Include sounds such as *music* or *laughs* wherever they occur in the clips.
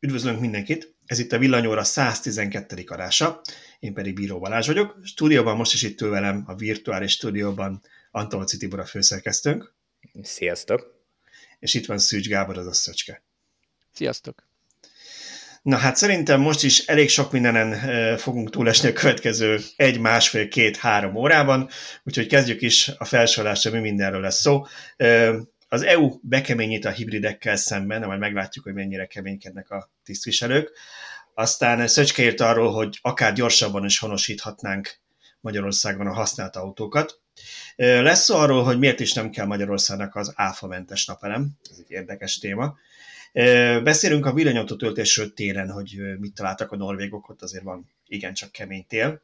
Üdvözlünk mindenkit! Ez itt a Villanyóra 112. adása, én pedig Bíró Balázs vagyok. Stúdióban most is itt ül velem a virtuális stúdióban Antolci Tibor a főszerkesztőnk. Sziasztok! És itt van Szűcs Gábor az összöcske. Sziasztok! Na hát szerintem most is elég sok mindenen fogunk túlesni a következő egy, másfél, két, három órában, úgyhogy kezdjük is a felsorolásra, mi mindenről lesz szó. Az EU bekeményít a hibridekkel szemben, majd meglátjuk, hogy mennyire keménykednek a tisztviselők. Aztán Szöcske írt arról, hogy akár gyorsabban is honosíthatnánk Magyarországon a használt autókat. Lesz szó arról, hogy miért is nem kell Magyarországnak az áfamentes napelem, ez egy érdekes téma. Beszélünk a villanyautó töltésről télen, hogy mit találtak a norvégok, ott azért van igencsak kemény tél.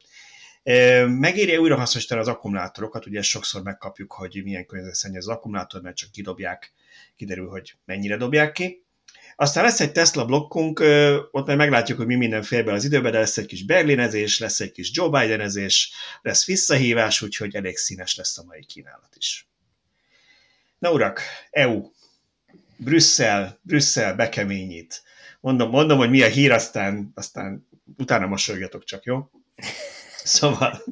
Megéri újra hasznosítani az akkumulátorokat, ugye sokszor megkapjuk, hogy milyen környezetszennyező az akkumulátor, mert csak kidobják, kiderül, hogy mennyire dobják ki. Aztán lesz egy Tesla blokkunk, ott már meglátjuk, hogy mi minden fél be az időbe, de lesz egy kis berlinezés, lesz egy kis Joe Bidenezés, lesz visszahívás, úgyhogy elég színes lesz a mai kínálat is. Na urak, EU, Brüsszel, Brüsszel bekeményít. Mondom, mondom, hogy mi a hír, aztán, aztán utána mosolyogjatok csak, jó? *laughs* Szóval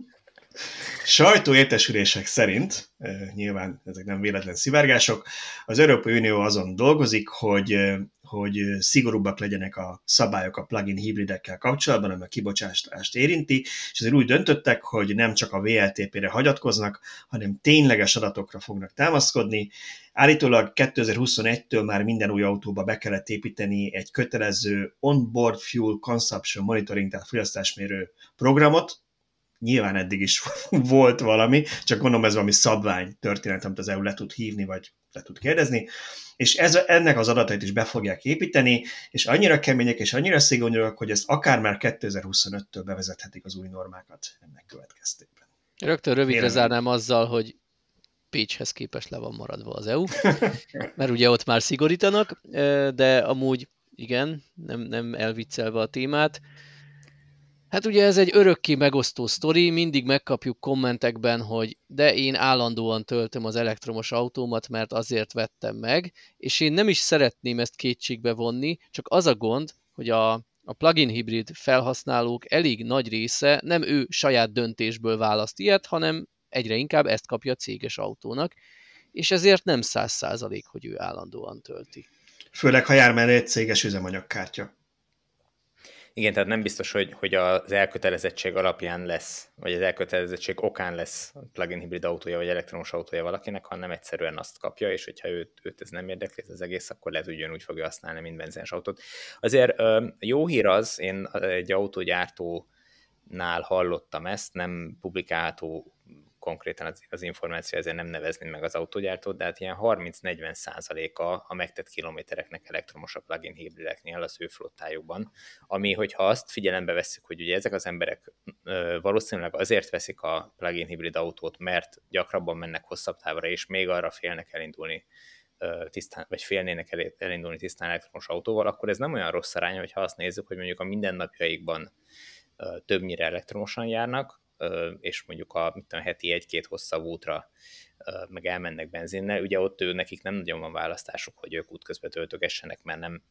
sajtóértesülések szerint, nyilván ezek nem véletlen szivárgások, az Európai Unió azon dolgozik, hogy, hogy szigorúbbak legyenek a szabályok a plugin hibridekkel kapcsolatban, ami a kibocsátást érinti, és ezért úgy döntöttek, hogy nem csak a VLTP-re hagyatkoznak, hanem tényleges adatokra fognak támaszkodni. Állítólag 2021-től már minden új autóba be kellett építeni egy kötelező onboard fuel consumption monitoring, tehát fogyasztásmérő programot, nyilván eddig is *laughs* volt valami, csak gondolom ez valami szabvány történet, amit az EU le tud hívni, vagy le tud kérdezni, és ez, ennek az adatait is be fogják építeni, és annyira kemények és annyira szigorúak, hogy ezt akár már 2025-től bevezethetik az új normákat ennek következtében. Rögtön rövidre Érem. zárnám azzal, hogy Pécshez képest le van maradva az EU, *laughs* mert ugye ott már szigorítanak, de amúgy igen, nem, nem elviccelve a témát, Hát ugye ez egy örökké megosztó sztori, mindig megkapjuk kommentekben, hogy de én állandóan töltöm az elektromos autómat, mert azért vettem meg, és én nem is szeretném ezt kétségbe vonni, csak az a gond, hogy a, a plugin hibrid felhasználók elég nagy része nem ő saját döntésből választ ilyet, hanem egyre inkább ezt kapja a céges autónak, és ezért nem száz százalék, hogy ő állandóan tölti. Főleg, ha jár mellé egy céges üzemanyagkártya. Igen, tehát nem biztos, hogy, hogy az elkötelezettség alapján lesz, vagy az elkötelezettség okán lesz plug-in hibrid autója, vagy elektromos autója valakinek, hanem egyszerűen azt kapja, és hogyha őt, őt ez nem érdekli, az egész, akkor lehet, hogy ugyanúgy fogja használni, mint benzines autót. Azért jó hír az, én egy autógyártónál hallottam ezt, nem publikálható konkrétan az, az információ, ezért nem nevezném meg az autógyártót, de hát ilyen 30-40 százaléka a megtett kilométereknek elektromos a plug-in hibrideknél az ő flottájukban, ami, hogyha azt figyelembe veszük, hogy ugye ezek az emberek ö, valószínűleg azért veszik a plug-in hibrid autót, mert gyakrabban mennek hosszabb távra, és még arra félnek elindulni tisztán, vagy félnének elindulni tisztán elektromos autóval, akkor ez nem olyan rossz arány, hogyha azt nézzük, hogy mondjuk a mindennapjaikban többnyire elektromosan járnak, és mondjuk a mit tudom, heti egy-két hosszabb útra meg elmennek benzinnel, ugye ott ő, nekik nem nagyon van választásuk, hogy ők útközben töltögessenek, mert nem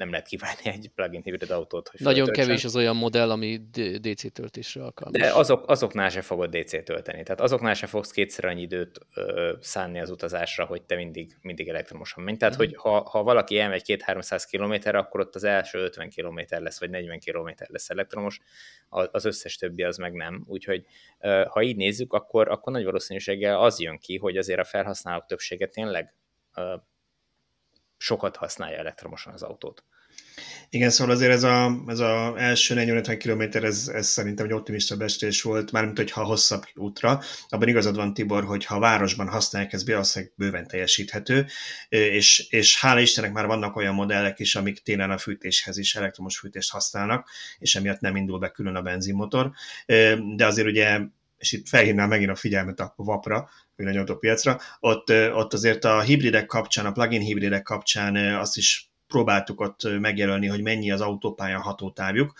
nem lehet kívánni egy plug-in hibrid autót, hogy Nagyon kevés az olyan modell, ami DC töltésre alkalmas. De azok, azoknál se fogod DC tölteni. Tehát azoknál se fogsz kétszer annyi időt ö, szánni az utazásra, hogy te mindig, mindig elektromosan menj. Tehát, mm. hogy ha, ha valaki elmegy 2-300 km, akkor ott az első 50 km lesz, vagy 40 km lesz elektromos, az összes többi az meg nem. Úgyhogy ö, ha így nézzük, akkor, akkor nagy valószínűséggel az jön ki, hogy azért a felhasználók többsége tényleg ö, sokat használja elektromosan az autót. Igen, szóval azért ez a, ez a első 40-50 km, ez, ez szerintem egy optimista bestés volt, mármint hogyha hosszabb útra. Abban igazad van, Tibor, hogy ha városban használják, ez valószínűleg bőven teljesíthető, és, és hála Istennek már vannak olyan modellek is, amik télen a fűtéshez is elektromos fűtést használnak, és emiatt nem indul be külön a benzinmotor. De azért ugye és itt felhívnám megint a figyelmet a VAP-ra, piacra, ott, ott azért a hibridek kapcsán, a plugin hibridek kapcsán azt is próbáltuk ott megjelölni, hogy mennyi az autópálya hatótávjuk.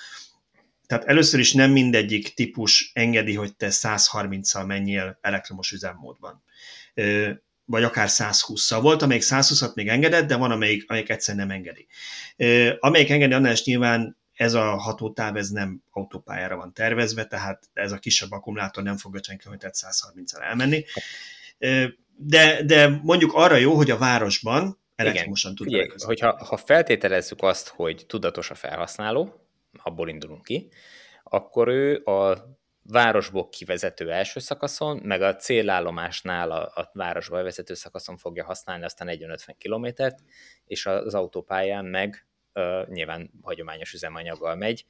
Tehát először is nem mindegyik típus engedi, hogy te 130-al menjél elektromos üzemmódban. vagy akár 120-szal. Volt, amelyik 120-at még engedett, de van, amelyik, amelyik egyszer nem engedi. Amelyik engedi, annál is nyilván ez a hatótáv ez nem autópályára van tervezve, tehát ez a kisebb akkumulátor nem fog 50 km 130-al elmenni. De, de mondjuk arra jó, hogy a városban elektromosan tud Igen, hogyha ha feltételezzük azt, hogy tudatos a felhasználó, abból indulunk ki, akkor ő a városból kivezető első szakaszon, meg a célállomásnál a, a városba vezető szakaszon fogja használni aztán 40-50 kilométert, és az autópályán meg uh, nyilván hagyományos üzemanyaggal megy,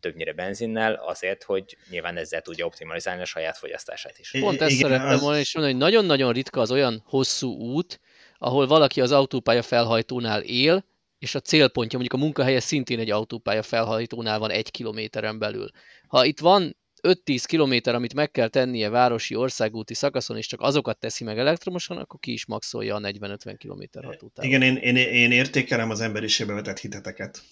többnyire benzinnel, azért, hogy nyilván ezzel tudja optimalizálni a saját fogyasztását is. Pont ezt Igen, szerettem az... volna is mondani, hogy nagyon-nagyon ritka az olyan hosszú út, ahol valaki az autópálya felhajtónál él, és a célpontja, mondjuk a munkahelye szintén egy autópálya felhajtónál van egy kilométeren belül. Ha itt van 5-10 kilométer, amit meg kell tennie városi országúti szakaszon, és csak azokat teszi meg elektromosan, akkor ki is maxolja a 40-50 km hatótávot. Igen, én, én, én értékelem az emberiségbe vetett hiteteket.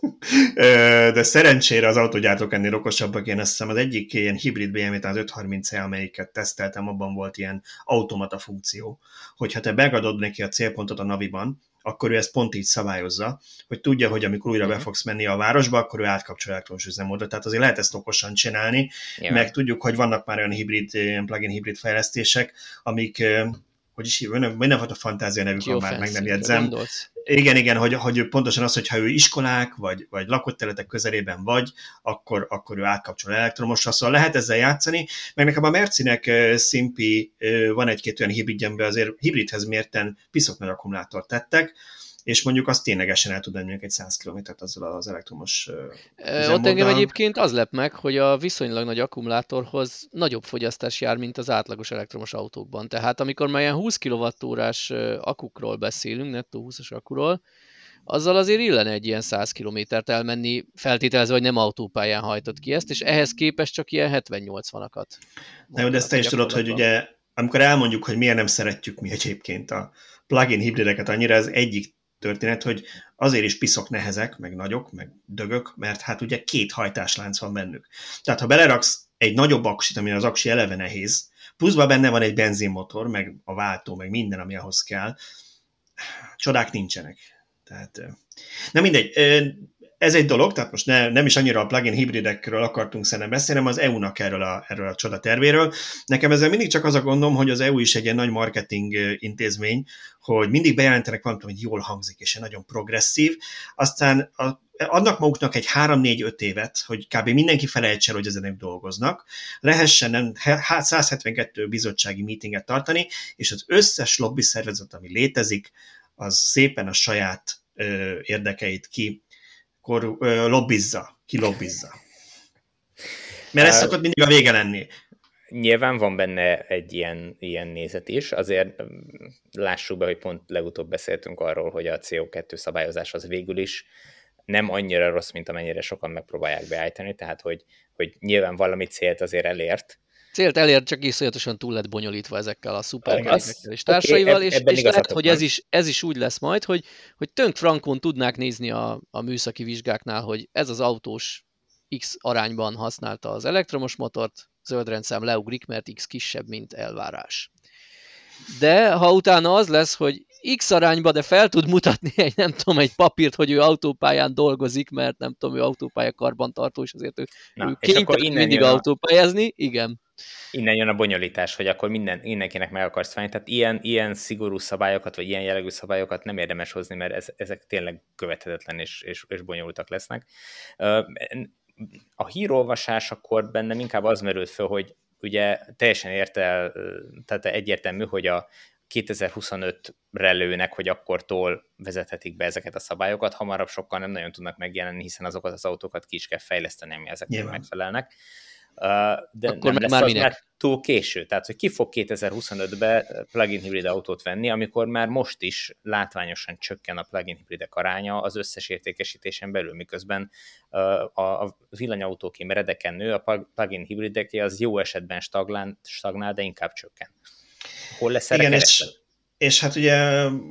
*laughs* De szerencsére az autógyártók ennél okosabbak, én azt hiszem az egyik ilyen hibrid BMW, az 530 amelyiket teszteltem, abban volt ilyen automata funkció, hogyha te megadod neki a célpontot a naviban, akkor ő ezt pont így szabályozza, hogy tudja, hogy amikor újra be mhm. fogsz menni a városba, akkor ő átkapcsol elektromos üzemmódot. Tehát azért lehet ezt okosan csinálni, Jaj. meg tudjuk, hogy vannak már olyan hibrid, plugin hibrid fejlesztések, amik hogy is hívja, mindenfajta fantázia nevük van már, meg nem jegyzem. Igen, igen, hogy, hogy pontosan az, hogyha ő iskolák, vagy, vagy lakott területek közelében vagy, akkor, akkor ő átkapcsol elektromosra, szóval lehet ezzel játszani, meg nekem a Mercinek Simpi van egy-két olyan hibridje, azért hibridhez mérten piszok nagy akkumulátort tettek, és mondjuk azt ténylegesen el tud menni egy 100 km-t azzal az elektromos üzemmóddal. Ott engem egyébként az lep meg, hogy a viszonylag nagy akkumulátorhoz nagyobb fogyasztás jár, mint az átlagos elektromos autókban. Tehát amikor már ilyen 20 kWh-s akukról beszélünk, nettó 20-as akuról, azzal azért illene egy ilyen 100 kilométert elmenni, feltételezve, hogy nem autópályán hajtott ki ezt, és ehhez képest csak ilyen 70-80-akat. Na jó, de ezt te is tudod, hogy ugye amikor elmondjuk, hogy miért nem szeretjük mi egyébként a plugin hibrideket annyira, ez egyik történet, hogy azért is piszok nehezek, meg nagyok, meg dögök, mert hát ugye két hajtáslánc van bennük. Tehát ha beleraksz egy nagyobb aksit, ami az aksi eleve nehéz, pluszban benne van egy benzinmotor, meg a váltó, meg minden, ami ahhoz kell, csodák nincsenek. Tehát, nem mindegy, ez egy dolog, tehát most ne, nem is annyira a plugin hibridekről akartunk szerintem beszélni, hanem az EU-nak erről a, erről a csoda tervéről. Nekem ezzel mindig csak az a gondom, hogy az EU is egy ilyen nagy marketing intézmény, hogy mindig bejelentenek valamit, hogy jól hangzik, és nagyon progresszív, aztán a, adnak maguknak egy 3-4-5 évet, hogy kb. mindenki felejtsen, hogy ezenek dolgoznak, lehessen 172 bizottsági meetinget tartani, és az összes lobby szervezet, ami létezik, az szépen a saját érdekeit ki akkor ö, lobbizza, ki lobbizza. Mert ez szokott mindig a vége lenni. Nyilván van benne egy ilyen, ilyen nézet is, azért lássuk be, hogy pont legutóbb beszéltünk arról, hogy a CO2 szabályozás az végül is nem annyira rossz, mint amennyire sokan megpróbálják beállítani, tehát hogy, hogy nyilván valami célt azért elért, célt elért, csak iszonyatosan túl lett bonyolítva ezekkel a szuperkerékekkel és társaival, okay, és, és lehet, hogy ez is, ez is úgy lesz majd, hogy, hogy tönk frankon tudnák nézni a, a műszaki vizsgáknál, hogy ez az autós X arányban használta az elektromos motort, zöld rendszám leugrik, mert X kisebb, mint elvárás. De ha utána az lesz, hogy X arányba, de fel tud mutatni egy, nem tudom, egy papírt, hogy ő autópályán dolgozik, mert nem tudom, ő autópálya karbantartó, és azért ő, Na, ő kénytelen mindig autópályázni, igen innen jön a bonyolítás, hogy akkor minden, mindenkinek meg akarsz fájni. Tehát ilyen, ilyen szigorú szabályokat, vagy ilyen jellegű szabályokat nem érdemes hozni, mert ez, ezek tényleg követhetetlen és, és, és bonyolultak lesznek. A hírolvasás akkor bennem inkább az merült föl, hogy ugye teljesen érte, tehát egyértelmű, hogy a 2025-re lőnek, hogy akkortól vezethetik be ezeket a szabályokat, hamarabb sokkal nem nagyon tudnak megjelenni, hiszen azokat az autókat ki is kell fejleszteni, ami ezeknek megfelelnek de Akkor nem lesz már az minek? már túl késő. Tehát, hogy ki fog 2025-ben plug-in hibrid autót venni, amikor már most is látványosan csökken a plug-in hibridek aránya az összes értékesítésen belül, miközben a villanyautóké meredeken nő, a plug-in hibrideké az jó esetben stagnál, stagnál de inkább csökken. Hol lesz erre Igen, és, és hát ugye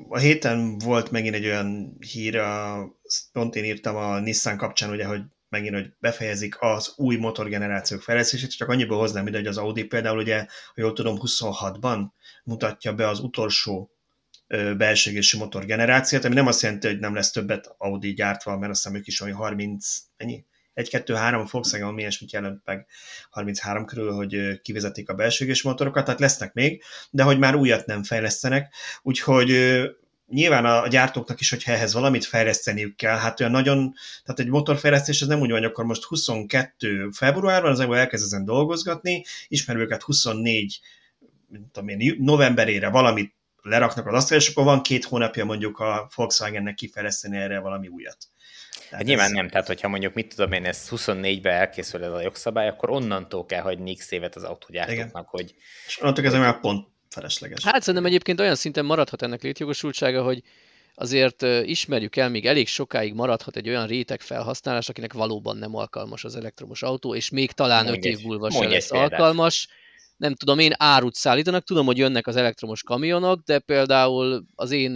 a héten volt megint egy olyan hír, a, pont én írtam a Nissan kapcsán, ugye, hogy megint, hogy befejezik az új motorgenerációk fejlesztését, csak annyiból hoznám ide, hogy az Audi például ugye, ha jól tudom, 26-ban mutatja be az utolsó belső égési motorgenerációt, ami nem azt jelenti, hogy nem lesz többet Audi gyártva, mert azt hiszem ők is olyan 30, ennyi? 1-2-3 a Volkswagen, ami ilyesmit jelent meg 33 körül, hogy kivezetik a belső motorokat, tehát lesznek még, de hogy már újat nem fejlesztenek, úgyhogy nyilván a gyártóknak is, hogyha ehhez valamit fejleszteniük kell, hát olyan nagyon, tehát egy motorfejlesztés ez nem úgy van, hogy akkor most 22 februárban az EGO elkezd ezen dolgozgatni, ismerőket 24 tudom én, novemberére valamit leraknak az asztalra, és akkor van két hónapja mondjuk a Volkswagennek kifejleszteni erre valami újat. Hát nyilván ez... nem, tehát hogyha mondjuk mit tudom én, ez 24-ben elkészül ez a jogszabály, akkor onnantól kell hagyni x évet az autógyártóknak, hogy... És onnantól kezdve már pont felesleges. Hát szerintem egyébként olyan szinten maradhat ennek létjogosultsága, hogy azért ismerjük el, még elég sokáig maradhat egy olyan réteg felhasználás, akinek valóban nem alkalmas az elektromos autó, és még talán 5 év múlva se lesz alkalmas. Nem tudom, én árut szállítanak, tudom, hogy jönnek az elektromos kamionok, de például az én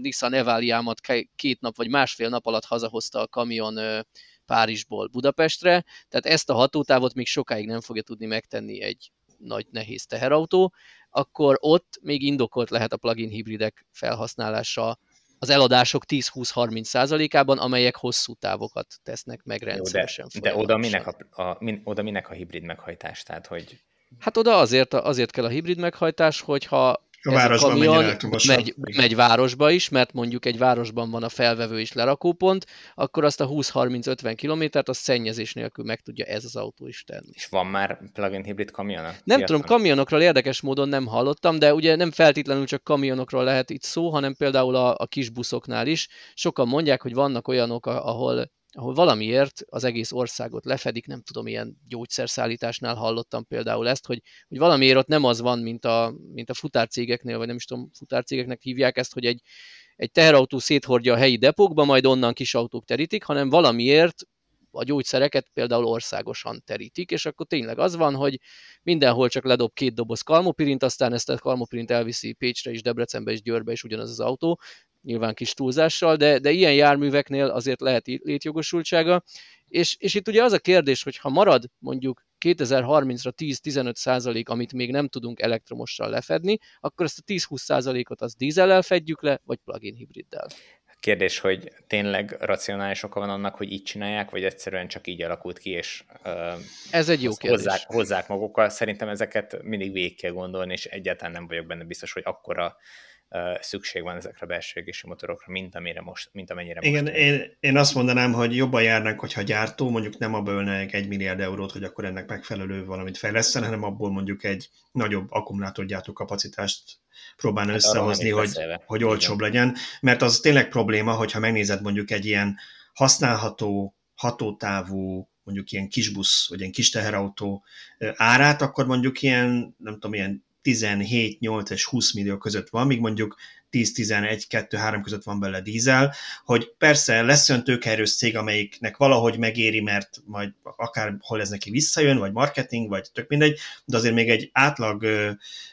Nissan Evaliámat két nap vagy másfél nap alatt hazahozta a kamion Párizsból Budapestre, tehát ezt a hatótávot még sokáig nem fogja tudni megtenni egy nagy nehéz teherautó, akkor ott még indokolt lehet a plugin hibridek felhasználása az eladások 10-20-30 százalékában, amelyek hosszú távokat tesznek meg rendszeresen. Jó, de, de oda, minek a, a, min, oda minek a hibrid meghajtás? Tehát, hogy... Hát oda azért, azért kell a hibrid meghajtás, hogyha a ez a kamion megy, megy városba is, mert mondjuk egy városban van a felvevő és lerakópont, akkor azt a 20-30-50 kilométert a szennyezés nélkül meg tudja ez az autó is tenni. És van már plug-in hibrid kamion? Nem Piacon? tudom, kamionokról érdekes módon nem hallottam, de ugye nem feltétlenül csak kamionokról lehet itt szó, hanem például a, a kis buszoknál is. Sokan mondják, hogy vannak olyanok, ahol ahol valamiért az egész országot lefedik, nem tudom, ilyen gyógyszerszállításnál hallottam például ezt, hogy, hogy valamiért ott nem az van, mint a, mint a futárcégeknél, vagy nem is tudom, futárcégeknek hívják ezt, hogy egy, egy teherautó széthordja a helyi depókba, majd onnan kis autók terítik, hanem valamiért a gyógyszereket például országosan terítik, és akkor tényleg az van, hogy mindenhol csak ledob két doboz kalmopirint, aztán ezt a kalmopirint elviszi Pécsre is, Debrecenbe is, Győrbe is ugyanaz az autó, nyilván kis túlzással, de, de ilyen járműveknél azért lehet létjogosultsága. És, és itt ugye az a kérdés, hogy ha marad mondjuk 2030-ra 10-15 százalék, amit még nem tudunk elektromossal lefedni, akkor ezt a 10-20 százalékot az dízellel fedjük le, vagy plug-in hibriddel. Kérdés, hogy tényleg racionális oka van annak, hogy így csinálják, vagy egyszerűen csak így alakult ki, és uh, ez egy jó kérdés. Hozzák, hozzák magukkal. Szerintem ezeket mindig végig kell gondolni, és egyáltalán nem vagyok benne biztos, hogy akkora szükség van ezekre a belső égési motorokra, mint, amire most, mint amennyire Igen, most. Én, én azt mondanám, hogy jobban járnánk, hogyha gyártó mondjuk nem abból ölnek egy milliárd eurót, hogy akkor ennek megfelelő valamit fejleszten, hanem abból mondjuk egy nagyobb akkumulátorgyártó kapacitást próbálna hát összehozni, hogy, hogy olcsóbb legyen. Mert az tényleg probléma, hogyha megnézed mondjuk egy ilyen használható, hatótávú, mondjuk ilyen kisbusz, vagy ilyen kis teherautó árát, akkor mondjuk ilyen, nem tudom, ilyen 17, 8 és 20 millió között van, míg mondjuk 10-11, 2-3 között van bele dízel, hogy persze lesz olyan tőkerős cég, amelyiknek valahogy megéri, mert majd akár hol ez neki visszajön, vagy marketing, vagy tök mindegy, de azért még egy átlag ö,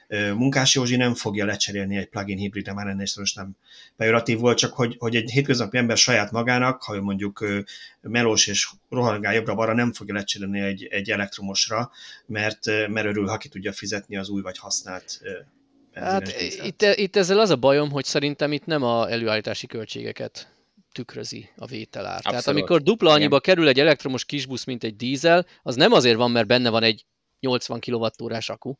ö, munkás Józsi nem fogja lecserélni egy plugin hibridre, már ennél is nem pejoratív volt, csak hogy, hogy egy hétköznapi ember saját magának, ha mondjuk ö, melós és rohangál jobbra-balra nem fogja lecserélni egy, egy elektromosra, mert, mert örül, ha ki tudja fizetni az új vagy használt Hát itt, itt ezzel az a bajom, hogy szerintem itt nem a előállítási költségeket tükrözi a vételár. Abszolút. Tehát amikor dupla annyiba Igen. kerül egy elektromos kisbusz, mint egy dízel, az nem azért van, mert benne van egy 80 kWh akku,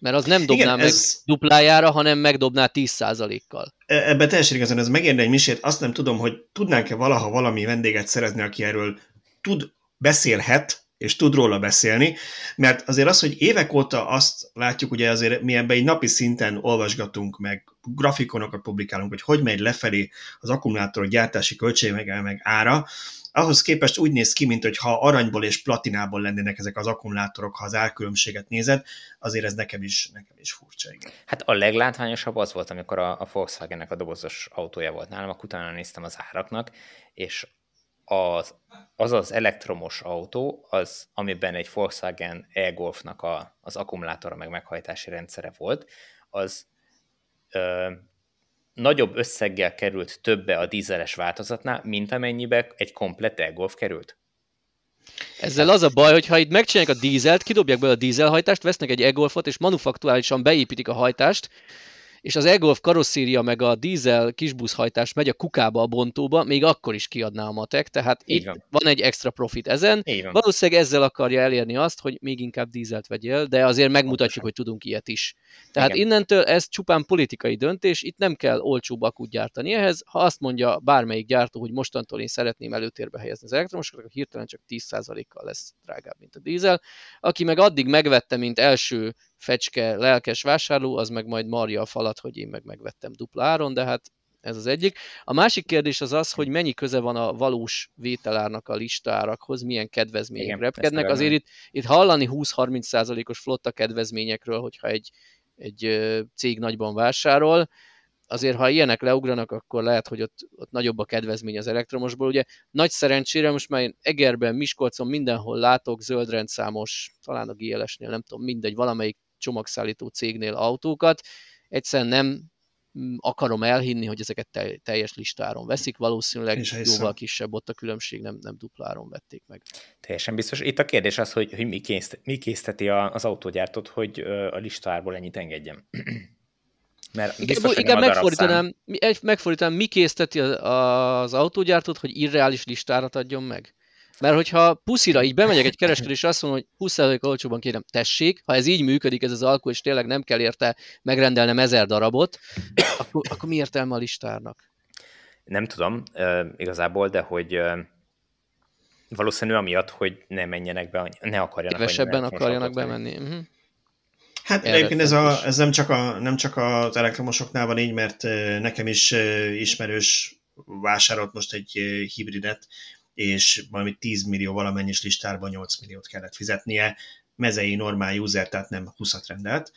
mert az nem dobná Igen, meg ez... duplájára, hanem megdobná 10%-kal. E, ebben teljesen igazán ez megérne egy misét, azt nem tudom, hogy tudnánk-e valaha valami vendéget szerezni, aki erről tud, beszélhet, és tud róla beszélni, mert azért az, hogy évek óta azt látjuk, ugye azért mi ebben egy napi szinten olvasgatunk, meg grafikonokat publikálunk, hogy hogy megy lefelé az akkumulátor gyártási költsége meg ára, ahhoz képest úgy néz ki, mint ha aranyból és platinából lennének ezek az akkumulátorok, ha az árkülönbséget nézed, azért ez nekem is, nekem is furcsa. Igen. Hát a leglátványosabb az volt, amikor a, a Volkswagennek a dobozos autója volt nálam, akkor utána néztem az áraknak, és az, az az elektromos autó, az, amiben egy Volkswagen e-Golfnak a, az akkumulátora meg meghajtási rendszere volt, az ö, nagyobb összeggel került többe a dízeles változatnál, mint amennyibe egy komplett e-Golf került. Ezzel az a baj, hogy ha itt megcsinálják a dízelt, kidobják be a dízelhajtást, vesznek egy e-golfot, és manufakturálisan beépítik a hajtást, és az e-golf karosszéria meg a dízel kisbuszhajtás megy a kukába, a bontóba, még akkor is kiadná a matek, tehát Így itt van. van egy extra profit ezen. Valószínűleg ezzel akarja elérni azt, hogy még inkább dízelt vegyél, de azért megmutatjuk, hogy tudunk ilyet is. Tehát Igen. innentől ez csupán politikai döntés, itt nem kell olcsóbb akut gyártani ehhez. Ha azt mondja bármelyik gyártó, hogy mostantól én szeretném előtérbe helyezni az elektromosokat, akkor hirtelen csak 10%-kal lesz drágább, mint a dízel. Aki meg addig megvette, mint első fecske, lelkes vásárló, az meg majd marja a falat, hogy én meg megvettem dupla áron, de hát ez az egyik. A másik kérdés az az, hogy mennyi köze van a valós vételárnak a listárakhoz, milyen kedvezmények Igen, repkednek. Azért itt, itt hallani 20-30 százalékos flotta kedvezményekről, hogyha egy, egy cég nagyban vásárol, azért ha ilyenek leugranak, akkor lehet, hogy ott, ott nagyobb a kedvezmény az elektromosból. Ugye nagy szerencsére most már én Egerben, Miskolcon mindenhol látok zöldrendszámos, talán a GLS-nél, nem tudom, mindegy, valamelyik csomagszállító cégnél autókat. Egyszerűen nem mm, akarom elhinni, hogy ezeket teljes listáron veszik, valószínűleg jóval kisebb ott a különbség, nem, nem dupláron vették meg. Teljesen biztos. Itt a kérdés az, hogy, hogy mi, készít, mi készíteti az autógyártót, hogy a listáról ennyit engedjem. *clears throat* Mert igen, igen megfordítanám, megfordítanám, mi készíteti az autógyártót, hogy irreális listárat adjon meg? Mert hogyha puszira így bemegyek egy kereskedő, és azt mondom, hogy 20% olcsóban kérem, tessék, ha ez így működik, ez az alkú, és tényleg nem kell érte megrendelnem ezer darabot, akkor, akkor mi értelme a listárnak? Nem tudom igazából, de hogy valószínű amiatt, hogy ne menjenek be, ne akarjanak. Kevesebben akarjanak bemenni. Uh-huh. Hát Erre egyébként ez, a, ez nem, csak a, nem csak az elektromosoknál van így, mert nekem is ismerős vásárolt most egy hibridet, és valami 10 millió valamennyis listárban 8 milliót kellett fizetnie, mezei normál user, tehát nem 20-at rendelt.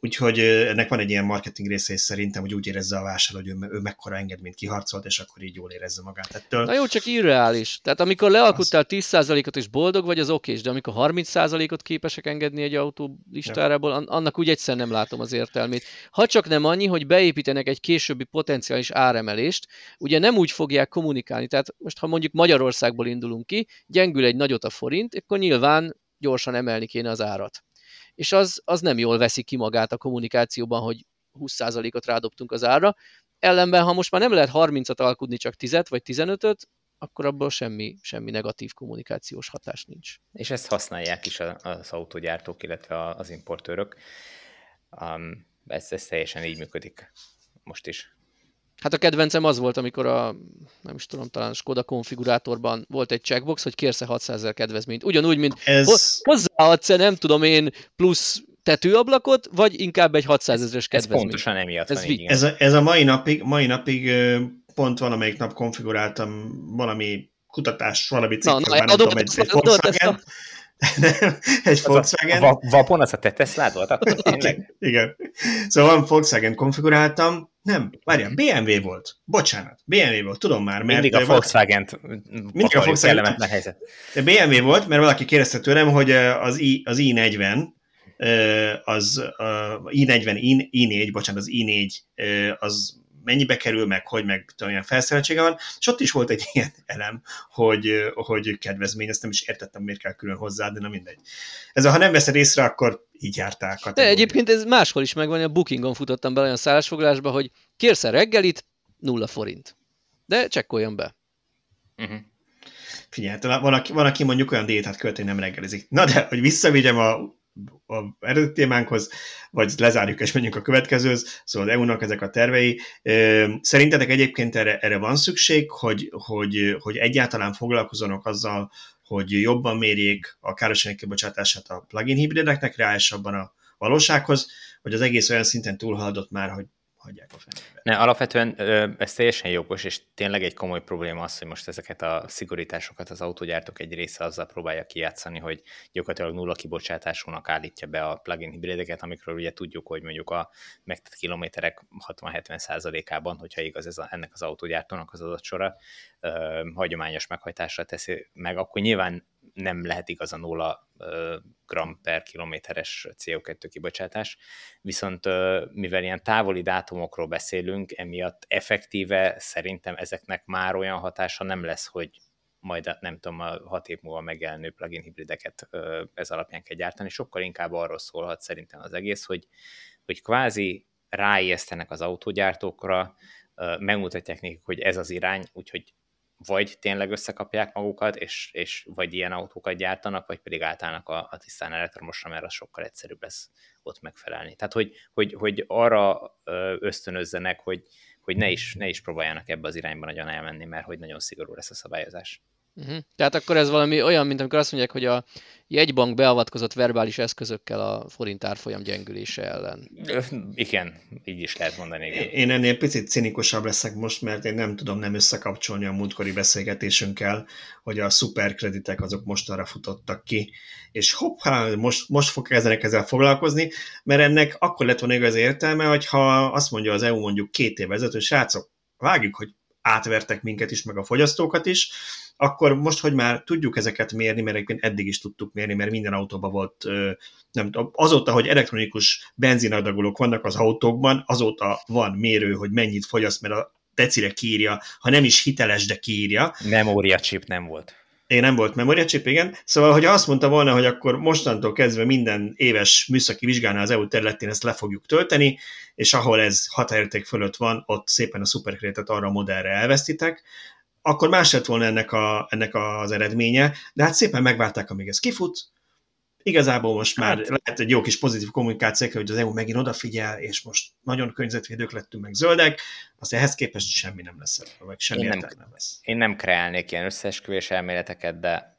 Úgyhogy ennek van egy ilyen marketing része, és szerintem, hogy úgy érezze a vásárló, hogy ő, ő mekkora engedményt kiharcolt, és akkor így jól érezze magát ettől. Na jó, csak irreális. Tehát amikor lealkuttál 10%-ot és boldog vagy, az oké, de amikor 30%-ot képesek engedni egy autó listárából, annak úgy egyszer nem látom az értelmét. Ha csak nem annyi, hogy beépítenek egy későbbi potenciális áremelést, ugye nem úgy fogják kommunikálni. Tehát most, ha mondjuk Magyarországból indulunk ki, gyengül egy nagyot a forint, akkor nyilván gyorsan emelni kéne az árat. És az, az nem jól veszi ki magát a kommunikációban, hogy 20%-ot rádobtunk az ára. Ellenben, ha most már nem lehet 30-at alkudni, csak 10 vagy 15-öt, akkor abból semmi, semmi negatív kommunikációs hatás nincs. És ezt használják is az autógyártók, illetve az importőrök. Um, ez, ez teljesen így működik most is. Hát a kedvencem az volt, amikor a, nem is tudom, talán Skoda konfigurátorban volt egy checkbox, hogy kérsz-e 600 ezer kedvezményt. Ugyanúgy, mint Ez... hozzáadsz-e, nem tudom én, plusz tetőablakot, vagy inkább egy 600 ezeres kedvezményt. Ez pontosan emiatt ez, van, ez, a, ez a mai napig, mai napig pont valamelyik nap konfiguráltam valami kutatás, valami na, nem tudom, egy, egy Volkswagen, *laughs* egy Volkswagen. A, a Vapon az a te Teslád volt akkor *laughs* tényleg? Igen. Szóval van Volkswagen konfiguráltam, nem, várjál, BMW volt. Bocsánat, BMW volt, tudom már. Mert mindig a volkswagen mindig a Volkswagen helyzet. De BMW volt, mert valaki kérdezte tőlem, hogy az, I, az i40, az i40, i4, bocsánat, az i4 az mennyibe kerül, meg hogy, meg olyan felszereltsége van, és ott is volt egy *laughs* ilyen elem, hogy, hogy kedvezmény, ezt nem is értettem, miért kell külön hozzá, de na mindegy. Ez a, ha nem veszed észre, akkor így jártál. De egyébként ez máshol is megvan, a Bookingon futottam be olyan szállásfoglalásba, hogy kérsz reggelit, nulla forint. De csekkoljon be. Uh-huh. Figyelj, hát van aki, van, aki mondjuk olyan diétát költ, hogy nem reggelizik. Na de, hogy visszavigyem a a eredeti témánkhoz, vagy lezárjuk és menjünk a következőhöz, szóval az EU-nak ezek a tervei. Szerintetek egyébként erre, erre van szükség, hogy, hogy, hogy egyáltalán foglalkozzanak azzal, hogy jobban mérjék a károsanyag kibocsátását a plugin hibrideknek, reálisabban a valósághoz, vagy az egész olyan szinten túlhaladott már, hogy hagyják a fenébe. Ne, alapvetően ez teljesen jogos, és tényleg egy komoly probléma az, hogy most ezeket a szigorításokat az autógyártók egy része azzal próbálja kijátszani, hogy gyakorlatilag nulla kibocsátásúnak állítja be a plug-in hibrideket, amikről ugye tudjuk, hogy mondjuk a megtett kilométerek 60-70%-ában, hogyha igaz ez a, ennek az autógyártónak az adatsora, hagyományos meghajtásra teszi meg, akkor nyilván nem lehet igaz a 0 gram per kilométeres CO2 kibocsátás, viszont mivel ilyen távoli dátumokról beszélünk, emiatt effektíve szerintem ezeknek már olyan hatása nem lesz, hogy majd nem tudom, a hat év múlva megjelenő plugin hibrideket ez alapján kell gyártani, sokkal inkább arról szólhat szerintem az egész, hogy, hogy kvázi ráijesztenek az autógyártókra, megmutatják nekik, hogy ez az irány, úgyhogy vagy tényleg összekapják magukat, és, és vagy ilyen autókat gyártanak, vagy pedig átállnak a, a tisztán elektromosra, mert az sokkal egyszerűbb lesz ott megfelelni. Tehát, hogy, hogy, hogy arra ösztönözzenek, hogy, hogy ne is, ne is próbáljanak ebbe az irányba nagyon elmenni, mert hogy nagyon szigorú lesz a szabályozás. Uh-huh. Tehát akkor ez valami olyan, mint amikor azt mondják, hogy a jegybank beavatkozott verbális eszközökkel a forint árfolyam gyengülése ellen. Igen, így is lehet mondani. Igen. Én ennél picit cinikusabb leszek most, mert én nem tudom nem összekapcsolni a múltkori beszélgetésünkkel, hogy a szuperkreditek azok most arra futottak ki, és hoppá, most, most fog kezdenek ezzel foglalkozni, mert ennek akkor lett volna igaz értelme, hogyha azt mondja az EU mondjuk két év ezelőtt, hogy srácok, vágjuk, hogy átvertek minket is, meg a fogyasztókat is, akkor most, hogy már tudjuk ezeket mérni, mert egyébként eddig is tudtuk mérni, mert minden autóban volt, nem tudom, azóta, hogy elektronikus benzinadagolók vannak az autókban, azóta van mérő, hogy mennyit fogyaszt, mert a decire kiírja, ha nem is hiteles, de kiírja. Memóriacsip nem volt. Én nem volt memóriacsip, igen. Szóval, hogy azt mondta volna, hogy akkor mostantól kezdve minden éves műszaki vizsgálnál az EU területén ezt le fogjuk tölteni, és ahol ez határérték fölött van, ott szépen a szuperkrétet arra a modellre elvesztitek, akkor más lett volna ennek, a, ennek az eredménye, de hát szépen megvárták, amíg ez kifut, igazából most már hát. lehet egy jó kis pozitív kommunikáció, hogy az EU megint odafigyel, és most nagyon környezetvédők lettünk meg zöldek, az ehhez képest semmi nem lesz vagy semmi én nem, nem lesz. Én nem kreálnék ilyen összeesküvés elméleteket, de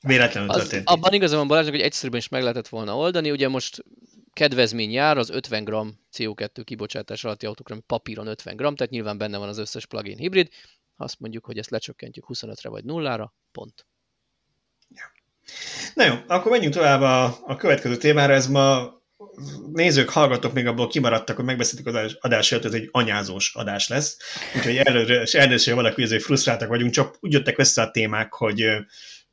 Véletlenül az, történt. Abban igazán van Balázsnak, hogy egyszerűen is meg lehetett volna oldani. Ugye most kedvezmény jár az 50 g CO2 kibocsátás alatti autókra, ami papíron 50 g, tehát nyilván benne van az összes plug-in hibrid. Azt mondjuk, hogy ezt lecsökkentjük 25-re vagy nullára, pont. Na jó, akkor menjünk tovább a, a következő témára. Ez ma nézők, hallgatók még abból kimaradtak, hogy megbeszéltük az adás előtt, ez egy anyázós adás lesz. Úgyhogy előre, és elnézést, hogy valaki azért frusztráltak vagyunk, csak úgy jöttek össze a témák, hogy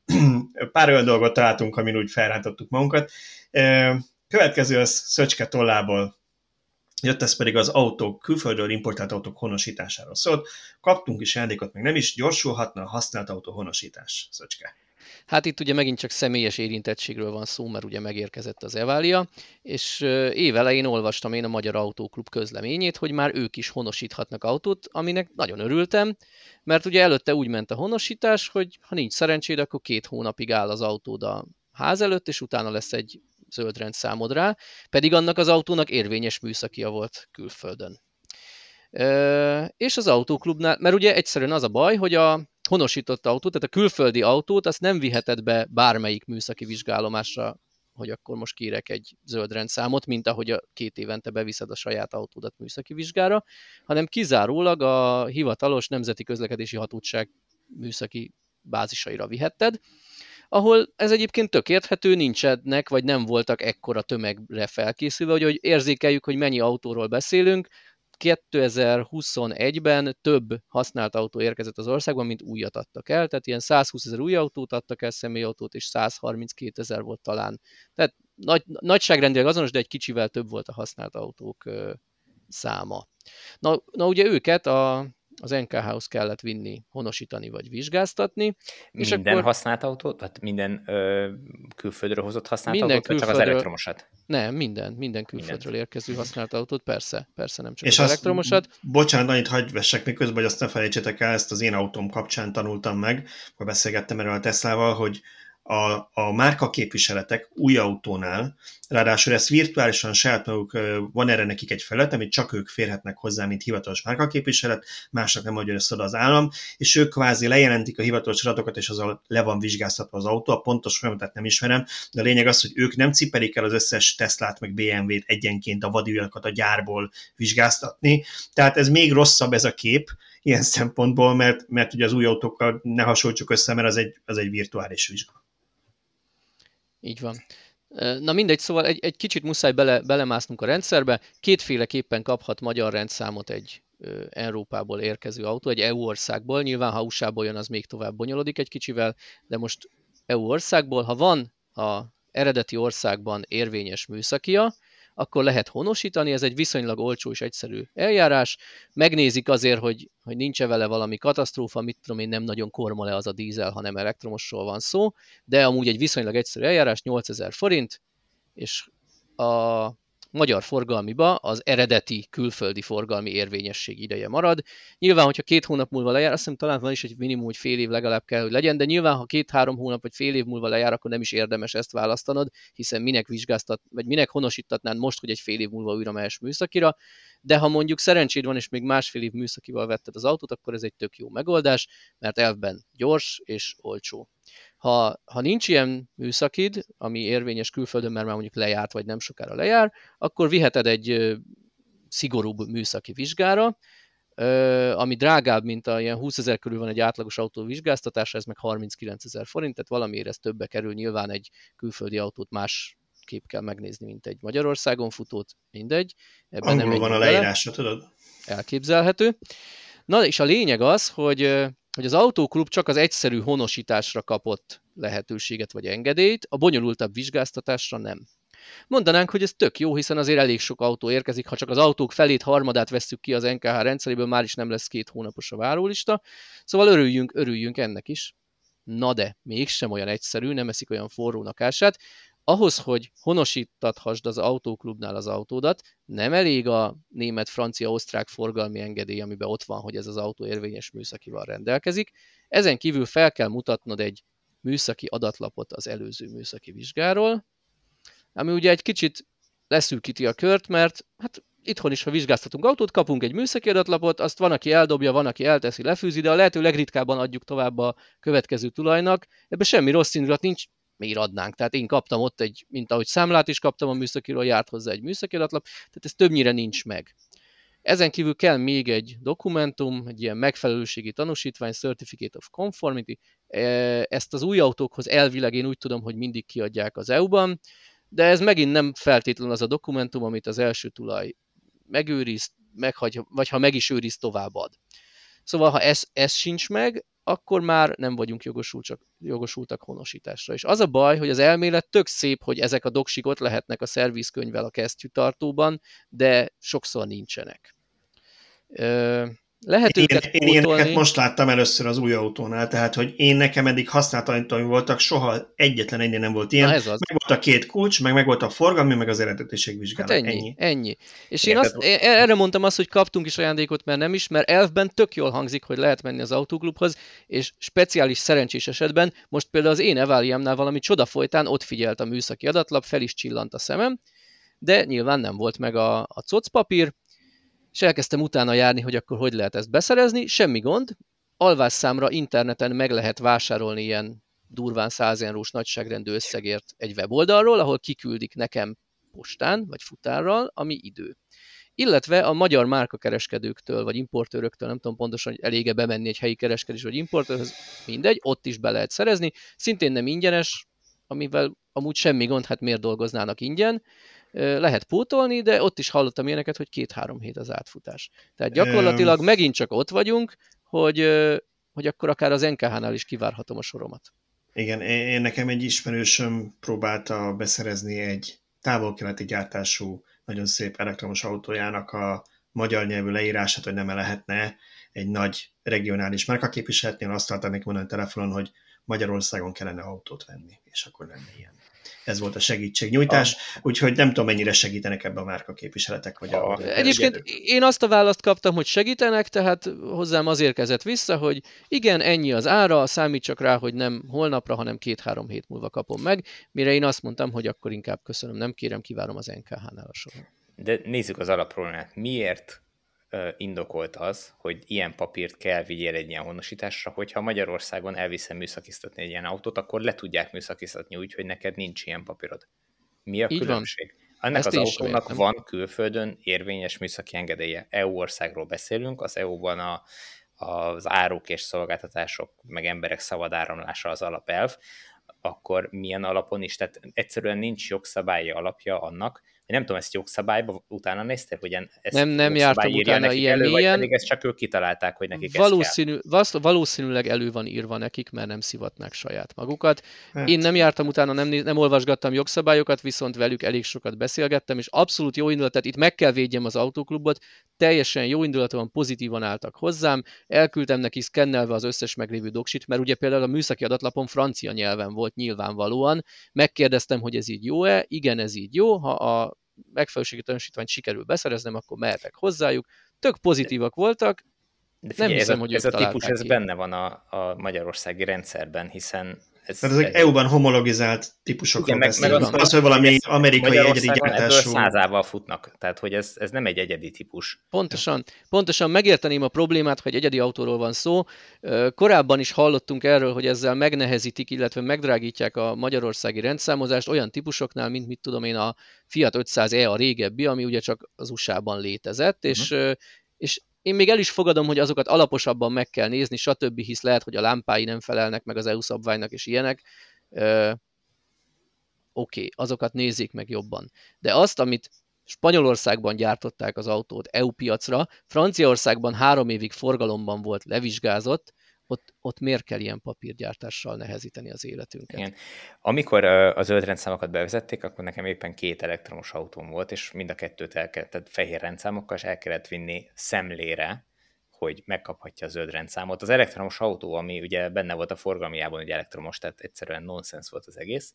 *clears throat* pár olyan dolgot találtunk, amin úgy felrántottuk magunkat. Következő az Szöcske tollából jött ez pedig az autók, külföldről importált autók honosításáról szólt. Kaptunk is ajándékot, meg nem is gyorsulhatna a használt autó honosítás, Szöcske. Hát itt ugye megint csak személyes érintettségről van szó, mert ugye megérkezett az Evália, és évelején olvastam én a Magyar Autóklub közleményét, hogy már ők is honosíthatnak autót, aminek nagyon örültem, mert ugye előtte úgy ment a honosítás, hogy ha nincs szerencséd, akkor két hónapig áll az autód a ház előtt, és utána lesz egy zöld rendszámod rá, pedig annak az autónak érvényes műszakia volt külföldön. És az autóklubnál, mert ugye egyszerűen az a baj, hogy a honosított autót, tehát a külföldi autót, azt nem viheted be bármelyik műszaki vizsgálomásra, hogy akkor most kérek egy zöld rendszámot, mint ahogy a két évente beviszed a saját autódat műszaki vizsgára, hanem kizárólag a hivatalos Nemzeti Közlekedési Hatóság műszaki bázisaira vihetted, ahol ez egyébként tök érthető, nincsenek, vagy nem voltak ekkora tömegre felkészülve, hogy, hogy érzékeljük, hogy mennyi autóról beszélünk, 2021-ben több használt autó érkezett az országban, mint újat adtak el, tehát ilyen 120 ezer új autót adtak el, személyautót, és 132 ezer volt talán. Tehát nagy, nagyságrendileg azonos, de egy kicsivel több volt a használt autók száma. Na, na ugye őket a az NKH-hoz kellett vinni, honosítani vagy vizsgáztatni. És minden akkor... használt autót? Tehát minden ö, külföldről hozott használt minden autót, külföldről... vagy csak az elektromosat? Nem, minden, minden külföldről minden. érkező használt autót, persze, persze nem csak és az azt, elektromosat. Bocsánat, annyit hagyj vessek miközben, hogy azt ne felejtsétek el, ezt az én autóm kapcsán tanultam meg, akkor beszélgettem erről a Teslával, hogy a, a márka képviseletek új autónál, ráadásul ezt virtuálisan saját maguk, van erre nekik egy felület, amit csak ők férhetnek hozzá, mint hivatalos márkaképviselet, másnak nem adja oda az állam, és ők kvázi lejelentik a hivatalos adatokat, és azzal le van vizsgáztatva az autó, a pontos folyamatot nem ismerem, de a lényeg az, hogy ők nem cipelik el az összes Teslát, meg BMW-t egyenként a vadügyakat a gyárból vizsgáztatni, tehát ez még rosszabb ez a kép, ilyen szempontból, mert, mert ugye az új autókkal ne hasonlítsuk össze, mert az egy, az egy virtuális vizsga. Így van. Na mindegy, szóval egy, egy kicsit muszáj bele, belemásznunk a rendszerbe. Kétféleképpen kaphat magyar rendszámot egy Európából érkező autó, egy EU országból. Nyilván, ha USA-ból jön, az még tovább bonyolodik egy kicsivel, de most EU országból, ha van a eredeti országban érvényes műszakia, akkor lehet honosítani, ez egy viszonylag olcsó és egyszerű eljárás. Megnézik azért, hogy, hogy nincs-e vele valami katasztrófa, mit tudom én, nem nagyon korma le az a dízel, hanem elektromosról van szó, de amúgy egy viszonylag egyszerű eljárás, 8000 forint, és a magyar forgalmiba az eredeti külföldi forgalmi érvényesség ideje marad. Nyilván, hogyha két hónap múlva lejár, azt hiszem talán van is egy minimum, hogy fél év legalább kell, hogy legyen, de nyilván, ha két-három hónap vagy fél év múlva lejár, akkor nem is érdemes ezt választanod, hiszen minek vizsgáztat, vagy minek honosítatnád most, hogy egy fél év múlva újra mehess műszakira, de ha mondjuk szerencséd van, és még másfél év műszakival vetted az autót, akkor ez egy tök jó megoldás, mert elvben gyors és olcsó. Ha, ha nincs ilyen műszakid, ami érvényes külföldön, mert már mondjuk lejárt, vagy nem sokára lejár, akkor viheted egy szigorúbb műszaki vizsgára, ami drágább, mint a ilyen 20 ezer körül van egy átlagos autó vizsgáztatása, ez meg 39 ezer forint, tehát valamiért ez többe kerül, nyilván egy külföldi autót más kép kell megnézni, mint egy Magyarországon futót, mindegy. Ebben nem van a leírása, tudod? Elképzelhető. Na, és a lényeg az, hogy hogy az autóklub csak az egyszerű honosításra kapott lehetőséget vagy engedélyt, a bonyolultabb vizsgáztatásra nem. Mondanánk, hogy ez tök jó, hiszen azért elég sok autó érkezik, ha csak az autók felét, harmadát vesszük ki az NKH rendszeréből, már is nem lesz két hónapos a várólista. Szóval örüljünk, örüljünk ennek is. Na de, mégsem olyan egyszerű, nem eszik olyan forrónak ását ahhoz, hogy honosítathasd az autóklubnál az autódat, nem elég a német, francia, osztrák forgalmi engedély, amiben ott van, hogy ez az autó érvényes műszakival rendelkezik. Ezen kívül fel kell mutatnod egy műszaki adatlapot az előző műszaki vizsgáról, ami ugye egy kicsit leszűkíti a kört, mert hát itthon is, ha vizsgáztatunk autót, kapunk egy műszaki adatlapot, azt van, aki eldobja, van, aki elteszi, lefűzi, de a lehető legritkábban adjuk tovább a következő tulajnak. Ebben semmi rossz indulat nincs, miért adnánk. Tehát én kaptam ott egy, mint ahogy számlát is kaptam a műszakiról, járt hozzá egy műszaki adatlap, tehát ez többnyire nincs meg. Ezen kívül kell még egy dokumentum, egy ilyen megfelelőségi tanúsítvány, Certificate of Conformity. E, ezt az új autókhoz elvileg én úgy tudom, hogy mindig kiadják az EU-ban, de ez megint nem feltétlenül az a dokumentum, amit az első tulaj megőriz, meghagy, vagy ha meg is őriz, továbbad. Szóval, ha ez, ez sincs meg, akkor már nem vagyunk jogosultak, jogosultak honosításra. És az a baj, hogy az elmélet tök szép, hogy ezek a doksik ott lehetnek a szervizkönyvvel a kesztyűtartóban, de sokszor nincsenek. Lehet én, őket én ilyeneket most láttam először az új autónál, tehát hogy én nekem eddig használataim voltak, soha egyetlen ennél nem volt ilyen. Na ez az. Meg volt a két kulcs, meg meg volt a forgalmi, meg az eredetiségvizsgálat. Hát ennyi, ennyi. ennyi. És én, azt, én erre mondtam azt, hogy kaptunk is ajándékot, mert nem is, mert elfben tök jól hangzik, hogy lehet menni az autóklubhoz, és speciális szerencsés esetben, most például az én Eváliámnál valami csoda folytán ott figyelt a műszaki adatlap, fel is csillant a szemem, de nyilván nem volt meg a, a cocpapír, és elkezdtem utána járni, hogy akkor hogy lehet ezt beszerezni, semmi gond, alvásszámra interneten meg lehet vásárolni ilyen durván 100 eurós nagyságrendű összegért egy weboldalról, ahol kiküldik nekem postán vagy futárral, ami idő. Illetve a magyar márkakereskedőktől vagy importőröktől, nem tudom pontosan, hogy elége bemenni egy helyi kereskedés vagy importőrhöz, mindegy, ott is be lehet szerezni. Szintén nem ingyenes, amivel amúgy semmi gond, hát miért dolgoznának ingyen, lehet pótolni, de ott is hallottam ilyeneket, hogy két-három hét az átfutás. Tehát gyakorlatilag megint csak ott vagyunk, hogy, hogy akkor akár az NKH-nál is kivárhatom a soromat. Igen, én nekem egy ismerősöm próbálta beszerezni egy távol-keleti gyártású, nagyon szép elektromos autójának a magyar nyelvű leírását, hogy nem -e lehetne egy nagy regionális márkaképviseletnél, azt találtam neki mondani a telefonon, hogy Magyarországon kellene autót venni, és akkor lenne ilyen ez volt a segítségnyújtás, a... úgyhogy nem tudom, mennyire segítenek ebbe a márka képviseletek. Vagy a, a Egyébként én azt a választ kaptam, hogy segítenek, tehát hozzám az érkezett vissza, hogy igen, ennyi az ára, számít csak rá, hogy nem holnapra, hanem két-három hét múlva kapom meg, mire én azt mondtam, hogy akkor inkább köszönöm, nem kérem, kivárom az NKH-nál a soron. De nézzük az alapproblémát. Miért indokolt az, hogy ilyen papírt kell vigyél egy ilyen honosításra, hogyha Magyarországon elviszem műszakiztatni egy ilyen autót, akkor le tudják műszakiztatni úgy, hogy neked nincs ilyen papírod. Mi a Így különbség? Van. Ennek Ezt az autónak van külföldön érvényes műszaki engedélye. EU országról beszélünk, az EU-ban a, az áruk és szolgáltatások, meg emberek szabad áramlása az alapelv, akkor milyen alapon is, tehát egyszerűen nincs jogszabályi alapja annak, Én nem tudom, ezt jogszabályba utána néztél, hogy ezt nem, nem jártam utána ilyen elő, ilyen. Vagy ezt csak ők kitalálták, hogy nekik Valószínű, ez kell. Valószínűleg elő van írva nekik, mert nem szivatnák saját magukat. Hát. Én nem jártam utána, nem, nem olvasgattam jogszabályokat, viszont velük elég sokat beszélgettem, és abszolút jó indulat, tehát itt meg kell védjem az autóklubot, teljesen jó indulaton pozitívan álltak hozzám, elküldtem neki szkennelve az összes meglévő doksit, mert ugye például a műszaki adatlapon francia nyelven volt nyilvánvalóan, megkérdeztem, hogy ez így jó-e, igen, ez így jó, ha a megfelelőségi tanúsítványt sikerül beszereznem, akkor mehetek hozzájuk. Tök pozitívak voltak, de figyelj, nem hiszem, ez a, hogy ez a típus ez benne van a, a magyarországi rendszerben, hiszen ez, Tehát ezek ez EU-ban homologizált típusokról igen, meg, meg az, az, hogy valami amerikai egyedi gyártású... százával futnak, tehát hogy ez, ez nem egy egyedi típus. Pontosan, pontosan megérteném a problémát, hogy egyedi autóról van szó. Korábban is hallottunk erről, hogy ezzel megnehezítik, illetve megdrágítják a magyarországi rendszámozást olyan típusoknál, mint mit tudom én a Fiat 500e a régebbi, ami ugye csak az USA-ban létezett, uh-huh. és és én még el is fogadom, hogy azokat alaposabban meg kell nézni, stb., hisz lehet, hogy a lámpái nem felelnek meg az EU szabványnak, és ilyenek. Oké, okay, azokat nézzék meg jobban. De azt, amit Spanyolországban gyártották az autót EU piacra, Franciaországban három évig forgalomban volt, levizsgázott, ott, ott miért kell ilyen papírgyártással nehezíteni az életünket? Igen. Amikor a zöld rendszámokat bevezették, akkor nekem éppen két elektromos autóm volt, és mind a kettőt el kellett, tehát fehér rendszámokkal, és el kellett vinni szemlére, hogy megkaphatja a zöld rendszámot. Az elektromos autó, ami ugye benne volt a forgalmiában, hogy elektromos, tehát egyszerűen nonsens volt az egész,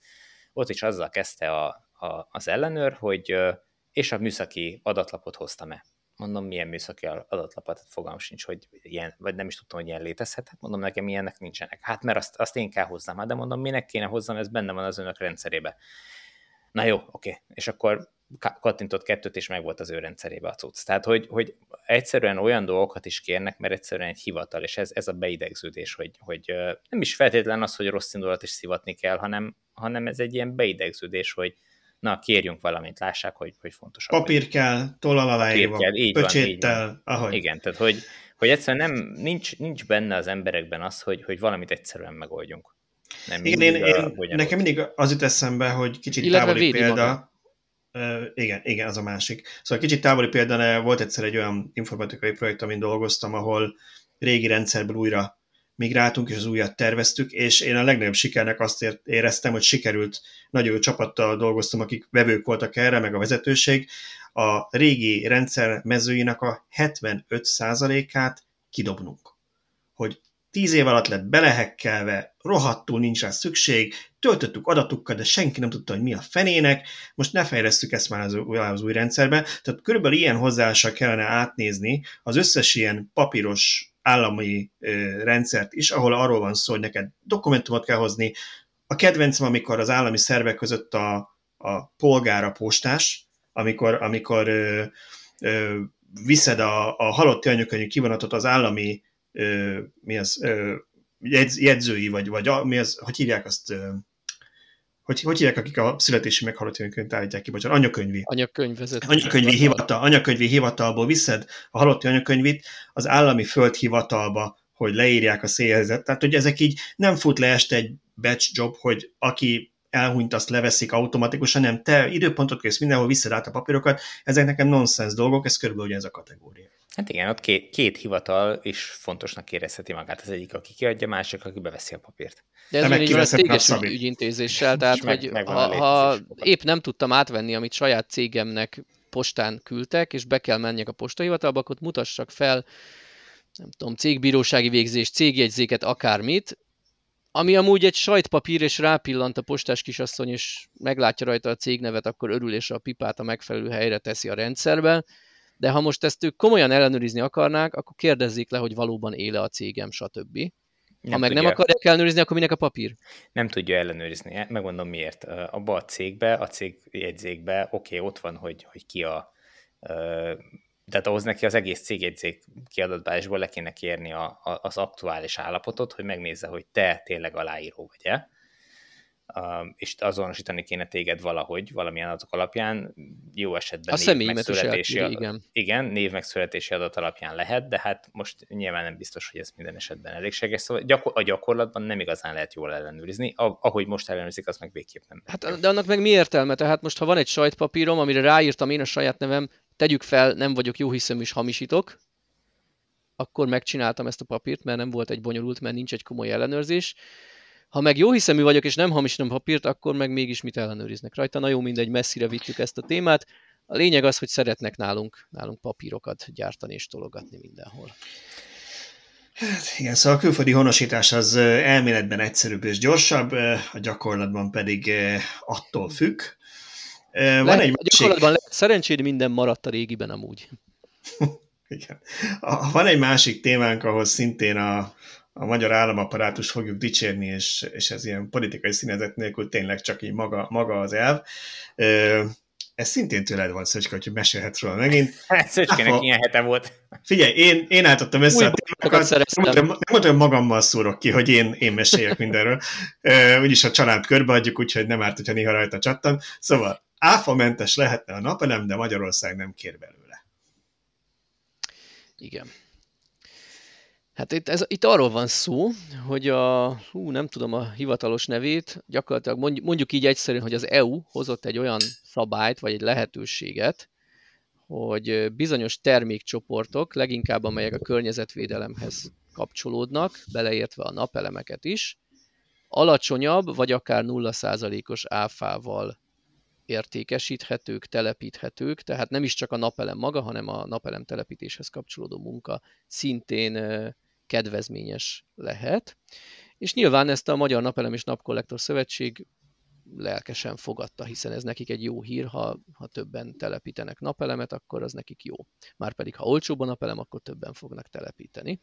ott is azzal kezdte a, a, az ellenőr, hogy és a műszaki adatlapot hoztam-e mondom, milyen műszaki adatlapot, fogalmam sincs, hogy ilyen, vagy nem is tudtam, hogy ilyen létezhet, hát mondom, nekem ilyenek nincsenek. Hát mert azt, azt én kell hozzám, hát de mondom, minek kéne hozzám, ez benne van az önök rendszerébe. Na jó, oké. És akkor kattintott kettőt, és meg volt az ő rendszerébe a cucc. Tehát, hogy, hogy egyszerűen olyan dolgokat is kérnek, mert egyszerűen egy hivatal, és ez, ez a beidegződés, hogy, hogy nem is feltétlen az, hogy rossz indulat is szivatni kell, hanem, hanem ez egy ilyen beidegződés, hogy, na kérjünk valamit, lássák, hogy, hogy fontos. Papír kell, tollal aláírva, pöcséttel, ahogy. Igen, tehát hogy, hogy egyszerűen nem, nincs, nincs benne az emberekben az, hogy, hogy valamit egyszerűen megoldjunk. Nem igen, én, én, nekem mindig az jut eszembe, hogy kicsit Illetve távoli példa, Uh, igen, igen, az a másik. Szóval kicsit távoli példa, volt egyszer egy olyan informatikai projekt, amin dolgoztam, ahol régi rendszerből újra migráltunk, és az újat terveztük, és én a legnagyobb sikernek azt éreztem, hogy sikerült, nagyon jó csapattal dolgoztam, akik vevők voltak erre, meg a vezetőség, a régi rendszer mezőinek a 75%-át kidobnunk. Hogy tíz év alatt lett belehekkelve, rohadtul nincs rá szükség, töltöttük adatukkal, de senki nem tudta, hogy mi a fenének, most ne fejlesztük ezt már az, az új rendszerbe. Tehát körülbelül ilyen hozzáállással kellene átnézni az összes ilyen papíros állami rendszert is, ahol arról van szó, hogy neked dokumentumot kell hozni. A kedvencem, amikor az állami szervek között a, a polgár a postás, amikor, amikor ö, ö, viszed a, a halotti anyakönyvű kivonatot az állami ö, mi az, ö, jegyzői, vagy, vagy a, mi az, hogy hívják azt, ö, hogy, hogy hívják, akik a születési meghalotti könyvet állítják ki, bocsánat, anyakönyvi. Anyakönyvezető. Anyakönyvi hivatal, anyakönyvi hivatalból viszed a halotti anyakönyvit az állami földhivatalba, hogy leírják a szélzet. Tehát, hogy ezek így nem fut le este egy batch job, hogy aki elhunyt, azt leveszik automatikusan, nem te időpontot kész mindenhol viszed át a papírokat, ezek nekem nonsens dolgok, ez körülbelül ez a kategória. Hát igen, ott két, két hivatal is fontosnak érezheti magát. Az egyik, aki kiadja, a másik, aki beveszi a papírt. De ez így van céges ügy, ügyintézéssel, tehát meg, hogy meg ha, ha épp nem tudtam átvenni, amit saját cégemnek postán küldtek, és be kell menjek a postahivatalba, akkor mutassak fel, nem tudom, cégbírósági végzés, cégjegyzéket, akármit, ami amúgy egy sajtpapír, és rápillant a postás kisasszony, és meglátja rajta a cégnevet, akkor örül, és a pipát a megfelelő helyre teszi a rendszerbe de ha most ezt ők komolyan ellenőrizni akarnák, akkor kérdezzék le, hogy valóban éle a cégem, stb. Nem ha meg tudja. nem akarják ellenőrizni, akkor minek a papír? Nem tudja ellenőrizni. Megmondom miért. Abba a cégbe, a cég jegyzékbe, oké, okay, ott van, hogy, hogy ki a... Tehát ahhoz neki az egész cégjegyzék kiadatbázisból le kéne kérni a, a, az aktuális állapotot, hogy megnézze, hogy te tényleg aláíró vagy-e és azonosítani kéne téged valahogy, valamilyen adatok alapján, jó esetben a név megszületési, adat, igen. igen, név megszületési adat alapján lehet, de hát most nyilván nem biztos, hogy ez minden esetben elégséges, szóval gyakor- a gyakorlatban nem igazán lehet jól ellenőrizni, ahogy most ellenőrizik, az meg végképp nem. Hát, de annak meg mi értelme? Tehát most, ha van egy sajtpapírom, amire ráírtam én a saját nevem, tegyük fel, nem vagyok jó hiszem is hamisítok, akkor megcsináltam ezt a papírt, mert nem volt egy bonyolult, mert nincs egy komoly ellenőrzés. Ha meg jó hiszemű vagyok, és nem hamisítom papírt, akkor meg mégis mit ellenőriznek rajta. Na jó, mindegy, messzire vittük ezt a témát. A lényeg az, hogy szeretnek nálunk, nálunk papírokat gyártani és tologatni mindenhol. Hát igen, szóval a külföldi honosítás az elméletben egyszerűbb és gyorsabb, a gyakorlatban pedig attól függ. Van lehet, egy másik... Gyakorlatban lehet, szerencséd minden maradt a régiben amúgy. *laughs* igen. Van egy másik témánk, ahol szintén a, a magyar államaparátus fogjuk dicsérni, és, és ez ilyen politikai színezet nélkül tényleg csak így maga, maga az elv. Ez szintén tőled van, Szöcske, hogy mesélhetsz róla megint. *laughs* Hát Szöcskének ilyen hete volt. *laughs* Figyelj, én, én átadtam össze Új a témákat, nem mondtam, nem mondtam, magammal szúrok ki, hogy én, én meséljek mindenről. Úgyis a család körbeadjuk, úgyhogy nem árt, hogyha néha rajta csattan. Szóval áfamentes lehetne a napelem, de Magyarország nem kér belőle. Igen. Hát itt, ez, itt arról van szó, hogy a, hú, nem tudom a hivatalos nevét, gyakorlatilag mondjuk, mondjuk így egyszerűen, hogy az EU hozott egy olyan szabályt, vagy egy lehetőséget, hogy bizonyos termékcsoportok, leginkább amelyek a környezetvédelemhez kapcsolódnak, beleértve a napelemeket is, alacsonyabb, vagy akár 0%-os áfával értékesíthetők, telepíthetők, tehát nem is csak a napelem maga, hanem a napelem telepítéshez kapcsolódó munka szintén kedvezményes lehet. És nyilván ezt a Magyar Napelem és Napkollektor Szövetség lelkesen fogadta, hiszen ez nekik egy jó hír, ha, ha többen telepítenek napelemet, akkor az nekik jó. Márpedig, ha olcsóbb a napelem, akkor többen fognak telepíteni.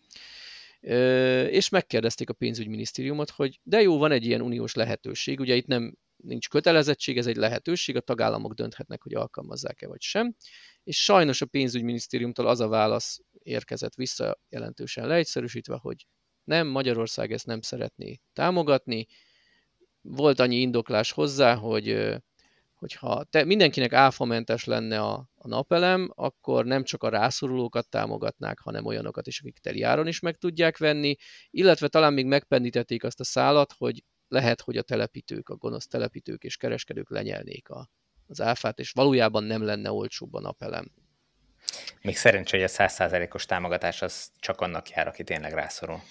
És megkérdezték a pénzügyminisztériumot, hogy de jó, van egy ilyen uniós lehetőség, ugye itt nem nincs kötelezettség, ez egy lehetőség, a tagállamok dönthetnek, hogy alkalmazzák-e vagy sem. És sajnos a pénzügyminisztériumtól az a válasz érkezett vissza jelentősen leegyszerűsítve, hogy nem, Magyarország ezt nem szeretné támogatni. Volt annyi indoklás hozzá, hogy hogyha te, mindenkinek áfamentes lenne a, a napelem, akkor nem csak a rászorulókat támogatnák, hanem olyanokat is, akik teriáron is meg tudják venni, illetve talán még megpendítették azt a szálat, hogy lehet, hogy a telepítők, a gonosz telepítők és kereskedők lenyelnék a, az áfát, és valójában nem lenne olcsóbb a napelem. Még szerencsé, hogy a 100%-os támogatás az csak annak jár, aki tényleg rászorul.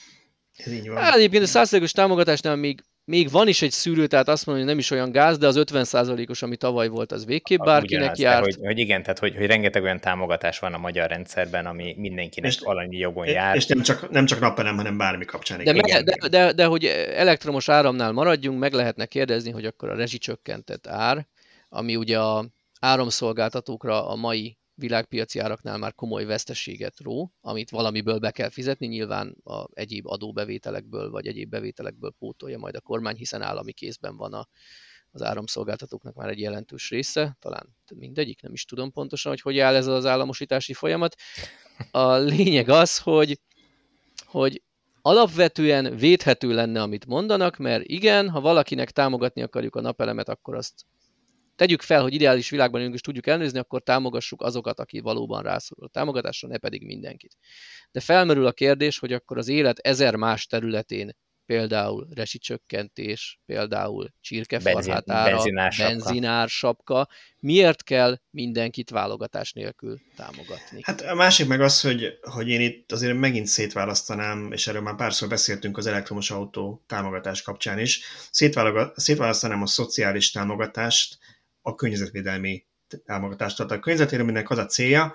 Ez így van. Hát egyébként a 100%-os támogatásnál még még van is egy szűrő, tehát azt mondom, hogy nem is olyan gáz, de az 50%-os, ami tavaly volt, az végképp bárkinek Ugyanaz, járt. Hogy, hogy igen, tehát hogy, hogy rengeteg olyan támogatás van a magyar rendszerben, ami mindenkinek és, alanyi jogon jár. És nem csak, nem csak napelem, hanem bármi kapcsán. De, me, de, de, de, hogy elektromos áramnál maradjunk, meg lehetne kérdezni, hogy akkor a rezsicsökkentett ár, ami ugye a áramszolgáltatókra a mai világpiaci áraknál már komoly veszteséget ró, amit valamiből be kell fizetni, nyilván a egyéb adóbevételekből vagy egyéb bevételekből pótolja majd a kormány, hiszen állami kézben van a, az áramszolgáltatóknak már egy jelentős része, talán mindegyik, nem is tudom pontosan, hogy hogy áll ez az államosítási folyamat. A lényeg az, hogy, hogy alapvetően védhető lenne, amit mondanak, mert igen, ha valakinek támogatni akarjuk a napelemet, akkor azt tegyük fel, hogy ideális világban élünk és tudjuk elnőzni, akkor támogassuk azokat, aki valóban rászorul a támogatásra, ne pedig mindenkit. De felmerül a kérdés, hogy akkor az élet ezer más területén például resicsökkentés, például csirkefarhátára, benzinár, benzinár sapka. Miért kell mindenkit válogatás nélkül támogatni? Hát a másik meg az, hogy, hogy én itt azért megint szétválasztanám, és erről már párszor beszéltünk az elektromos autó támogatás kapcsán is, szétválasztanám a szociális támogatást a környezetvédelmi támogatást. Tehát a környezetvédelminek az a célja,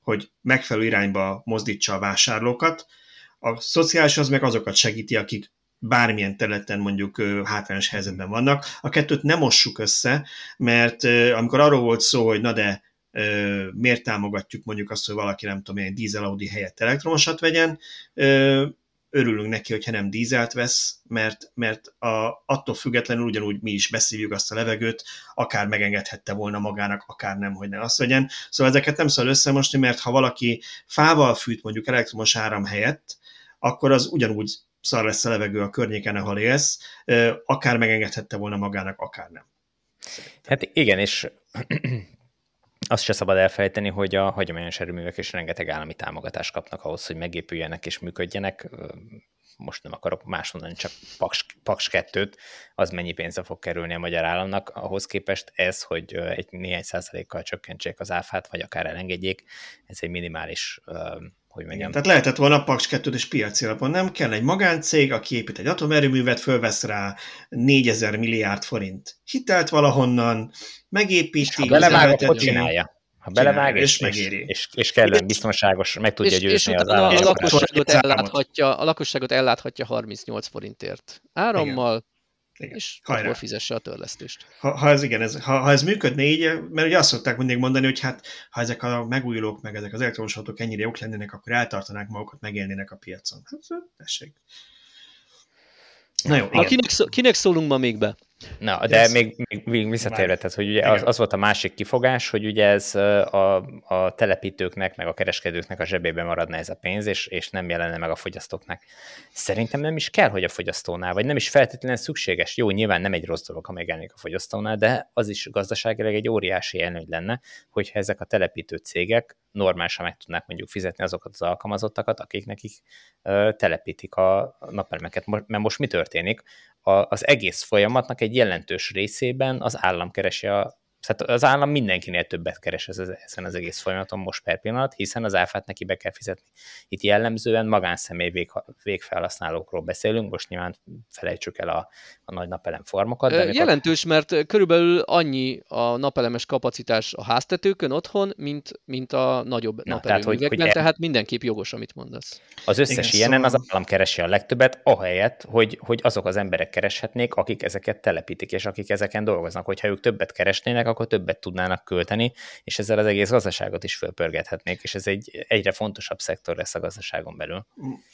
hogy megfelelő irányba mozdítsa a vásárlókat, a szociális az meg azokat segíti, akik bármilyen területen mondjuk hátrányos helyzetben vannak. A kettőt nem mossuk össze, mert amikor arról volt szó, hogy na de miért támogatjuk mondjuk azt, hogy valaki nem tudom, ilyen dízel Audi helyett elektromosat vegyen, örülünk neki, hogyha nem dízelt vesz, mert, mert a, attól függetlenül ugyanúgy mi is beszívjuk azt a levegőt, akár megengedhette volna magának, akár nem, hogy ne azt vegyen. Szóval ezeket nem szabad összemosni, mert ha valaki fával fűt mondjuk elektromos áram helyett, akkor az ugyanúgy szar lesz a levegő a környéken, ahol élsz, akár megengedhette volna magának, akár nem. Hát igen, és azt se szabad elfelejteni, hogy a hagyományos erőművek is rengeteg állami támogatást kapnak ahhoz, hogy megépüljenek és működjenek. Most nem akarok más mondani, csak Paks, Paks 2 az mennyi pénzbe fog kerülni a magyar államnak. Ahhoz képest ez, hogy egy néhány százalékkal csökkentsék az áfát, vagy akár elengedjék, ez egy minimális hogy mondjam. Tehát lehetett volna Paks 2 és piaci alapon. Nem kell egy magáncég, aki épít egy atomerőművet, fölvesz rá 4000 milliárd forint hitelt valahonnan, megépíti, ha belevág, akkor csinálja. Ha belevág, és, és, és, és, és kellően biztonságos, meg tudja és, győzni és az a, a, lakosságot elláthatja, a lakosságot elláthatja 38 forintért árammal, igen. És Hajrá. akkor fizesse a törlesztést. Ha, ha ez igen, ez, ha, ha ez működne így, mert ugye azt szokták mindig mondani, hogy hát ha ezek a megújulók, meg ezek az elektromos autók ennyire jók lennének, akkor eltartanák magukat, megélnének a piacon. Hát tessék. Na jó, ha kinek, szó, kinek szólunk ma még be? Na, de yes. még, még, visszatérve, tehát, hogy ugye az, az volt a másik kifogás, hogy ugye ez a, a telepítőknek, meg a kereskedőknek a zsebébe maradna ez a pénz, és, és nem jelenne meg a fogyasztóknak. Szerintem nem is kell, hogy a fogyasztónál, vagy nem is feltétlenül szükséges. Jó, nyilván nem egy rossz dolog, ha megjelenik a fogyasztónál, de az is gazdaságilag egy óriási előny lenne, hogyha ezek a telepítő cégek normálisan meg tudnák mondjuk fizetni azokat az alkalmazottakat, akik nekik telepítik a napelemeket. Mert most mi történik? Az egész folyamatnak egy jelentős részében az állam keresi a tehát az állam mindenkinél többet keres ezen az egész folyamaton most per pillanat, hiszen az áfát neki be kell fizetni. Itt jellemzően magánszemély vég, végfelhasználókról beszélünk, most nyilván felejtsük el a, a nagy napelem formokat. De Jelentős, a... mert körülbelül annyi a napelemes kapacitás a háztetőkön otthon, mint, mint a nagyobb Na, tehát, hogy, tehát mindenképp jogos, amit mondasz. Az összes Igen, ilyenen szóval... az állam keresi a legtöbbet, ahelyett, hogy, hogy azok az emberek kereshetnék, akik ezeket telepítik, és akik ezeken dolgoznak. Hogyha ők többet keresnének, akkor többet tudnának költeni, és ezzel az egész gazdaságot is fölpörgethetnék, és ez egy egyre fontosabb szektor lesz a gazdaságon belül.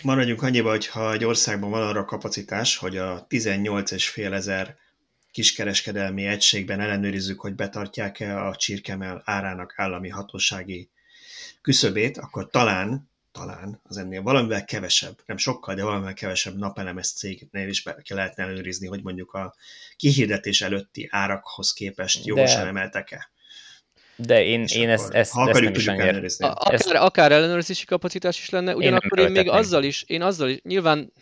Maradjunk annyiba, hogy ha egy országban van arra kapacitás, hogy a 18,5 ezer kiskereskedelmi egységben ellenőrizzük, hogy betartják-e a csirkemel árának állami hatósági küszöbét, akkor talán talán az ennél valamivel kevesebb, nem sokkal, de valamivel kevesebb napelemes cégnél is be kell lehetne előrizni, hogy mondjuk a kihirdetés előtti árakhoz képest jogosan emeltek-e. De én, én ezt, ezt, ha ezt nem is ellenőrizni. Akár, ezt... akár ellenőrzési kapacitás is lenne, ugyanakkor én, én még azzal is, én azzal is, nyilván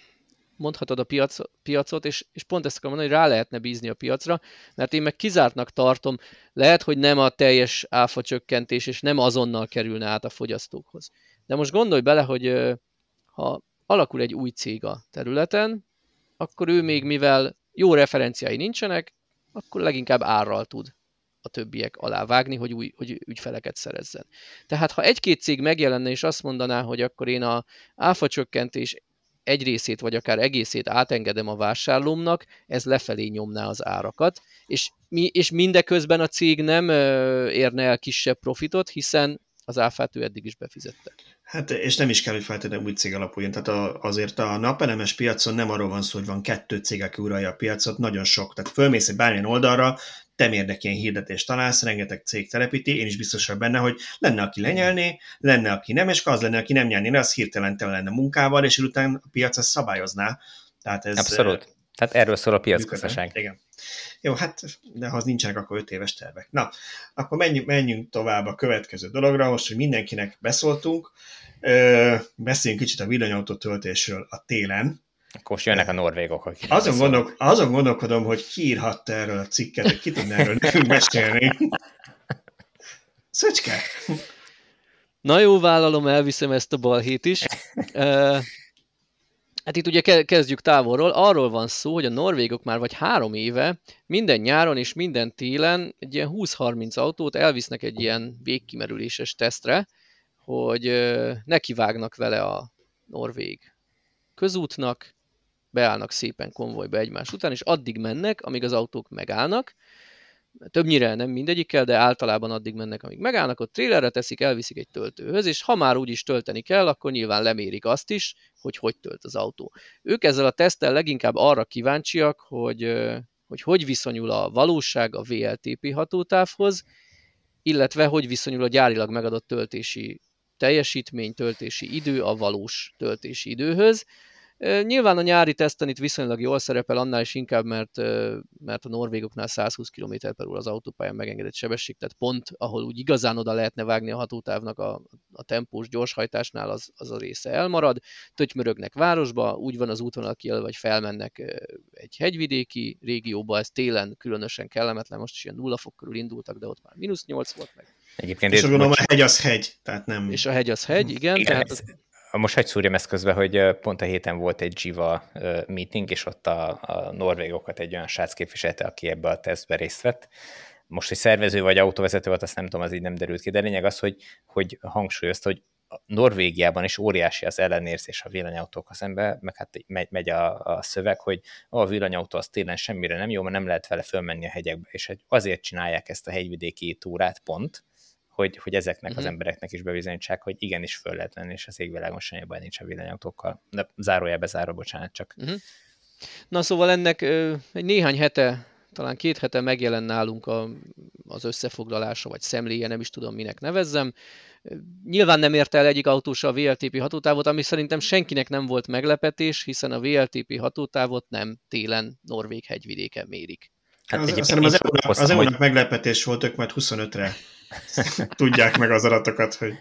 mondhatod a piac, piacot, és, és pont ezt akarom mondani, hogy rá lehetne bízni a piacra, mert én meg kizártnak tartom, lehet, hogy nem a teljes áfa csökkentés, és nem azonnal kerülne át a fogyasztókhoz. De most gondolj bele, hogy ha alakul egy új cég a területen, akkor ő még mivel jó referenciái nincsenek, akkor leginkább árral tud a többiek alá vágni, hogy új hogy ügyfeleket szerezzen. Tehát ha egy-két cég megjelenne és azt mondaná, hogy akkor én a áfa csökkentés egy részét vagy akár egészét átengedem a vásárlómnak, ez lefelé nyomná az árakat, és, mi, és mindeközben a cég nem érne el kisebb profitot, hiszen az áfát ő eddig is befizette. Hát, és nem is kell, hogy feltétlenül új cég alapuljon. Tehát a, azért a napelemes piacon nem arról van szó, hogy van kettő cég, aki uralja a piacot, nagyon sok. Tehát fölmész egy bármilyen oldalra, érdek ilyen hirdetést találsz, rengeteg cég telepíti, én is biztos vagyok benne, hogy lenne, aki lenyelné, lenne, aki nem, és az lenne, aki nem nyelné, az hirtelen tele lenne munkával, és utána a piac ezt szabályozná. Tehát ez, Abszolút. Tehát erről szól a piacgazdaság. Igen. Jó, hát, de ha az nincsenek, akkor 5 éves tervek. Na, akkor menjünk, menjünk tovább a következő dologra, most, hogy mindenkinek beszóltunk, ö, beszéljünk kicsit a villanyautó töltésről a télen. Akkor most jönnek a norvégok, akik azon, gondolk, azon gondolkodom, hogy ki írhatta erről a cikket, hogy ki tudna erről nekünk mesélni. Szöcske! Na jó, vállalom, elviszem ezt a balhét is. Hát itt ugye kezdjük távolról. Arról van szó, hogy a norvégok már vagy három éve minden nyáron és minden télen egy ilyen 20-30 autót elvisznek egy ilyen végkimerüléses tesztre, hogy nekivágnak vele a norvég közútnak, beállnak szépen konvojba egymás után, és addig mennek, amíg az autók megállnak, többnyire nem mindegyikkel, de általában addig mennek, amíg megállnak, ott trélerre teszik, elviszik egy töltőhöz, és ha már úgyis tölteni kell, akkor nyilván lemérik azt is, hogy hogy tölt az autó. Ők ezzel a teszttel leginkább arra kíváncsiak, hogy hogy, hogy viszonyul a valóság a VLTP hatótávhoz, illetve hogy viszonyul a gyárilag megadott töltési teljesítmény, töltési idő a valós töltési időhöz, Nyilván a nyári teszten itt viszonylag jól szerepel, annál is inkább, mert, mert a norvégoknál 120 km per óra az autópályán megengedett sebesség, tehát pont, ahol úgy igazán oda lehetne vágni a hatótávnak a, a tempós gyorshajtásnál, az, az a része elmarad. Tötymörögnek városba, úgy van az útvonal kijelölve, vagy felmennek egy hegyvidéki régióba, ez télen különösen kellemetlen, most is ilyen nulla fok körül indultak, de ott már mínusz 8 volt meg. Egyébként és gondolom a hegy az hegy, tehát nem... És a hegy az hegy, igen. igen tehát ez, most hagy szúrjam ezt közben, hogy pont a héten volt egy Jiva meeting, és ott a, a norvégokat egy olyan srác képviselte, aki ebbe a tesztbe részt vett. Most, hogy szervező vagy autóvezető volt, azt nem tudom, az így nem derült ki, de lényeg az, hogy, hogy hangsúlyozta, hogy Norvégiában is óriási az ellenérzés a villanyautókkal szembe, meg hát megy, megy a, a szöveg, hogy a villanyautó az télen semmire nem jó, mert nem lehet vele fölmenni a hegyekbe, és azért csinálják ezt a hegyvidéki túrát pont, hogy, hogy ezeknek uh-huh. az mhm. embereknek is bebizonyítsák, hogy igenis föl lehet lenni, és az égvilágon semmi baj nincs a villanyautókkal. De zárójelbe záró, bocsánat, csak. Uh-huh. Na szóval ennek ö, egy néhány hete, talán két hete megjelen nálunk a, az összefoglalása, vagy szemléje, nem is tudom minek nevezzem. Nyilván nem érte el egyik autós a VLTP hatótávot, ami szerintem senkinek nem volt meglepetés, hiszen a VLTP hatótávot nem télen Norvég hegyvidéken mérik. Hát az, szerintem az EU-nak, az EU-nak hogy... meglepetés volt, ők majd 25-re *laughs* tudják meg az adatokat, hogy...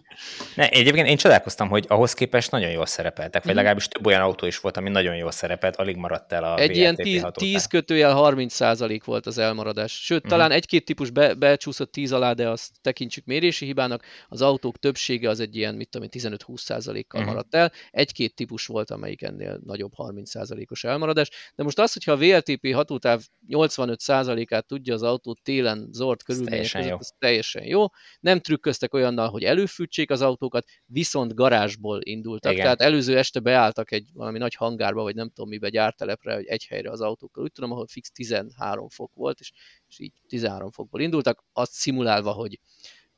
Ne, egyébként én csodálkoztam, hogy ahhoz képest nagyon jól szerepeltek, vagy mhm. legalábbis több olyan autó is volt, ami nagyon jól szerepelt, alig maradt el a Egy ilyen 10, 10 kötőjel 30 százalék volt az elmaradás. Sőt, uh-huh. talán egy-két típus be, becsúszott 10 alá, de azt tekintsük mérési hibának. Az autók többsége az egy ilyen, mit tudom 15-20 százalékkal uh-huh. maradt el. Egy-két típus volt, amelyik ennél nagyobb 30 százalékos elmaradás. De most az, hogyha a VLTP hatótáv 85 százalékát tudja az autó télen zord körülmények között, az teljesen jó nem trükköztek olyannal, hogy előfűtsék az autókat, viszont garázsból indultak. Igen. Tehát előző este beálltak egy valami nagy hangárba, vagy nem tudom mibe, gyártelepre, hogy egy helyre az autókkal. Úgy tudom, ahol fix 13 fok volt, és, és így 13 fokból indultak, azt szimulálva, hogy,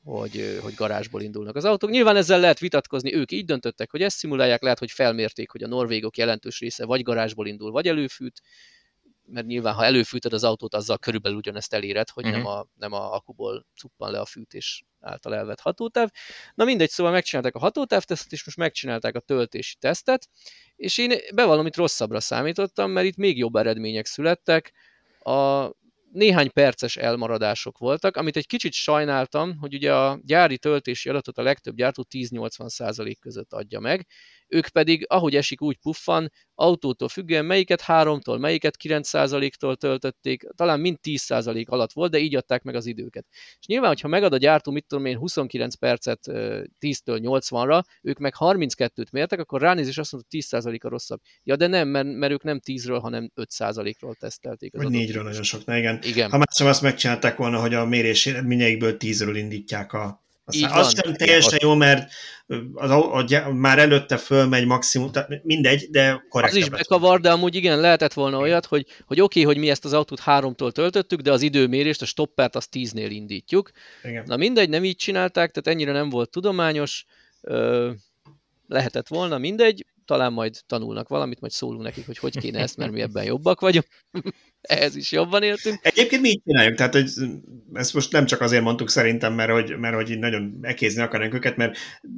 hogy, hogy garázsból indulnak az autók. Nyilván ezzel lehet vitatkozni, ők így döntöttek, hogy ezt szimulálják, lehet, hogy felmérték, hogy a norvégok jelentős része vagy garázsból indul, vagy előfűt, mert nyilván, ha előfűtöd az autót, azzal körülbelül ugyanezt eléred, hogy uh-huh. nem, mhm. a, nem a akuból cuppan le a fűtés által elvett hatótáv. Na mindegy, szóval megcsinálták a hatótávtesztet, és most megcsinálták a töltési tesztet, és én bevallom, itt rosszabbra számítottam, mert itt még jobb eredmények születtek. A néhány perces elmaradások voltak, amit egy kicsit sajnáltam, hogy ugye a gyári töltési adatot a legtöbb gyártó 10-80% között adja meg, ők pedig, ahogy esik, úgy puffan, autótól függően melyiket 3-tól, melyiket 9%-tól töltötték, talán mind 10% alatt volt, de így adták meg az időket. És nyilván, hogyha megad a gyártó, mit tudom én, 29 percet 10-től 80-ra, ők meg 32-t mértek, akkor ránézés azt mondta, 10%-a rosszabb. Ja, de nem, mert, mert ők nem 10-ről, hanem 5%-ról tesztelték. Az Vagy 4-ről nagyon sok, na igen. Igen. Ha már azt megcsinálták volna, hogy a mérés eredményeikből 10-ről indítják a aztán az sem teljesen jó, mert az, a, a, már előtte fölmegy maximum, tehát mindegy, de korrekt. Az is bekavar, de amúgy igen, lehetett volna olyat, hogy, hogy oké, okay, hogy mi ezt az autót háromtól töltöttük, de az időmérést, a stoppert azt tíznél indítjuk. Igen. Na mindegy, nem így csinálták, tehát ennyire nem volt tudományos, ö, lehetett volna, mindegy, talán majd tanulnak valamit, majd szólunk nekik, hogy hogy kéne ezt, mert mi ebben jobbak vagyunk. *laughs* Ehhez is jobban éltünk. Egyébként mi így csináljuk, tehát hogy ezt most nem csak azért mondtuk szerintem, mert hogy, mert hogy nagyon ekézni akarnánk őket, mert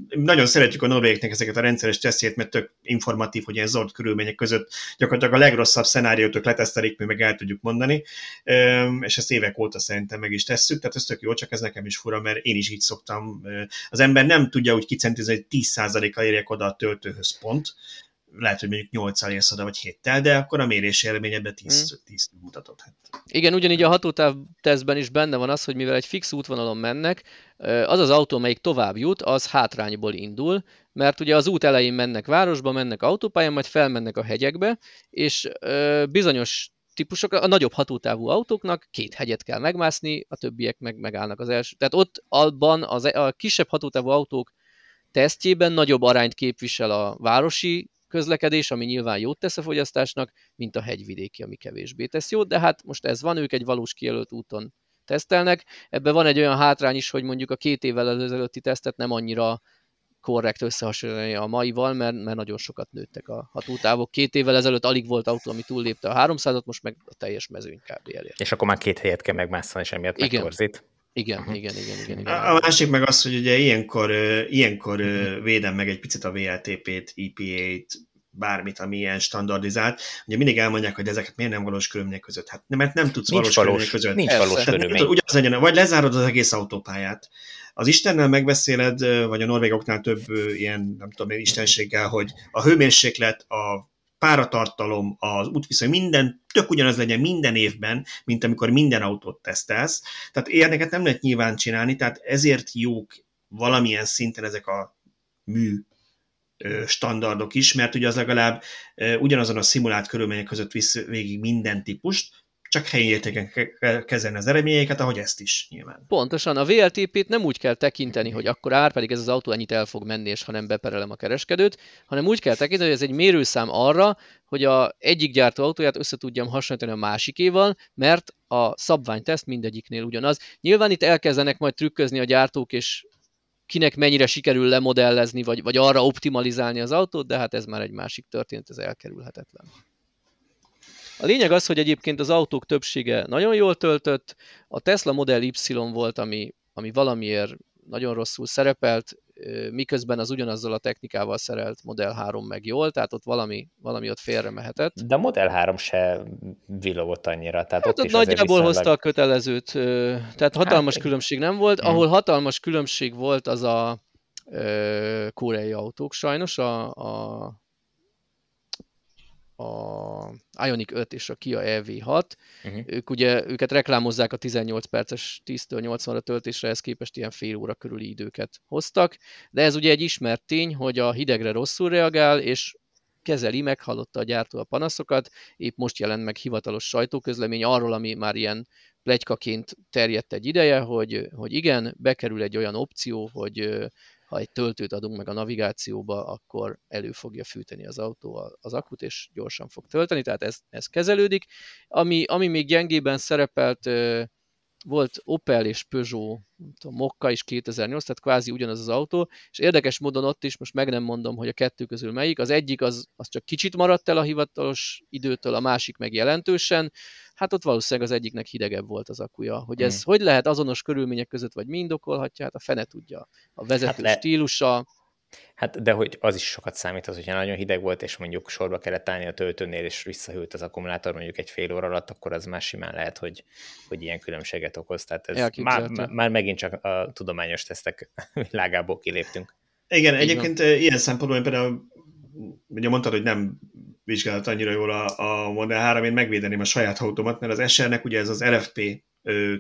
nagyon szeretjük a norvégeknek ezeket a rendszeres tesztjét, mert tök informatív, hogy ilyen zord körülmények között gyakorlatilag a legrosszabb szenáriót ők letesztelik, mi meg el tudjuk mondani, és ezt évek óta szerintem meg is tesszük, tehát ez tök jó, csak ez nekem is fura, mert én is így szoktam. Az ember nem tudja úgy kicentizni, hogy 10%-kal érjek oda a töltőhöz pont, lehet, hogy mondjuk 8 érsz oda, vagy 7 de akkor a mérési élményedben 10, hmm. 10 mutatott. Hát. Igen, ugyanígy a hatótáv tesztben is benne van az, hogy mivel egy fix útvonalon mennek, az az autó, melyik tovább jut, az hátrányból indul, mert ugye az út elején mennek városba, mennek autópályán, majd felmennek a hegyekbe, és bizonyos típusok, a nagyobb hatótávú autóknak két hegyet kell megmászni, a többiek meg megállnak az első. Tehát ott abban az, a kisebb hatótávú autók tesztjében nagyobb arányt képvisel a városi közlekedés, ami nyilván jót tesz a fogyasztásnak, mint a hegyvidéki, ami kevésbé tesz jót, de hát most ez van, ők egy valós kijelölt úton tesztelnek. Ebben van egy olyan hátrány is, hogy mondjuk a két évvel ezelőtti tesztet nem annyira korrekt összehasonlítani a maival, mert, mert nagyon sokat nőttek a hatótávok. Két évvel ezelőtt alig volt autó, ami túllépte a 300-at, most meg a teljes mezőny kb. elért. És akkor már két helyet kell megmászani, és emiatt igen. megtorzít. Igen, uh-huh. igen, igen, igen, igen. A másik meg az, hogy ugye ilyenkor, ilyenkor uh-huh. védem meg egy picit a VLTP-t, EPA-t, bármit, ami ilyen standardizált. Ugye mindig elmondják, hogy ezeket miért nem valós körülmények között. Hát mert nem tudsz nincs valós, valós körülmények között. Nincs valós körülmény. Ugyanaz legyen, vagy lezárod az egész autópályát. Az Istennel megbeszéled, vagy a norvégoknál több ilyen, nem tudom én, istenséggel, hogy a hőmérséklet, a páratartalom, az útviszony, minden tök ugyanaz legyen minden évben, mint amikor minden autót tesztelsz. Tehát ilyeneket nem lehet nyilván csinálni, tehát ezért jók valamilyen szinten ezek a mű standardok is, mert ugye az legalább ugyanazon a szimulált körülmények között visz végig minden típust, csak helyi értéken kezelni az eredményeiket, ahogy ezt is nyilván. Pontosan, a VLTP-t nem úgy kell tekinteni, hogy akkor ár pedig ez az autó ennyit el fog menni, és ha nem beperelem a kereskedőt, hanem úgy kell tekinteni, hogy ez egy mérőszám arra, hogy a egyik gyártó autóját össze tudjam hasonlítani a másikéval, mert a szabványteszt mindegyiknél ugyanaz. Nyilván itt elkezdenek majd trükközni a gyártók, és kinek mennyire sikerül lemodellezni, vagy, vagy arra optimalizálni az autót, de hát ez már egy másik történet, ez elkerülhetetlen. A lényeg az, hogy egyébként az autók többsége nagyon jól töltött, a Tesla Model Y volt, ami, ami valamiért nagyon rosszul szerepelt, miközben az ugyanazzal a technikával szerelt Model 3 meg jól, tehát ott valami, valami ott félre mehetett. De a Model 3 se villogott annyira. Tehát hát ott, ott nagyjából viszonylag... hozta a kötelezőt, tehát hatalmas hát, különbség nem volt. Hmm. Ahol hatalmas különbség volt, az a koreai autók sajnos, a, a a Ionic 5 és a Kia EV6. Uh-huh. Ők ugye, őket reklámozzák a 18 perces 10-től 80-ra töltésre, ez képest ilyen fél óra körüli időket hoztak, de ez ugye egy ismert tény, hogy a hidegre rosszul reagál, és kezeli, meghallotta a gyártó a panaszokat, épp most jelent meg hivatalos sajtóközlemény arról, ami már ilyen plegykaként terjedt egy ideje, hogy, hogy igen, bekerül egy olyan opció, hogy ha egy töltőt adunk meg a navigációba, akkor elő fogja fűteni az autó az akut, és gyorsan fog tölteni, tehát ez, ez kezelődik. Ami, ami még gyengében szerepelt, volt Opel és Peugeot, tudom, Mokka is 2008, tehát kvázi ugyanaz az autó, és érdekes módon ott is, most meg nem mondom, hogy a kettő közül melyik, az egyik az, az csak kicsit maradt el a hivatalos időtől, a másik meg jelentősen, hát ott valószínűleg az egyiknek hidegebb volt az akuja. Hogy ez hmm. hogy lehet azonos körülmények között, vagy mi indokolhatja, hát a fene tudja. A vezető hát le... stílusa, Hát, de hogy az is sokat számít, az, hogyha nagyon hideg volt, és mondjuk sorba kellett állni a töltőnél, és visszahűlt az akkumulátor mondjuk egy fél óra alatt, akkor az már simán lehet, hogy, hogy ilyen különbséget okoz. Tehát ez már, már megint csak a tudományos tesztek *laughs* világából kiléptünk. Igen, Így egyébként van. ilyen szempontból én például ugye mondtad, hogy nem vizsgált annyira jól a, a Model 3, én megvédeném a saját autómat, mert az SR-nek ugye ez az LFP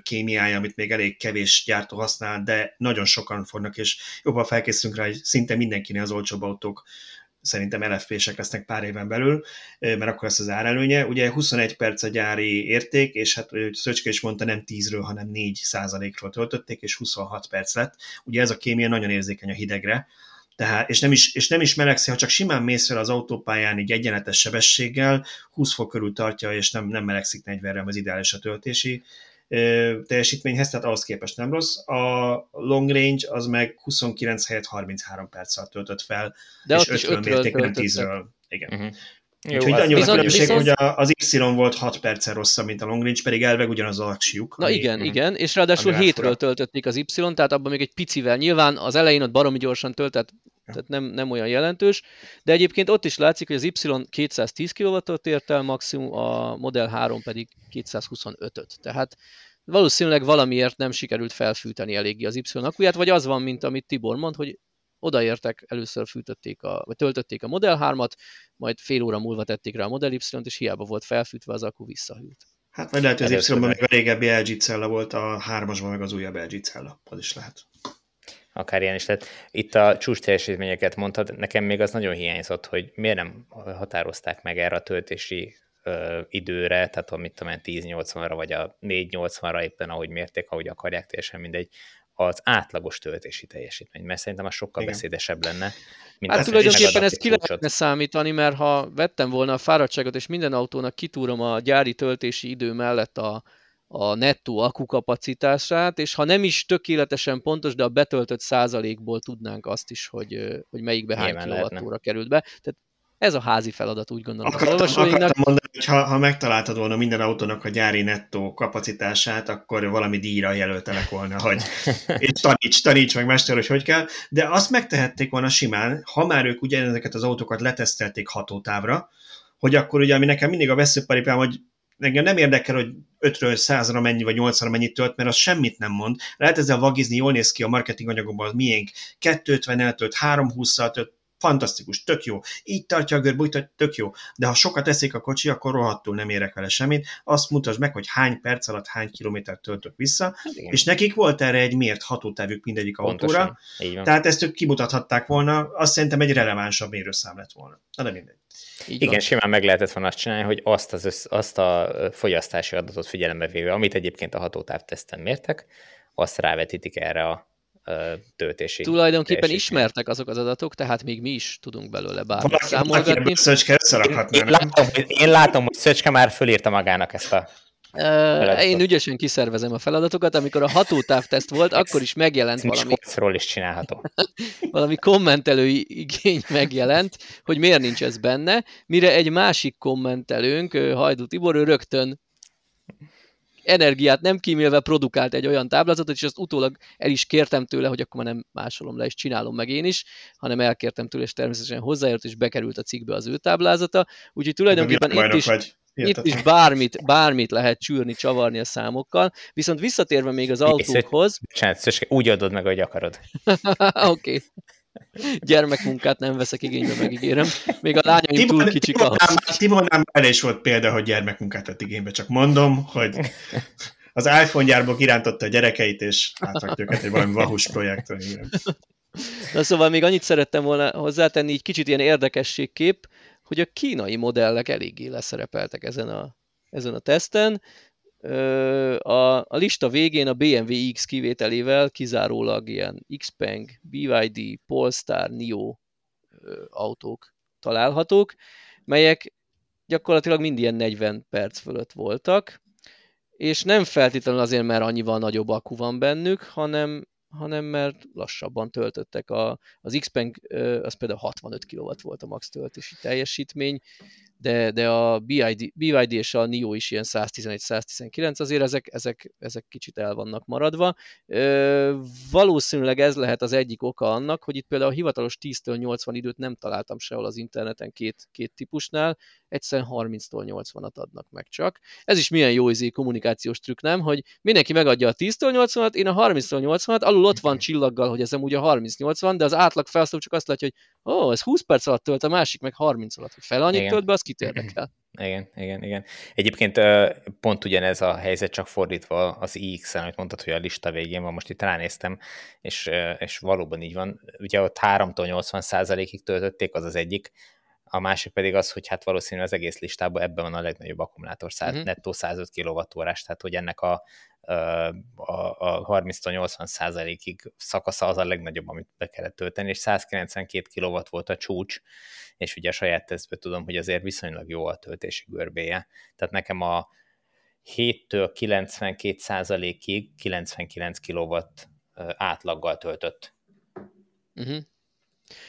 kémiája, amit még elég kevés gyártó használ, de nagyon sokan fognak, és jobban felkészülünk rá, hogy szinte mindenkinél az olcsóbb autók szerintem LFP-sek lesznek pár éven belül, mert akkor lesz az árelőnye. Ugye 21 perc a gyári érték, és hát Szöcske is mondta, nem 10-ről, hanem 4 százalékról töltötték, és 26 perc lett. Ugye ez a kémia nagyon érzékeny a hidegre, tehát, és, nem is, és nem is melegszi, ha csak simán mész fel az autópályán így egyenletes sebességgel, 20 fok körül tartja, és nem, nem melegszik 40-re, az ideális a töltési teljesítményhez, tehát ahhoz képest nem rossz. A long range az meg 29 helyett 33 perccel töltött fel, De és 50 mérték, nem 10-ről. Igen. Uh-huh. Jó, Úgyhogy annyi a különbség, viszont... hogy az Y volt 6 perccel rosszabb, mint a long range, pedig elveg ugyanaz az aksiuk. Na ami, igen, uh-huh. igen, és ráadásul 7-ről töltötték az Y, tehát abban még egy picivel. Nyilván az elején ott baromi gyorsan töltött, tehát nem, nem olyan jelentős, de egyébként ott is látszik, hogy az Y 210 kW-ot ért el maximum, a Model 3 pedig 225-öt. Tehát valószínűleg valamiért nem sikerült felfűteni eléggé az Y akuját, vagy az van, mint amit Tibor mond, hogy odaértek, először fűtötték a, vagy töltötték a Model 3-at, majd fél óra múlva tették rá a Model Y-t, és hiába volt felfűtve, az akku visszahűlt. Hát vagy lehet, hogy az Y-ban még a régebbi LG cella volt, a 3-asban meg az újabb LG cella. Az is lehet. Akár ilyen is lehet. Itt a csúcs teljesítményeket mondtad, nekem még az nagyon hiányzott, hogy miért nem határozták meg erre a töltési ö, időre, tehát amit tudom, 10-80-ra, vagy a 4-80-ra éppen, ahogy mérték, ahogy akarják, teljesen mindegy, az átlagos töltési teljesítmény, mert szerintem az sokkal Igen. beszédesebb lenne. Mint hát tulajdonképpen ezt ki lehetne számítani, mert ha vettem volna a fáradtságot, és minden autónak kitúrom a gyári töltési idő mellett a, a nettó akukapacitását, és ha nem is tökéletesen pontos, de a betöltött százalékból tudnánk azt is, hogy, hogy melyikbe hány kilowattóra került be. Tehát Ez a házi feladat, úgy gondolom. Akartam, akartam mondani, hogy ha, ha megtaláltad volna minden autónak a gyári nettó kapacitását, akkor valami díjra jelöltelek volna, hogy *laughs* és taníts, taníts meg mester, hogy hogy kell, de azt megtehették volna simán, ha már ők ugye ezeket az autókat letesztelték hatótávra, hogy akkor ugye, ami nekem mindig a veszőparipám, hogy engem nem érdekel, hogy 5-ről 100-ra mennyi, vagy 8-ra mennyit tölt, mert az semmit nem mond. Lehet ezzel vagizni, jól néz ki a marketing anyagokban, az miénk 250 eltölt, 320-szal tölt, fantasztikus, tök jó. Így tartja a görb, úgy tök jó. De ha sokat eszik a kocsi, akkor rohadtul nem érek vele semmit. Azt mutasd meg, hogy hány perc alatt hány kilométert töltök vissza, hát Igen. és nekik volt erre egy mért hatótávük mindegyik Pontosan. autóra. Tehát ezt ők kimutathatták volna, azt szerintem egy relevánsabb mérőszám lett volna. Na de mindegy. Így Igen, van. simán meg lehetett volna azt csinálni, hogy azt, az össz, azt a fogyasztási adatot figyelembe véve, amit egyébként a hatótávteszten mértek, azt rávetítik erre a töltési. Tulajdonképpen teljesítmény. ismertek azok az adatok, tehát még mi is tudunk belőle bármit számolgatni. Szöcske én, én, látom, én látom, hogy Szöcske már fölírta magának ezt a Uh, én ügyesen kiszervezem a feladatokat, amikor a hatótávteszt volt, akkor is megjelent valami... Ról is csinálható. *laughs* valami kommentelői igény megjelent, hogy miért nincs ez benne, mire egy másik kommentelőnk, Hajdú Tibor, ő rögtön energiát nem kímélve produkált egy olyan táblázatot, és azt utólag el is kértem tőle, hogy akkor már nem másolom le, és csinálom meg én is, hanem elkértem tőle, és természetesen hozzájött, és bekerült a cikkbe az ő táblázata. Úgyhogy tulajdonképpen itt is, vagy. itt is bármit, bármit lehet csűrni, csavarni a számokkal. Viszont visszatérve még az autókhoz... Bocsánat, úgy adod meg, hogy akarod. *laughs* Oké. okay. Gyermekmunkát nem veszek igénybe, megígérem. Még a lányaim túl kicsik ahhoz. Timonnál el is volt példa, hogy gyermekmunkát vett igénybe, csak mondom, hogy az iPhone gyárból kirántotta a gyerekeit, és átrakta őket egy valami vahus projektre. Na szóval még annyit szerettem volna hozzátenni, így kicsit ilyen érdekességkép, hogy a kínai modellek eléggé leszerepeltek ezen a, ezen a teszten, a, lista végén a BMW X kivételével kizárólag ilyen Xpeng, BYD, Polestar, NIO autók találhatók, melyek gyakorlatilag mind ilyen 40 perc fölött voltak, és nem feltétlenül azért, mert annyival nagyobb akku van bennük, hanem, hanem mert lassabban töltöttek. A, az Xpeng az például 65 kW volt a max töltési teljesítmény, de, de a BID, BYD és a NIO is ilyen 111-119, azért ezek, ezek, ezek kicsit el vannak maradva. Ö, valószínűleg ez lehet az egyik oka annak, hogy itt például a hivatalos 10-től 80 időt nem találtam sehol az interneten két, két típusnál, egyszerűen 30-tól 80-at adnak meg csak. Ez is milyen jó izé kommunikációs trükk, nem? Hogy mindenki megadja a 10-től 80-at, én a 30-től 80-at, alul ott van csillaggal, hogy ez amúgy a 30-80, de az átlag felszóló csak azt látja, hogy ó, oh, ez 20 perc alatt tölt, a másik meg 30 alatt. Fel annyit tölt be, az kit érdekel. Igen, igen, igen. Egyébként pont ugyanez a helyzet, csak fordítva az iX-en, amit mondtad, hogy a lista végén van, most itt ránéztem, és, és valóban így van. Ugye ott 3-tól 80 százalékig töltötték, az az egyik, a másik pedig az, hogy hát valószínűleg az egész listában ebben van a legnagyobb akkumulátor, uh-huh. nettó 105 kWh, tehát hogy ennek a, a, a 30-80 százalékig szakasza az a legnagyobb, amit be kellett tölteni, és 192 kW volt a csúcs, és ugye a saját tesztből tudom, hogy azért viszonylag jó a töltési görbéje. Tehát nekem a 7-től 92 százalékig 99 kW átlaggal töltött. Uh-huh.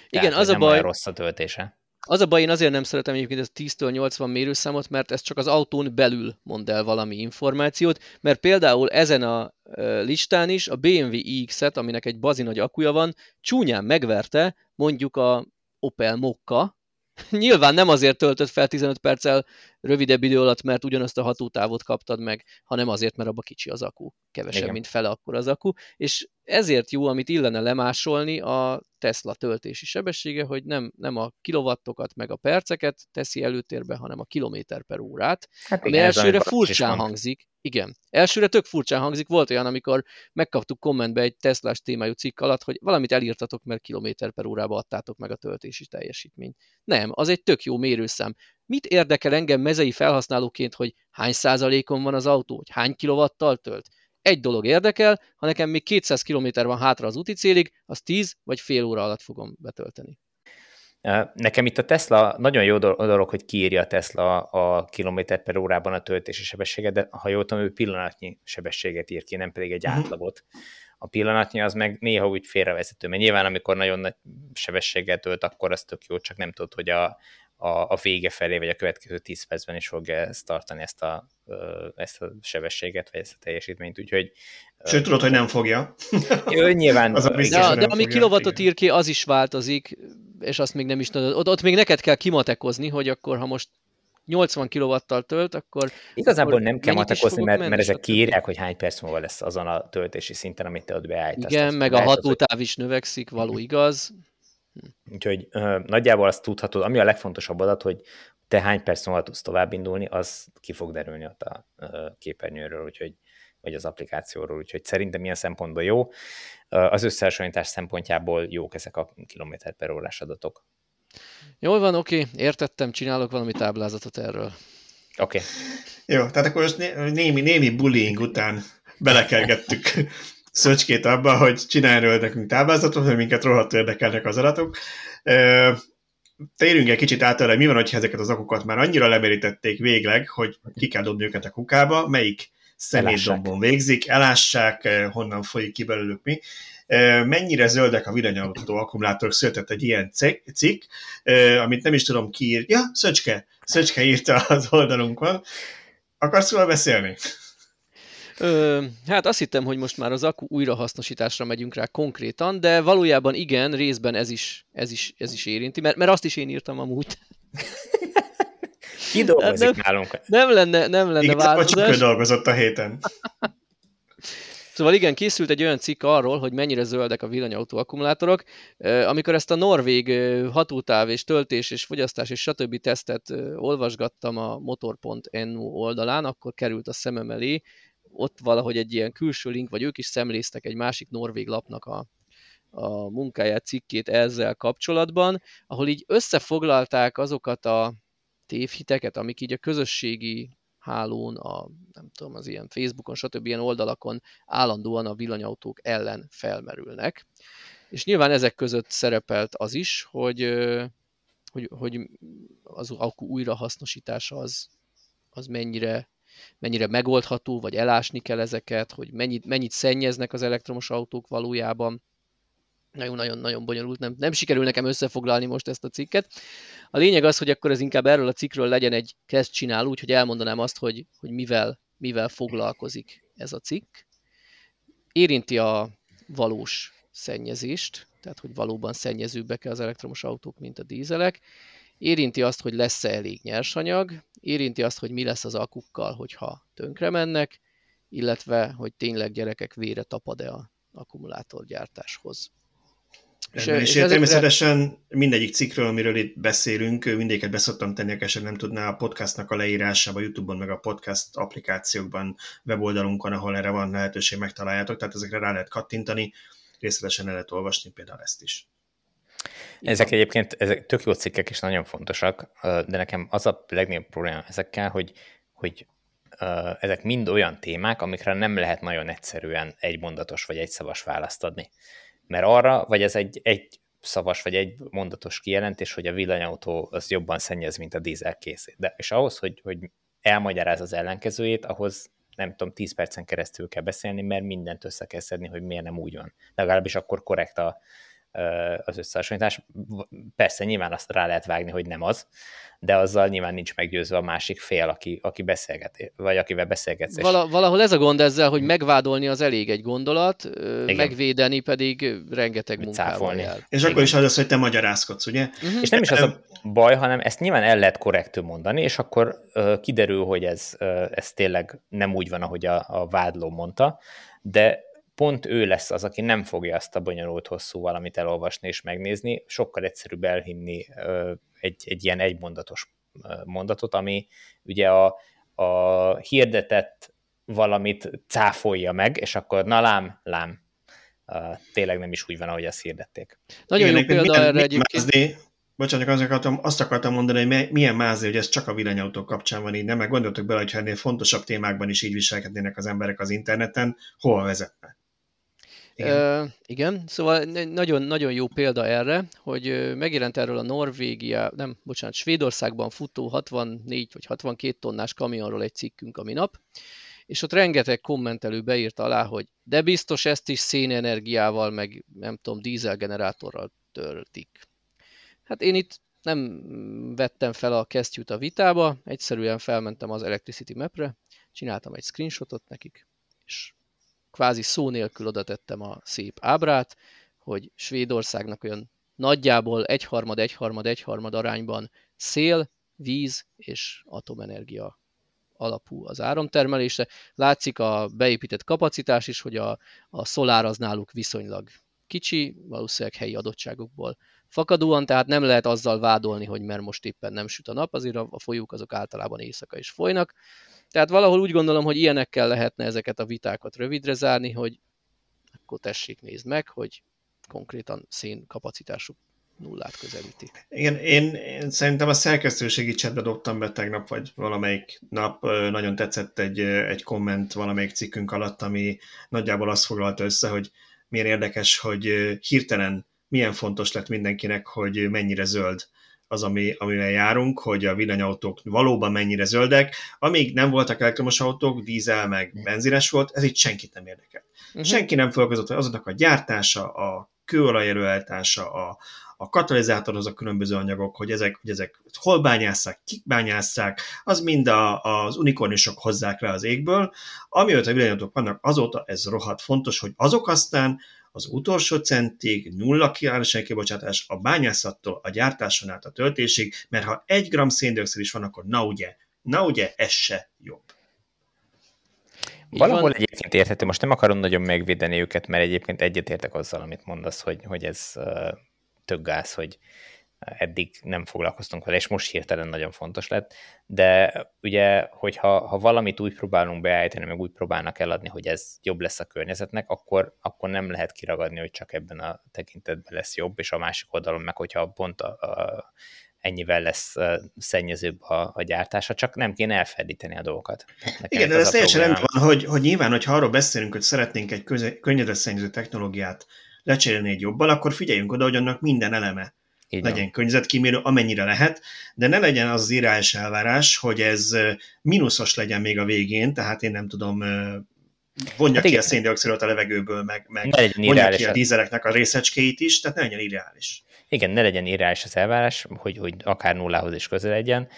Igen, az a baj... rossz a töltése. Az a baj, én azért nem szeretem egyébként ezt 10-től 80 mérőszámot, mert ez csak az autón belül mond el valami információt, mert például ezen a listán is a BMW iX-et, aminek egy bazi nagy akuja van, csúnyán megverte mondjuk a Opel Mokka, *laughs* Nyilván nem azért töltött fel 15 perccel rövidebb idő alatt, mert ugyanazt a hatótávot kaptad meg, hanem azért, mert abba kicsi az akku. Kevesebb, Igen. mint fele akkor az akku. És ezért jó, amit illene lemásolni a Tesla töltési sebessége, hogy nem, nem a kilowattokat meg a perceket teszi előtérbe, hanem a kilométer per órát, hát ami elsőre furcsán hangzik. Igen. Elsőre tök furcsán hangzik. Volt olyan, amikor megkaptuk kommentbe egy Teslás témájú cikk alatt, hogy valamit elírtatok, mert kilométer per órába adtátok meg a töltési teljesítményt. Nem, az egy tök jó mérőszám. Mit érdekel engem mezei felhasználóként, hogy hány százalékon van az autó, hogy hány kilovattal tölt? Egy dolog érdekel, ha nekem még 200 km van hátra az úti célig, az 10 vagy fél óra alatt fogom betölteni. Nekem itt a Tesla, nagyon jó dolog, hogy kiírja a Tesla a kilométer per órában a töltési sebességet, de ha jól tudom, ő pillanatnyi sebességet ír ki, nem pedig egy uh-huh. átlagot. A pillanatnyi az meg néha úgy félrevezető, mert nyilván amikor nagyon nagy sebességgel tölt, akkor az tök jó, csak nem tudod, hogy a, a, a vége felé, vagy a következő 10 percben is fogja ezt tartani, ezt a, ezt a sebességet, vagy ezt a teljesítményt, úgyhogy... Sőt, tudod, hogy nem fogja. Ő nyilván... az a biztos, de, de ami kilovatot ír ki, az is változik, és azt még nem is tudod. Ott, ott még neked kell kimatekozni, hogy akkor, ha most 80 kW-tal tölt, akkor... Igazából akkor nem kell matekozni, mert, mert ezek kiírják, hogy hány perc múlva lesz azon a töltési szinten, amit te ott beállítasz. Igen, meg a hatótáv is növekszik, való igaz. Úgyhogy uh, nagyjából azt tudhatod, ami a legfontosabb adat, hogy te hány perc múlva tudsz tovább indulni, az ki fog derülni ott a uh, képernyőről, úgyhogy vagy az applikációról, úgyhogy szerintem ilyen szempontból jó. Az összehasonlítás szempontjából jók ezek a kilométer per órás adatok. Jól van, oké, értettem, csinálok valami táblázatot erről. Oké. Okay. Jó, tehát akkor most némi, némi bullying után belekergettük Szöcskét abba, hogy csinálj erről nekünk táblázatot, hogy minket rohadt érdekelnek az adatok. Térjünk egy kicsit át arra, mi van, hogyha ezeket az akukat már annyira lemerítették végleg, hogy ki kell dobni őket a kukába, melyik szemétdombon végzik, elássák, honnan folyik ki belőlük mi mennyire zöldek a villanyautó akkumulátorok, született egy ilyen cikk, amit nem is tudom ki írt. Ja, Szöcske, Szöcske írta az oldalunkon. Akarsz róla beszélni? Ö, hát azt hittem, hogy most már az akku újrahasznosításra megyünk rá konkrétan, de valójában igen, részben ez is, ez is, ez is érinti, mert, mert azt is én írtam amúgy. Ki dolgozik nem, nálunk? Nem lenne, nem lenne Igen, változás. csak dolgozott a héten. Szóval igen, készült egy olyan cikk arról, hogy mennyire zöldek a villanyautó akkumulátorok. Amikor ezt a norvég hatótáv és töltés és fogyasztás és stb. tesztet olvasgattam a motor.nu oldalán, akkor került a szemem elé, ott valahogy egy ilyen külső link, vagy ők is szemléztek egy másik norvég lapnak a, a munkáját, cikkét ezzel kapcsolatban, ahol így összefoglalták azokat a tévhiteket, amik így a közösségi hálón, a, nem tudom, az ilyen Facebookon, stb. ilyen oldalakon állandóan a villanyautók ellen felmerülnek. És nyilván ezek között szerepelt az is, hogy, hogy, hogy az akku újrahasznosítása az, az mennyire, mennyire megoldható, vagy elásni kell ezeket, hogy mennyit, mennyit szennyeznek az elektromos autók valójában nagyon-nagyon-nagyon bonyolult, nem, nem sikerül nekem összefoglalni most ezt a cikket. A lényeg az, hogy akkor ez inkább erről a cikkről legyen egy kezd csinál, úgy, hogy elmondanám azt, hogy, hogy mivel, mivel foglalkozik ez a cikk. Érinti a valós szennyezést, tehát hogy valóban szennyezőbbek az elektromos autók, mint a dízelek. Érinti azt, hogy lesz-e elég nyersanyag, érinti azt, hogy mi lesz az akukkal, hogyha tönkre mennek, illetve hogy tényleg gyerekek vére tapad-e a akkumulátorgyártáshoz. És, és, és természetesen mindegyik cikkről, amiről itt beszélünk, mindéket beszoktam tenni, ha nem tudná a podcastnak a leírásába, YouTube-on, meg a podcast applikációkban, weboldalunkon, ahol erre van lehetőség, megtaláljátok, tehát ezekre rá lehet kattintani, részletesen el lehet olvasni például ezt is. Ezek egyébként ezek tök jó cikkek és nagyon fontosak, de nekem az a legnagyobb probléma ezekkel, hogy, hogy ezek mind olyan témák, amikre nem lehet nagyon egyszerűen egy mondatos vagy egy szavas választ adni. Mert arra, vagy ez egy, egy szavas vagy egy mondatos kijelentés, hogy a villanyautó az jobban szennyez, mint a dízel készít. De és ahhoz, hogy, hogy elmagyaráz az ellenkezőjét, ahhoz nem tudom, 10 percen keresztül kell beszélni, mert mindent össze kell szedni, hogy miért nem úgy van. Legalábbis akkor korrekt a, az összehasonlítás. Persze nyilván azt rá lehet vágni, hogy nem az, de azzal nyilván nincs meggyőzve a másik fél, aki, aki beszélget, vagy akivel beszélgetsz. Vala, valahol ez a gond ezzel, hogy megvádolni az elég egy gondolat, Igen. megvédeni pedig rengeteg munkával jár. És akkor is az az, hogy te magyarázkodsz, ugye? Uh-huh. És nem is az a baj, hanem ezt nyilván el lehet korrektül mondani, és akkor uh, kiderül, hogy ez, uh, ez tényleg nem úgy van, ahogy a, a vádló mondta, de pont ő lesz az, aki nem fogja azt a bonyolult hosszú valamit elolvasni és megnézni, sokkal egyszerűbb elhinni egy, egy ilyen egymondatos mondatot, ami ugye a, a hirdetett valamit cáfolja meg, és akkor na lám, lám, tényleg nem is úgy van, ahogy azt hirdették. Nagyon Igen, jó példa erre egyébként. Mázdi, bocsánat, azt akartam, azt akartam mondani, hogy milyen mázé, hogy ez csak a villanyautók kapcsán van így, nem? Meg gondoltok bele, hogyha ennél fontosabb témákban is így viselkednének az emberek az interneten, hol vezetne? Igen. Uh, igen, szóval nagyon, nagyon jó példa erre, hogy megjelent erről a Norvégia, nem, bocsánat, Svédországban futó 64 vagy 62 tonnás kamionról egy cikkünk a minap, és ott rengeteg kommentelő beírta alá, hogy de biztos ezt is szénenergiával, meg nem tudom, dízelgenerátorral töltik. Hát én itt nem vettem fel a kesztyűt a vitába, egyszerűen felmentem az Electricity Mapre, csináltam egy screenshotot nekik, és kvázi szó nélkül oda tettem a szép ábrát, hogy Svédországnak olyan nagyjából egyharmad, egyharmad, egyharmad arányban szél, víz és atomenergia alapú az áramtermelése. Látszik a beépített kapacitás is, hogy a, a szolár az náluk viszonylag kicsi, valószínűleg helyi adottságokból fakadóan, tehát nem lehet azzal vádolni, hogy mert most éppen nem süt a nap, azért a, a folyók azok általában éjszaka is folynak. Tehát valahol úgy gondolom, hogy ilyenekkel lehetne ezeket a vitákat rövidre zárni, hogy akkor tessék nézd meg, hogy konkrétan szén kapacitásuk nullát közelíti. Igen, én, én szerintem a szerkesztőségi csetbe dobtam be tegnap, vagy valamelyik nap nagyon tetszett egy, egy komment valamelyik cikkünk alatt, ami nagyjából azt foglalta össze, hogy milyen érdekes, hogy hirtelen milyen fontos lett mindenkinek, hogy mennyire zöld az, ami, amivel járunk, hogy a villanyautók valóban mennyire zöldek. Amíg nem voltak elektromos autók, dízel meg benzines volt, ez itt senkit nem érdekel. Uh-huh. Senki nem foglalkozott, hogy azoknak a gyártása, a kőolaj a, a katalizátorhoz a különböző anyagok, hogy ezek, hogy ezek hol bányásszák, kik bányásszák, az mind a, az unikornisok hozzák le az égből. Amióta villanyautók vannak, azóta ez rohadt fontos, hogy azok aztán az utolsó centig nulla kiállásai kibocsátás a bányászattól a gyártáson át a töltésig, mert ha egy gram széndiokszid is van, akkor na ugye, na ugye, ez se jobb. Valahol van. egyébként érthető, most nem akarom nagyon megvédeni őket, mert egyébként egyetértek azzal, amit mondasz, hogy, hogy ez uh, tök gáz, hogy eddig nem foglalkoztunk vele, és most hirtelen nagyon fontos lett, de ugye, hogyha ha valamit úgy próbálunk beállítani, meg úgy próbálnak eladni, hogy ez jobb lesz a környezetnek, akkor, akkor nem lehet kiragadni, hogy csak ebben a tekintetben lesz jobb, és a másik oldalon meg, hogyha pont a, a, ennyivel lesz szennyezőbb a, a gyártása, csak nem kéne elfedíteni a dolgokat. Nekem Igen, de ez teljesen rendben van, hogy, hogy nyilván, hogyha arról beszélünk, hogy szeretnénk egy környezetszennyező technológiát lecserélni egy jobbal, akkor figyeljünk oda, hogy annak minden eleme így legyen van. környezetkímélő, amennyire lehet, de ne legyen az irányos elvárás, hogy ez mínuszos legyen még a végén, tehát én nem tudom, vonja hát ki a széndiokszidot a levegőből, meg, meg vonja ki a dízeleknek a részecskéit is, tehát ne legyen ideális. Igen, ne legyen irányos az elvárás, hogy, hogy akár nullához is közel legyen,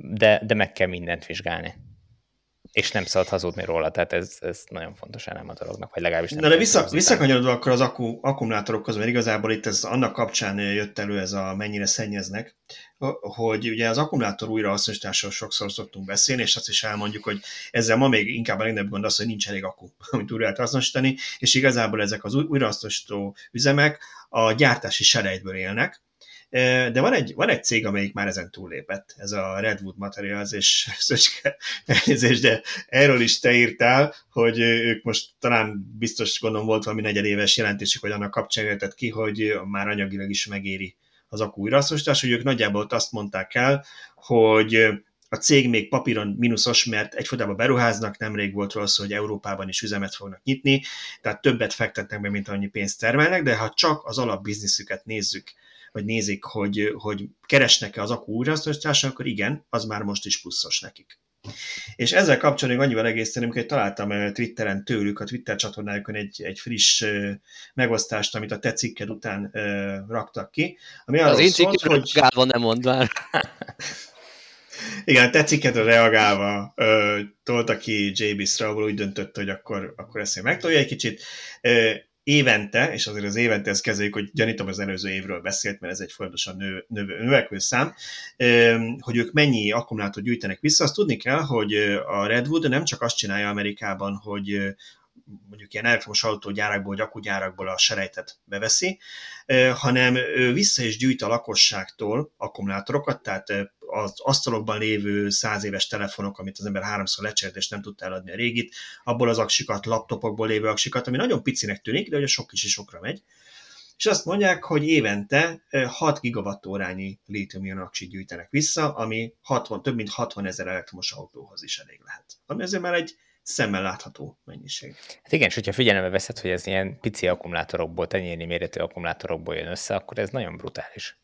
de, de meg kell mindent vizsgálni. És nem szabad hazudni róla, tehát ez, ez nagyon fontos elem a dolognak, vagy legalábbis nem. Na de vissza, visszakanyarodva akkor az akku, akkumulátorokhoz, mert igazából itt ez annak kapcsán jött elő ez a mennyire szennyeznek, hogy ugye az akkumulátor újrahasznosításról sokszor szoktunk beszélni, és azt is elmondjuk, hogy ezzel ma még inkább a legnagyobb gond az, hogy nincs elég akku, *laughs* amit újra lehet hasznosítani, és igazából ezek az újrahasznosító üzemek a gyártási serejtből élnek, de van egy, van egy cég, amelyik már ezen túllépett, ez a Redwood Materials, és *laughs* Szöcske, elnézést, de erről is te írtál, hogy ők most talán biztos gondolom volt valami negyedéves jelentésük, hogy annak kapcsán jöttett ki, hogy már anyagilag is megéri az akku újrahasznosítás, hogy ők nagyjából azt mondták el, hogy a cég még papíron mínuszos, mert egyfolytában beruháznak, nemrég volt szó, hogy Európában is üzemet fognak nyitni, tehát többet fektetnek be, mint annyi pénzt termelnek, de ha csak az alapbizniszüket nézzük, vagy nézik, hogy, hogy keresnek-e az akku újrahasznosításra, akkor igen, az már most is pluszos nekik. És ezzel kapcsolatban annyival egészítenünk, hogy találtam eh, Twitteren tőlük, a Twitter csatornájukon egy, egy friss uh, megosztást, amit a te cikked után uh, raktak ki. Ami az én cikkedre hogy... reagálva nem mond már. Igen, te cikkedre reagálva uh, tolta ki JB Straubel, úgy döntött, hogy akkor, akkor ezt megtolja egy kicsit. Uh, évente, és azért az évente ezt kezeljük, hogy gyanítom az előző évről beszélt, mert ez egy folyamatosan nő, nő, növekvő szám, hogy ők mennyi akkumulátort gyűjtenek vissza, azt tudni kell, hogy a Redwood nem csak azt csinálja Amerikában, hogy mondjuk ilyen elektromos autógyárakból, vagy akkugyárakból a serejtet beveszi, hanem vissza is gyűjt a lakosságtól akkumulátorokat, tehát az asztalokban lévő száz éves telefonok, amit az ember háromszor lecserélt, és nem tudta eladni a régit, abból az aksikat, laptopokból lévő aksikat, ami nagyon picinek tűnik, de ugye sok is sokra megy. És azt mondják, hogy évente 6 gigawattórányi lítium aksit gyűjtenek vissza, ami 60, több mint 60 ezer elektromos autóhoz is elég lehet. Ami azért már egy szemmel látható mennyiség. Hát igen, és hogyha figyelembe veszed, hogy ez ilyen pici akkumulátorokból, tenyérni méretű akkumulátorokból jön össze, akkor ez nagyon brutális.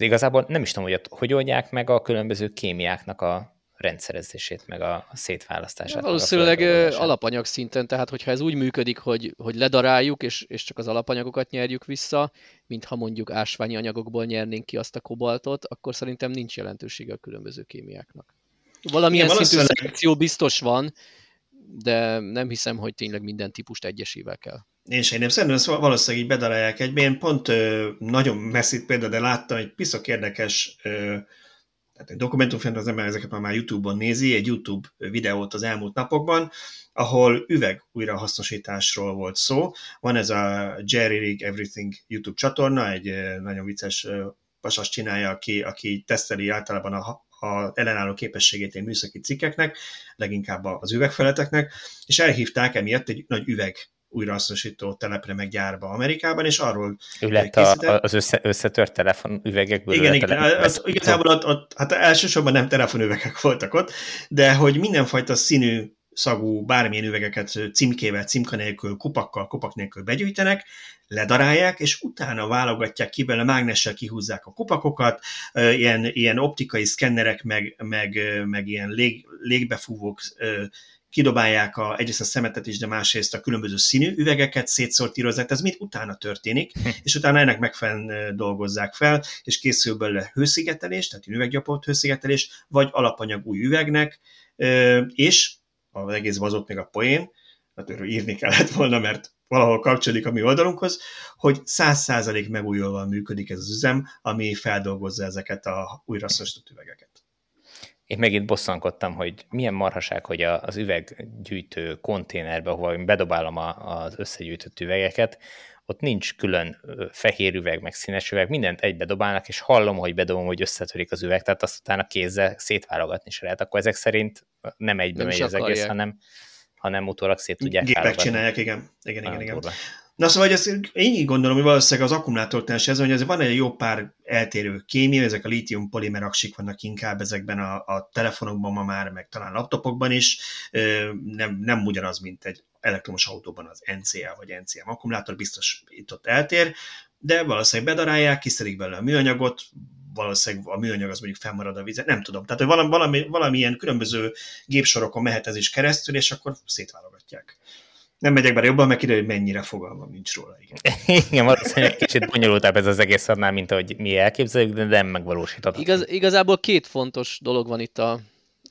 De igazából nem is tudom, hogy hogy oldják meg a különböző kémiáknak a rendszerezését, meg a, szétválasztását. Valószínűleg alapanyag szinten, tehát hogyha ez úgy működik, hogy, hogy ledaráljuk, és, és csak az alapanyagokat nyerjük vissza, mintha mondjuk ásványi anyagokból nyernénk ki azt a kobaltot, akkor szerintem nincs jelentősége a különböző kémiáknak. Valamilyen Igen, szintű szelekció biztos van, de nem hiszem, hogy tényleg minden típust egyesével kell. Én sem, nem szerintem ezt valószínűleg így bedarálják egyben. Én pont ö, nagyon messzit például, de láttam egy piszok érdekes ö, tehát egy dokumentumfilm az ember ezeket már YouTube-on nézi, egy YouTube videót az elmúlt napokban, ahol üveg újrahasznosításról volt szó. Van ez a Jerry Rig Everything YouTube csatorna, egy nagyon vicces pasas csinálja, aki, aki teszteli általában a a ellenálló képességét egy műszaki cikkeknek, leginkább az üvegfeleteknek, és elhívták emiatt egy nagy üveg újrahasznosító telepre meg gyárba Amerikában, és arról Ő lett a, az össze, összetört telefon üvegekből. Igen, igen az, igazából ott, ott, hát elsősorban nem telefonüvegek voltak ott, de hogy mindenfajta színű szagú bármilyen üvegeket címkével, címka nélkül, kupakkal, kupak nélkül begyűjtenek, ledarálják, és utána válogatják ki belőle, mágnessel kihúzzák a kupakokat, ilyen, ilyen optikai szkennerek, meg, meg, meg ilyen lég, légbefúvók kidobálják a, egyrészt a szemetet is, de másrészt a különböző színű üvegeket, szétszortírozzák, ez mind utána történik, hm. és utána ennek megfelelően dolgozzák fel, és készül belőle hőszigetelés, tehát üveggyapott hőszigetelés, vagy alapanyag új üvegnek, és az egész az ott még a poén, hát őről írni kellett volna, mert valahol kapcsolódik a mi oldalunkhoz, hogy száz százalék megújulva működik ez az üzem, ami feldolgozza ezeket a újra üvegeket. Én megint bosszankodtam, hogy milyen marhaság, hogy az üveggyűjtő konténerbe, ahova én bedobálom az összegyűjtött üvegeket, ott nincs külön fehér üveg, meg színes üveg, mindent egybe dobálnak, és hallom, hogy bedobom, hogy összetörik az üveg, tehát azt utána kézzel szétválogatni se lehet. Akkor ezek szerint nem egybe nem megy az egész, hanem, hanem utólag szét tudják Gépek válogatni. csinálják, igen. Igen, igen, igen. Na szóval, hogy ezt én így gondolom, hogy valószínűleg az akkumulátortán is ez, hogy ez van egy jó pár eltérő kémia, ezek a lítium polimer aksik vannak inkább ezekben a, a telefonokban ma már, meg talán laptopokban is, nem, nem ugyanaz, mint egy elektromos autóban az NCA vagy NCM akkumulátor, biztos itt ott eltér, de valószínűleg bedarálják, kiszedik belőle a műanyagot, valószínűleg a műanyag az mondjuk fennmarad a vizet, nem tudom. Tehát, hogy valami, valami, valamilyen különböző gépsorokon mehet ez is keresztül, és akkor szétválogatják. Nem megyek bele jobban, mert kiderül, hogy mennyire fogalmam nincs róla. Igen, *laughs* igen valószínűleg kicsit bonyolultabb ez az egész annál, mint ahogy mi elképzeljük, de nem megvalósítható. Igaz, igazából két fontos dolog van itt a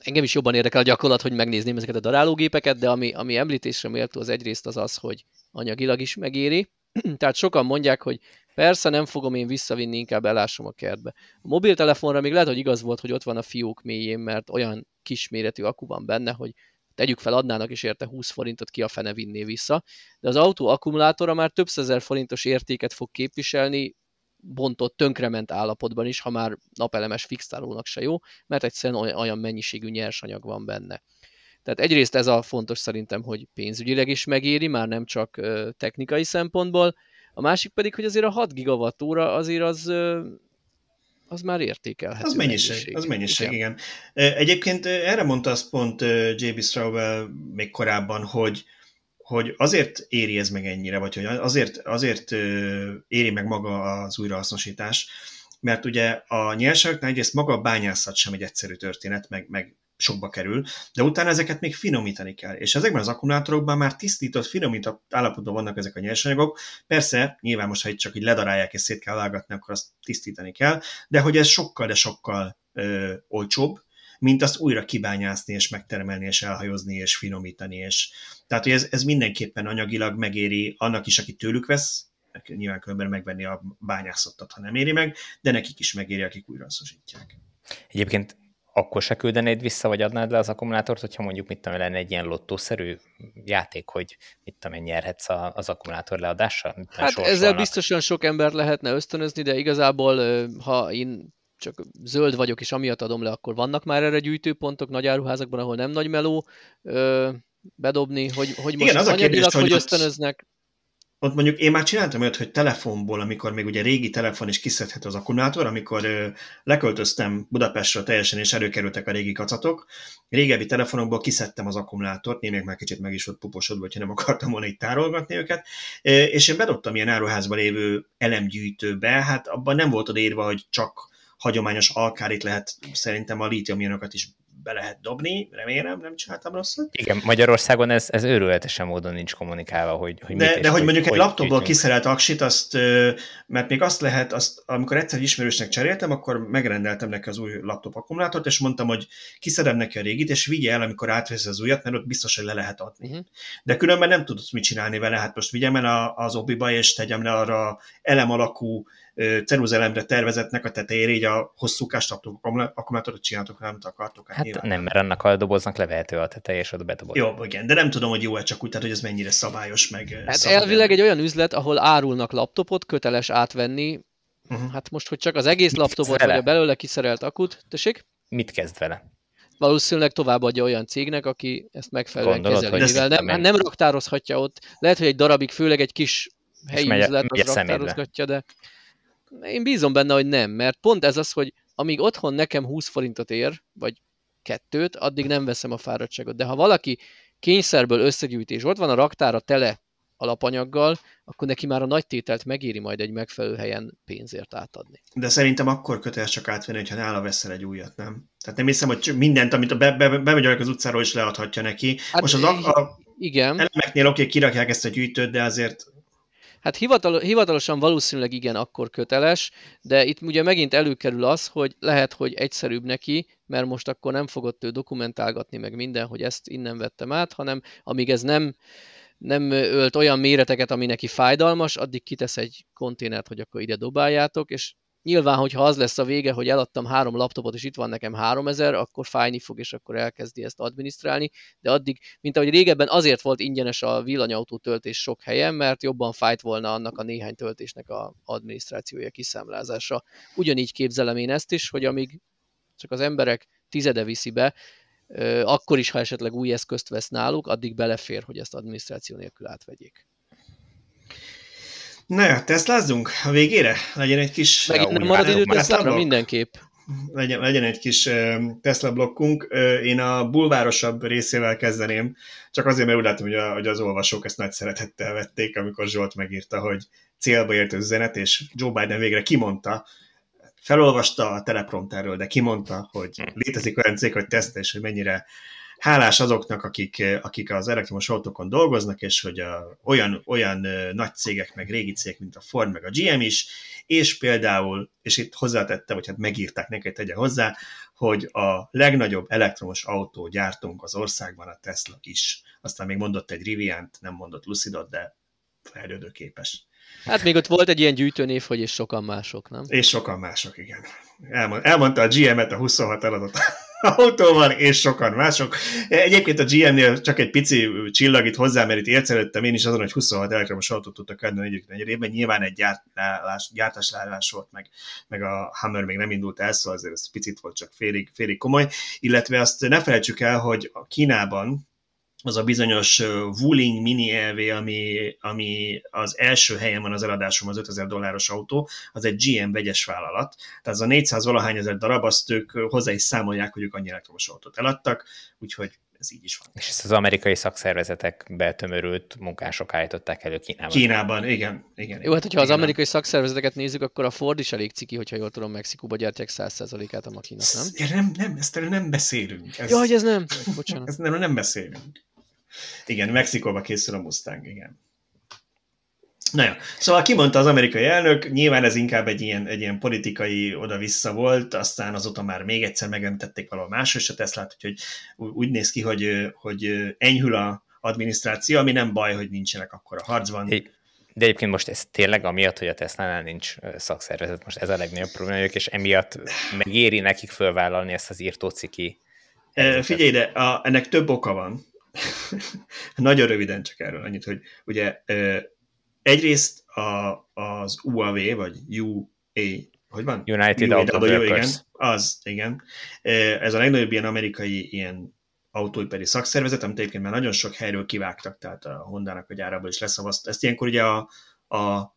engem is jobban érdekel a gyakorlat, hogy megnézném ezeket a darálógépeket, de ami, ami említésre méltó az egyrészt az az, hogy anyagilag is megéri. *clears throat* Tehát sokan mondják, hogy persze nem fogom én visszavinni, inkább elásom a kertbe. A mobiltelefonra még lehet, hogy igaz volt, hogy ott van a fiók mélyén, mert olyan kisméretű akku van benne, hogy tegyük fel, adnának is érte 20 forintot, ki a fene vinné vissza, de az autó akkumulátora már több százezer forintos értéket fog képviselni, bontott, tönkrement állapotban is, ha már napelemes fixálónak se jó, mert egyszerűen olyan mennyiségű nyersanyag van benne. Tehát egyrészt ez a fontos szerintem, hogy pénzügyileg is megéri, már nem csak technikai szempontból, a másik pedig, hogy azért a 6 gigawattóra azért az az már értékelhető. Az mennyiség, mennyiség. az mennyiség, igen. igen. Egyébként erre mondta azt pont J.B. Straubel még korábban, hogy hogy azért éri ez meg ennyire, vagy hogy azért, azért éri meg maga az újrahasznosítás, mert ugye a nyersanyagnál egyrészt maga a bányászat sem egy egyszerű történet, meg, meg sokba kerül, de utána ezeket még finomítani kell. És ezekben az akkumulátorokban már tisztított, finomított állapotban vannak ezek a nyersanyagok. Persze, nyilván most, ha itt csak így ledarálják és szét kell vágatni, akkor azt tisztítani kell, de hogy ez sokkal, de sokkal ö, olcsóbb, mint azt újra kibányászni, és megtermelni, és elhajozni, és finomítani. És... Tehát, hogy ez, ez mindenképpen anyagilag megéri annak is, aki tőlük vesz, nyilván különben megvenni a bányászottat, ha nem éri meg, de nekik is megéri, akik újra hasznosítják. Egyébként akkor se küldenéd vissza, vagy adnád le az akkumulátort, hogyha mondjuk mit tudom, lenne egy ilyen lottószerű játék, hogy mit tudom, nyerhetsz az akkumulátor leadással? Hát ezzel biztosan sok ember lehetne ösztönözni, de igazából, ha én csak zöld vagyok, és amiatt adom le, akkor vannak már erre gyűjtőpontok nagy áruházakban, ahol nem nagy meló bedobni, hogy, hogy most Igen, az a kérdés, hogy ösztönöznek ott mondjuk én már csináltam olyat, hogy telefonból, amikor még ugye régi telefon is kiszedhető az akkumulátor, amikor leköltöztem Budapestről teljesen, és előkerültek a régi kacatok, régebbi telefonokból kiszedtem az akkumulátort, némelyek már kicsit meg is volt puposodva, hogyha nem akartam volna itt tárolgatni őket, és én bedobtam ilyen áruházban lévő elemgyűjtőbe, hát abban nem volt odaírva, hogy csak hagyományos alkárit lehet szerintem a lítiumionokat is be lehet dobni, remélem, nem csináltam rosszat. Igen, Magyarországon ez, ez őrületesen módon nincs kommunikálva, hogy, hogy De, de hogy mondjuk egy laptopból kiszerelt aksit, azt, mert még azt lehet, azt, amikor egyszer ismerősnek cseréltem, akkor megrendeltem neki az új laptop akkumulátort, és mondtam, hogy kiszedem neki a régit, és vigye el, amikor átvesz az újat, mert ott biztos, hogy le lehet adni. Uh-huh. De különben nem tudsz mit csinálni vele, hát most vigyem el az obiba, és tegyem le arra elem alakú ceruzelemre tervezetnek a tetejére, így a hosszúkás akkumulátorot csináltok, nem akartok. Hát, hát nyilván. nem, mert annak a doboznak levehető a teteje, és oda bedobod. Jó, igen, de nem tudom, hogy jó-e csak úgy, tehát hogy ez mennyire szabályos, meg Hát elvileg egy olyan üzlet, ahol árulnak laptopot, köteles átvenni, uh-huh. hát most, hogy csak az egész Mit laptopot, vagy a belőle kiszerelt akut, tessék? Mit kezd vele? valószínűleg továbbadja olyan cégnek, aki ezt megfelelően Gondolod, kezeli, mivel nem, hát nem raktározhatja ott. Lehet, hogy egy darabig, főleg egy kis helyi megy, üzlet az raktározgatja, de én bízom benne, hogy nem, mert pont ez az, hogy amíg otthon nekem 20 forintot ér, vagy kettőt, addig nem veszem a fáradtságot. De ha valaki kényszerből összegyűjt, és ott van a raktára tele alapanyaggal, akkor neki már a nagy tételt megéri majd egy megfelelő helyen pénzért átadni. De szerintem akkor köteles csak átvenni, hogyha nála veszel egy újat, nem? Tehát nem hiszem, hogy mindent, amit a be, be, bemegy az utcáról is leadhatja neki. Hát Most az a, a igen. elemeknél oké, okay, kirakják ezt a gyűjtőt, de azért Hát hivatal, hivatalosan valószínűleg igen, akkor köteles, de itt ugye megint előkerül az, hogy lehet, hogy egyszerűbb neki, mert most akkor nem fogott ő dokumentálgatni meg minden, hogy ezt innen vettem át, hanem amíg ez nem, nem ölt olyan méreteket, ami neki fájdalmas, addig kitesz egy konténert, hogy akkor ide dobáljátok, és Nyilván, hogyha az lesz a vége, hogy eladtam három laptopot, és itt van nekem 3000, akkor fájni fog, és akkor elkezdi ezt adminisztrálni, de addig, mint ahogy régebben azért volt ingyenes a villanyautó töltés sok helyen, mert jobban fájt volna annak a néhány töltésnek a adminisztrációja, kiszámlázása. Ugyanígy képzelem én ezt is, hogy amíg csak az emberek tizede viszi be, akkor is, ha esetleg új eszközt vesz náluk, addig belefér, hogy ezt adminisztráció nélkül átvegyék. Na teszlázzunk a végére? Legyen egy kis... Megint nem marad idő Teslára mindenképp. Legyen, legyen egy kis Tesla blokkunk. Én a bulvárosabb részével kezdeném, csak azért, mert úgy látom, hogy, a, hogy az olvasók ezt nagy szeretettel vették, amikor Zsolt megírta, hogy célba ért üzenet, és Joe Biden végre kimondta, felolvasta a teleprompterről, de kimondta, hogy hm. létezik olyan cég, hogy Tesla, és hogy mennyire hálás azoknak, akik, akik az elektromos autókon dolgoznak, és hogy a, olyan, olyan nagy cégek, meg régi cégek, mint a Ford, meg a GM is, és például, és itt hozzátette, vagy hát megírták neki, tegye hozzá, hogy a legnagyobb elektromos autó gyártunk az országban a Tesla is. Aztán még mondott egy Riviant, nem mondott Lucidot, de fejlődőképes. Hát még ott volt egy ilyen gyűjtőnév, hogy és sokan mások, nem? És sokan mások, igen. Elmond, elmondta a GM-et a 26 eladott autóval, és sokan mások. Egyébként a GM-nél csak egy pici csillag itt hozzá, mert itt ércelődtem én is azon, hogy 26 elektromos autót tudtak adni egy évben. Nyilván egy gyártás, gyártáslárás volt, meg, meg a Hammer még nem indult el, szóval azért ez picit volt csak félig, félig komoly. Illetve azt ne felejtsük el, hogy a Kínában az a bizonyos Wuling Mini EV, ami, ami az első helyen van az eladásom, az 5000 dolláros autó, az egy GM vegyes vállalat. Tehát az a 400 valahány ezer darab, azt ők hozzá is számolják, hogy ők annyi elektromos autót eladtak, úgyhogy ez így is van. És ezt az amerikai szakszervezetekbe tömörült munkások állították elő Kínában. Kínában, igen. igen Jó, hát hogyha igen. az amerikai szakszervezeteket nézzük, akkor a Ford is elég ciki, hogyha jól tudom, Mexikóba gyártják 100%-át a makinak, nem? Nem, nem, ezt nem beszélünk. Ez, hogy ez nem. Bocsánat. *laughs* Ezt nem, nem beszélünk. Igen, Mexikóba készül a Mustang, igen. Na jó, szóval kimondta az amerikai elnök, nyilván ez inkább egy ilyen, egy ilyen politikai oda-vissza volt, aztán azóta már még egyszer megemtették valahol máshogy a Teslát, úgyhogy úgy néz ki, hogy, hogy enyhül a adminisztráció, ami nem baj, hogy nincsenek akkor a harcban. De egyébként most ez tényleg amiatt, hogy a Tesla-nál nincs szakszervezet, most ez a legnagyobb problémájuk, és emiatt megéri nekik fölvállalni ezt az írtóciki. Figyelj ide, a, ennek több oka van. *laughs* Nagyon röviden csak erről annyit, hogy ugye egyrészt a, az UAV, vagy UA, hogy van? United Auto Workers. Igen, az, igen. Ez a legnagyobb ilyen amerikai ilyen autóipari szakszervezet, amit egyébként már nagyon sok helyről kivágtak, tehát a Hondának a gyárából is leszavazta. Ezt ilyenkor ugye a, a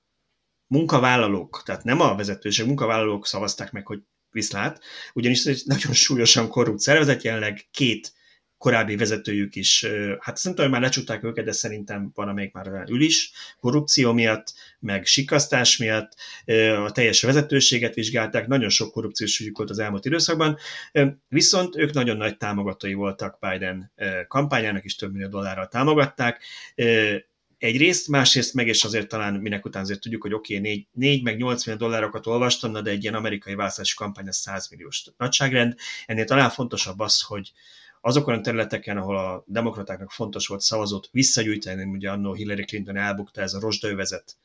munkavállalók, tehát nem a vezetőség, munkavállalók szavazták meg, hogy viszlát, ugyanis ez egy nagyon súlyosan korrupt szervezet, jelenleg két korábbi vezetőjük is, hát hogy már lecsukták őket, de szerintem van, amelyik már ül is, korrupció miatt, meg sikasztás miatt, a teljes vezetőséget vizsgálták, nagyon sok korrupciós ügyük volt az elmúlt időszakban, viszont ők nagyon nagy támogatói voltak Biden kampányának, is több millió dollárral támogatták, egyrészt, másrészt meg, és azért talán minek után azért tudjuk, hogy oké, okay, 4, 4 meg 8 millió dollárokat olvastam, de egy ilyen amerikai választási kampány az 100 milliós nagyságrend. Ennél talán fontosabb az, hogy azokon a területeken, ahol a demokratáknak fontos volt szavazót visszagyűjteni, ugye annó Hillary Clinton elbukta ez a rozsdaövezet,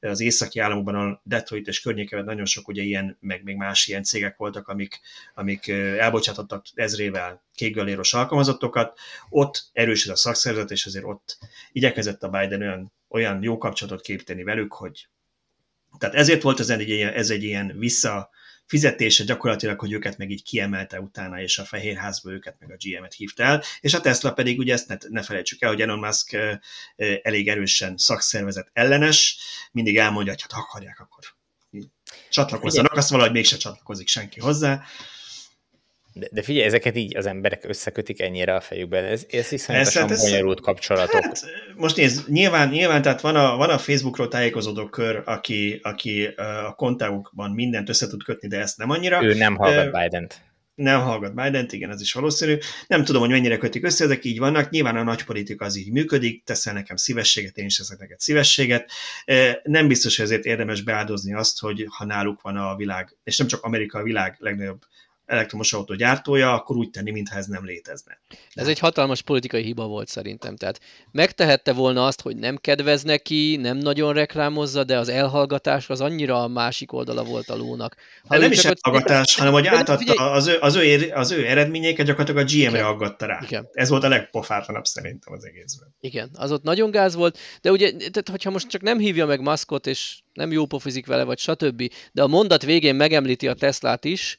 az északi államokban, a Detroit és környékeben nagyon sok ugye ilyen, meg még más ilyen cégek voltak, amik, amik elbocsátottak ezrével kékgaléros alkalmazottokat, ott erős ez a szakszervezet, és azért ott igyekezett a Biden olyan, olyan jó kapcsolatot képíteni velük, hogy tehát ezért volt ez egy, ilyen, ez egy ilyen vissza, fizetése gyakorlatilag, hogy őket meg így kiemelte utána, és a Fehérházba őket meg a GM-et hívta el, és a Tesla pedig, ugye ezt ne, ne felejtsük el, hogy Elon Musk elég erősen szakszervezet ellenes, mindig elmondja, hogy hát ha akarják, akkor csatlakozzanak, azt valahogy mégse csatlakozik senki hozzá, de, de figyelj, ezeket így az emberek összekötik ennyire a fejükben. Ez, ez iszonyatosan ez, bonyolult kapcsolatok. Hát, most nézd, nyilván, nyilván tehát van a, van a Facebookról tájékozódó kör, aki, aki a kontákban mindent össze tud kötni, de ezt nem annyira. Ő nem hallgat uh, Biden-t. Nem hallgat Biden-t, igen, ez is valószínű. Nem tudom, hogy mennyire kötik össze, ezek így vannak. Nyilván a nagy politika az így működik, teszel nekem szívességet, én is teszek neked szívességet. Nem biztos, hogy ezért érdemes beáldozni azt, hogy ha náluk van a világ, és nem csak Amerika a világ legnagyobb elektromos autó gyártója, akkor úgy tenni, mintha ez nem létezne. Ez egy hatalmas politikai hiba volt szerintem. Tehát megtehette volna azt, hogy nem kedvez neki, nem nagyon reklámozza, de az elhallgatás az annyira a másik oldala volt a lónak. Ha de nem is elhallgatás, hanem hogy átadta az ő, az, ő, az ő eredményeket gyakorlatilag a GM-re aggatta rá. Igen. Ez volt a legpofártanabb szerintem az egészben. Igen, az ott nagyon gáz volt, de ugye, tehát hogyha most csak nem hívja meg maszkot, és nem jó pofizik vele, vagy stb., de a mondat végén megemlíti a Teslát is,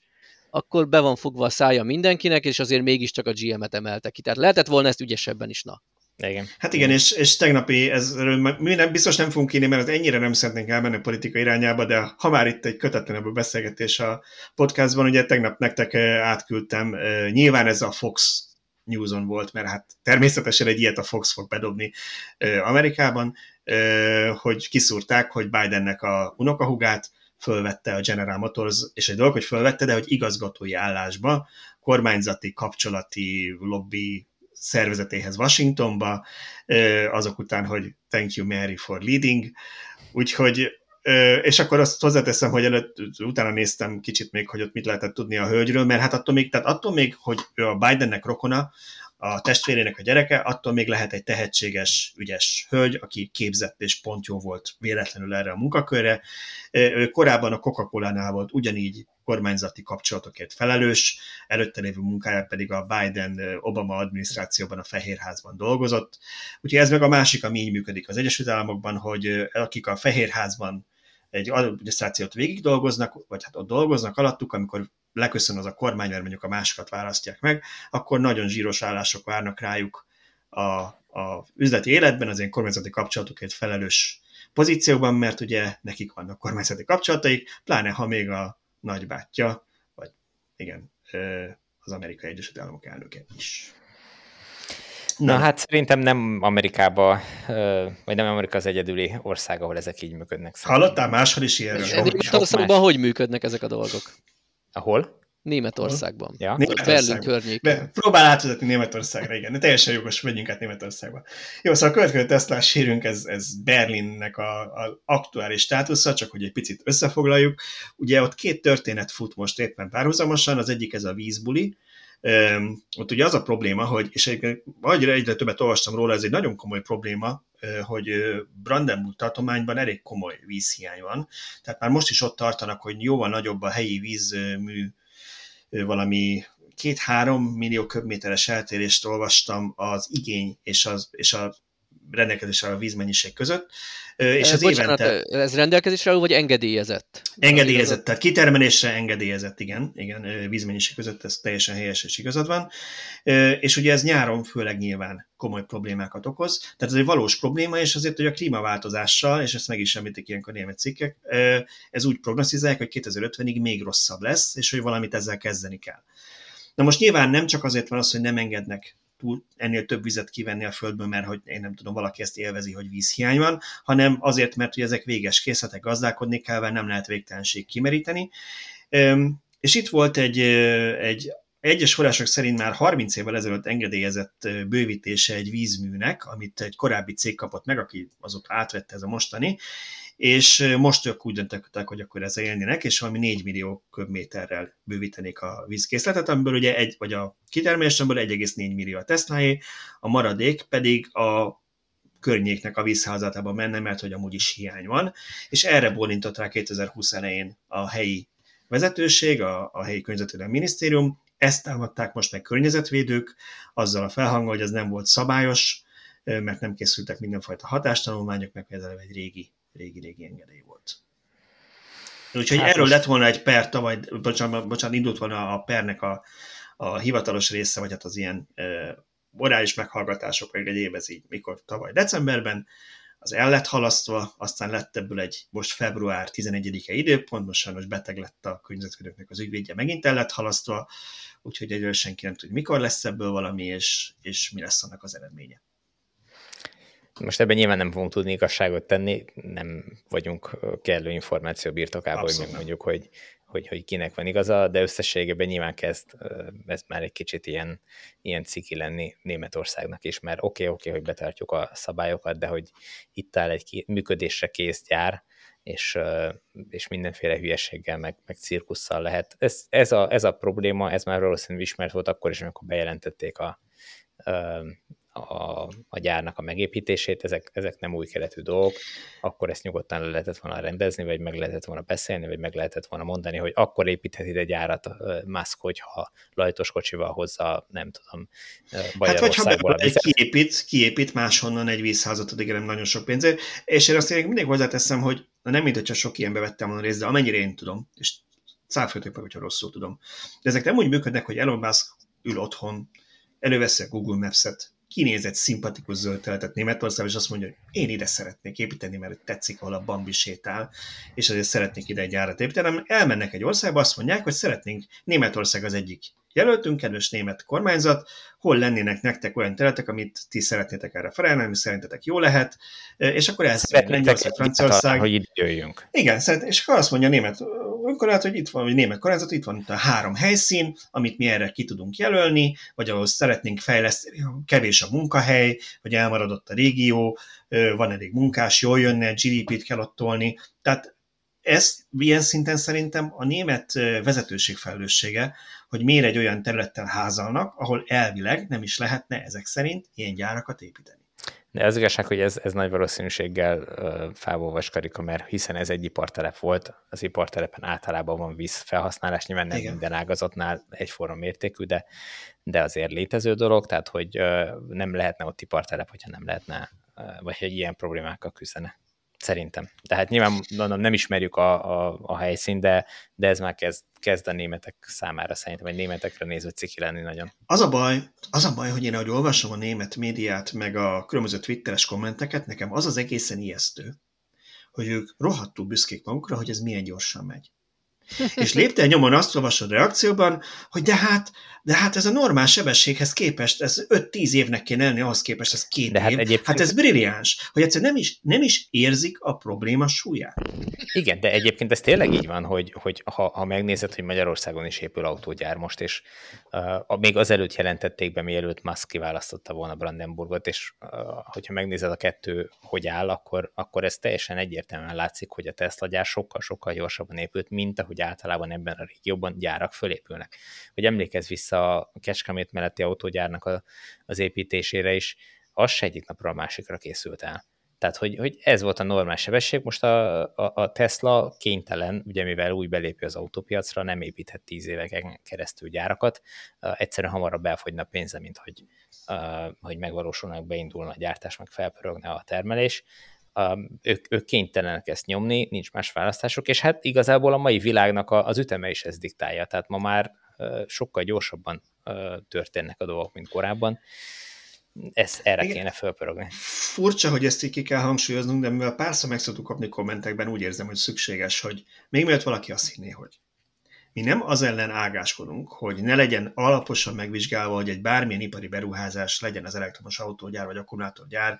akkor be van fogva a szája mindenkinek, és azért mégiscsak a GM-et emelte ki. Tehát lehetett volna ezt ügyesebben is, na. Igen. Hát igen, és, és tegnapi, ez, mi nem, biztos nem fogunk írni, mert az ennyire nem szeretnénk elmenni a politika irányába, de ha már itt egy kötetlenebb beszélgetés a podcastban, ugye tegnap nektek eh, átküldtem, eh, nyilván ez a Fox Newson volt, mert hát természetesen egy ilyet a Fox fog bedobni eh, Amerikában, hogy kiszúrták, hogy Bidennek a unokahugát fölvette a General Motors, és egy dolog, hogy fölvette, de hogy igazgatói állásba, kormányzati, kapcsolati, lobby szervezetéhez Washingtonba, azok után, hogy thank you Mary for leading, úgyhogy és akkor azt hozzáteszem, hogy előtt, utána néztem kicsit még, hogy ott mit lehetett tudni a hölgyről, mert hát attól még, tehát attól még, hogy ő a Bidennek rokona, a testvérének a gyereke, attól még lehet egy tehetséges, ügyes hölgy, aki képzett és pont jó volt véletlenül erre a munkakörre. Ő korábban a Coca-Cola-nál volt ugyanígy kormányzati kapcsolatokért felelős, előtte lévő munkája pedig a Biden-Obama adminisztrációban a Fehérházban dolgozott. Úgyhogy ez meg a másik, ami így működik az Egyesült Államokban, hogy akik a Fehérházban egy adminisztrációt végig dolgoznak, vagy hát ott dolgoznak alattuk, amikor leköszön az a kormány, mert mondjuk a másikat választják meg, akkor nagyon zsíros állások várnak rájuk a, a üzleti életben, az ilyen kormányzati kapcsolatokért felelős pozícióban, mert ugye nekik vannak kormányzati kapcsolataik, pláne ha még a nagybátyja, vagy igen, az Amerikai Egyesült Államok elnöke is. Na, Na hát szerintem nem Amerikába, vagy nem Amerika az egyedüli ország, ahol ezek így működnek. Szerintem. Hallottál máshol is ilyenről? Németországban hogy működnek ezek a dolgok? Ahol? Németországban. Ja. Berlin környékén. Próbál átvezetni Németországra, igen. De teljesen jogos, megyünk át Németországba. Jó, szóval a következő tesla hírünk, ez, ez Berlinnek a, a aktuális státusza, csak hogy egy picit összefoglaljuk. Ugye ott két történet fut most éppen párhuzamosan, az egyik ez a vízbuli, ott ugye az a probléma, hogy, és egyre, egyre többet olvastam róla, ez egy nagyon komoly probléma, hogy Brandenburg tartományban elég komoly vízhiány van. Tehát már most is ott tartanak, hogy jóval nagyobb a helyi vízmű valami két-három millió köbméteres eltérést olvastam az igény és, az, és a rendelkezésre a vízmennyiség között. És ez Bocsánat, évente... ez rendelkezésre vagy engedélyezett? Engedélyezett, tehát kitermelésre engedélyezett, igen, igen, vízmennyiség között ez teljesen helyes és igazad van. És ugye ez nyáron főleg nyilván komoly problémákat okoz. Tehát ez egy valós probléma, és azért, hogy a klímaváltozással, és ezt meg is említik ilyenkor német cikkek, ez úgy prognosztizálják, hogy 2050-ig még rosszabb lesz, és hogy valamit ezzel kezdeni kell. Na most nyilván nem csak azért van az, hogy nem engednek túl, ennél több vizet kivenni a földből, mert hogy én nem tudom, valaki ezt élvezi, hogy vízhiány van, hanem azért, mert hogy ezek véges készletek, gazdálkodni kell, nem lehet végtelenség kimeríteni. És itt volt egy, egy egyes források szerint már 30 évvel ezelőtt engedélyezett bővítése egy vízműnek, amit egy korábbi cég kapott meg, aki azóta átvette ez a mostani, és most ők úgy döntöttek, hogy akkor ezzel élnének, és valami 4 millió köbméterrel bővítenék a vízkészletet, amiből ugye egy, vagy a kitermelésemből 1,4 millió a Tesláé, a maradék pedig a környéknek a vízházatában menne, mert hogy amúgy is hiány van, és erre bólintott rá 2020 elején a helyi vezetőség, a, a helyi környezetvédelmi minisztérium, ezt támadták most meg környezetvédők, azzal a felhanggal, hogy ez nem volt szabályos, mert nem készültek mindenfajta hatástanulmányok, meg például egy régi, régi, régi engedély volt. Úgyhogy hát erről most... lett volna egy per tavaly, bocsánat, bocsánat, indult volna a pernek a, a hivatalos része, vagy hát az ilyen e, orális meghallgatások, vagy egy év ez így, mikor tavaly decemberben, az el lett halasztva, aztán lett ebből egy most február 11-e időpont, most sajnos beteg lett a környezetvédőknek az ügyvédje, megint el lett halasztva, úgyhogy egyről senki nem tudja, mikor lesz ebből valami, és, és mi lesz annak az eredménye. Most ebben nyilván nem fogunk tudni igazságot tenni, nem vagyunk kellő információ birtokában, hogy megmondjuk, hogy, hogy, hogy kinek van igaza, de összességében nyilván kezd ez már egy kicsit ilyen, ilyen ciki lenni Németországnak is, mert oké, okay, oké, okay, hogy betartjuk a szabályokat, de hogy itt áll egy működésre kész gyár, és, és mindenféle hülyeséggel, meg, meg cirkusszal lehet. Ez, ez, a, ez a probléma, ez már valószínűleg ismert volt akkor is, amikor bejelentették a, a, a gyárnak a megépítését, ezek, ezek nem új keletű dolgok, akkor ezt nyugodtan le lehetett volna rendezni, vagy meg lehetett volna beszélni, vagy meg lehetett volna mondani, hogy akkor építhet ide gyárat Musk, hogyha lajtos kocsival hozza, nem tudom, Magyarországból. Hát, vagy kiépít, kiépít máshonnan egy vízházat, nem nagyon sok pénzért, és én azt mindig hozzáteszem, hogy nem mint hogyha sok ilyenbe vettem volna részt, de amennyire én tudom, és szállföltök vagy, hogyha rosszul tudom. De ezek nem úgy működnek, hogy Elon Musk ül otthon, előveszi a Google Maps-et, kinézett szimpatikus zöld teletet Németország, és azt mondja, hogy én ide szeretnék építeni, mert tetszik, ahol a Bambi sétál, és azért szeretnék ide egy gyárat építeni, elmennek egy országba, azt mondják, hogy szeretnénk, Németország az egyik jelöltünk, kedves német kormányzat, hol lennének nektek olyan területek, amit ti szeretnétek erre felelni, ami szerintetek jó lehet, és akkor ez Lengyelország, Franciaország. Hogy itt jöjjünk. Igen, szeret, és akkor azt mondja a német önkormányzat, hogy itt van, vagy német kormányzat, itt van itt a három helyszín, amit mi erre ki tudunk jelölni, vagy ahol szeretnénk fejleszteni, kevés a munkahely, vagy elmaradott a régió, van elég munkás, jól jönne, GDP-t kell ott tolni. Tehát ez ilyen szinten szerintem a német vezetőség felelőssége, hogy miért egy olyan területtel házalnak, ahol elvileg nem is lehetne ezek szerint ilyen gyárakat építeni. De az igazság, hogy ez, ez nagy valószínűséggel uh, fávolvas karika, mert hiszen ez egy ipartelep volt, az ipartelepen általában van vízfelhasználás, nyilván nem Igen. minden ágazatnál egyforma mértékű, de, de azért létező dolog, tehát hogy uh, nem lehetne ott ipartelep, hogyha nem lehetne, uh, vagy hogy ilyen problémákkal küzdene. Szerintem. Tehát nyilván mondom, nem ismerjük a, a, a helyszínt, de, de ez már kezd, kezd a németek számára szerintem, vagy németekre nézve ciki lenni nagyon. Az a baj, az a baj, hogy én ahogy olvasom a német médiát, meg a különböző twitteres kommenteket, nekem az az egészen ijesztő, hogy ők rohadtul büszkék magukra, hogy ez milyen gyorsan megy. És lépte nyomon azt olvasod reakcióban, hogy de hát, de hát ez a normál sebességhez képest, ez 5-10 évnek kéne lenni, ahhoz képest ez két de hát év. Egyébként... Hát ez brilliáns, hogy egyszerűen nem is, nem is érzik a probléma súlyát. Igen, de egyébként ez tényleg így van, hogy, hogy ha, ha megnézed, hogy Magyarországon is épül autógyár most, és uh, még azelőtt jelentették be, mielőtt Musk kiválasztotta volna Brandenburgot, és uh, hogyha megnézed a kettő, hogy áll, akkor, akkor ez teljesen egyértelműen látszik, hogy a Tesla gyár sokkal-sokkal gyorsabban épült, mint ahogy általában ebben a régióban gyárak fölépülnek. Hogy emlékezz vissza a Kecskemét melletti autógyárnak a, az építésére is, az se egyik napra a másikra készült el. Tehát, hogy, hogy ez volt a normál sebesség, most a, a, a Tesla kénytelen, ugye mivel új belépő az autópiacra, nem építhet tíz éveken keresztül gyárakat, uh, egyszerűen hamarabb elfogyna pénze, mint hogy, hogy megvalósulnak, beindulna a gyártás, meg felpörögne a termelés. Uh, ők, ők kénytelenek ezt nyomni, nincs más választásuk, és hát igazából a mai világnak az üteme is ezt diktálja, tehát ma már sokkal gyorsabban történnek a dolgok, mint korábban ez erre Igen. kéne fölpörögni. Furcsa, hogy ezt így ki kell hangsúlyoznunk, de mivel párszor meg szoktuk kapni kommentekben, úgy érzem, hogy szükséges, hogy még mielőtt valaki azt hinné, hogy mi nem az ellen ágáskodunk, hogy ne legyen alaposan megvizsgálva, hogy egy bármilyen ipari beruházás legyen az elektromos autógyár vagy akkumulátorgyár,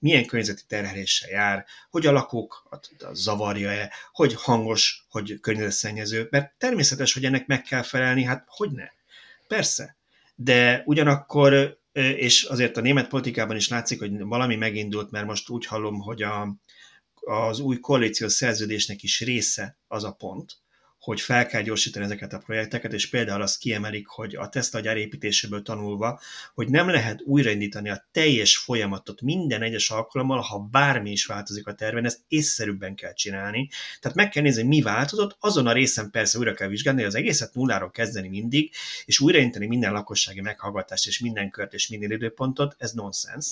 milyen környezeti terheléssel jár, hogy a lakókat zavarja-e, hogy hangos, hogy környezetszennyező, mert természetes, hogy ennek meg kell felelni, hát hogy ne? Persze. De ugyanakkor, és azért a német politikában is látszik, hogy valami megindult, mert most úgy hallom, hogy a, az új koalíciós szerződésnek is része az a pont, hogy fel kell gyorsítani ezeket a projekteket, és például azt kiemelik, hogy a Tesla gyár építéséből tanulva, hogy nem lehet újraindítani a teljes folyamatot minden egyes alkalommal, ha bármi is változik a terven, ezt észszerűbben kell csinálni. Tehát meg kell nézni, mi változott, azon a részen persze újra kell vizsgálni, az egészet nulláról kezdeni mindig, és újraindítani minden lakossági meghallgatást, és minden kört, és minden időpontot, ez nonsens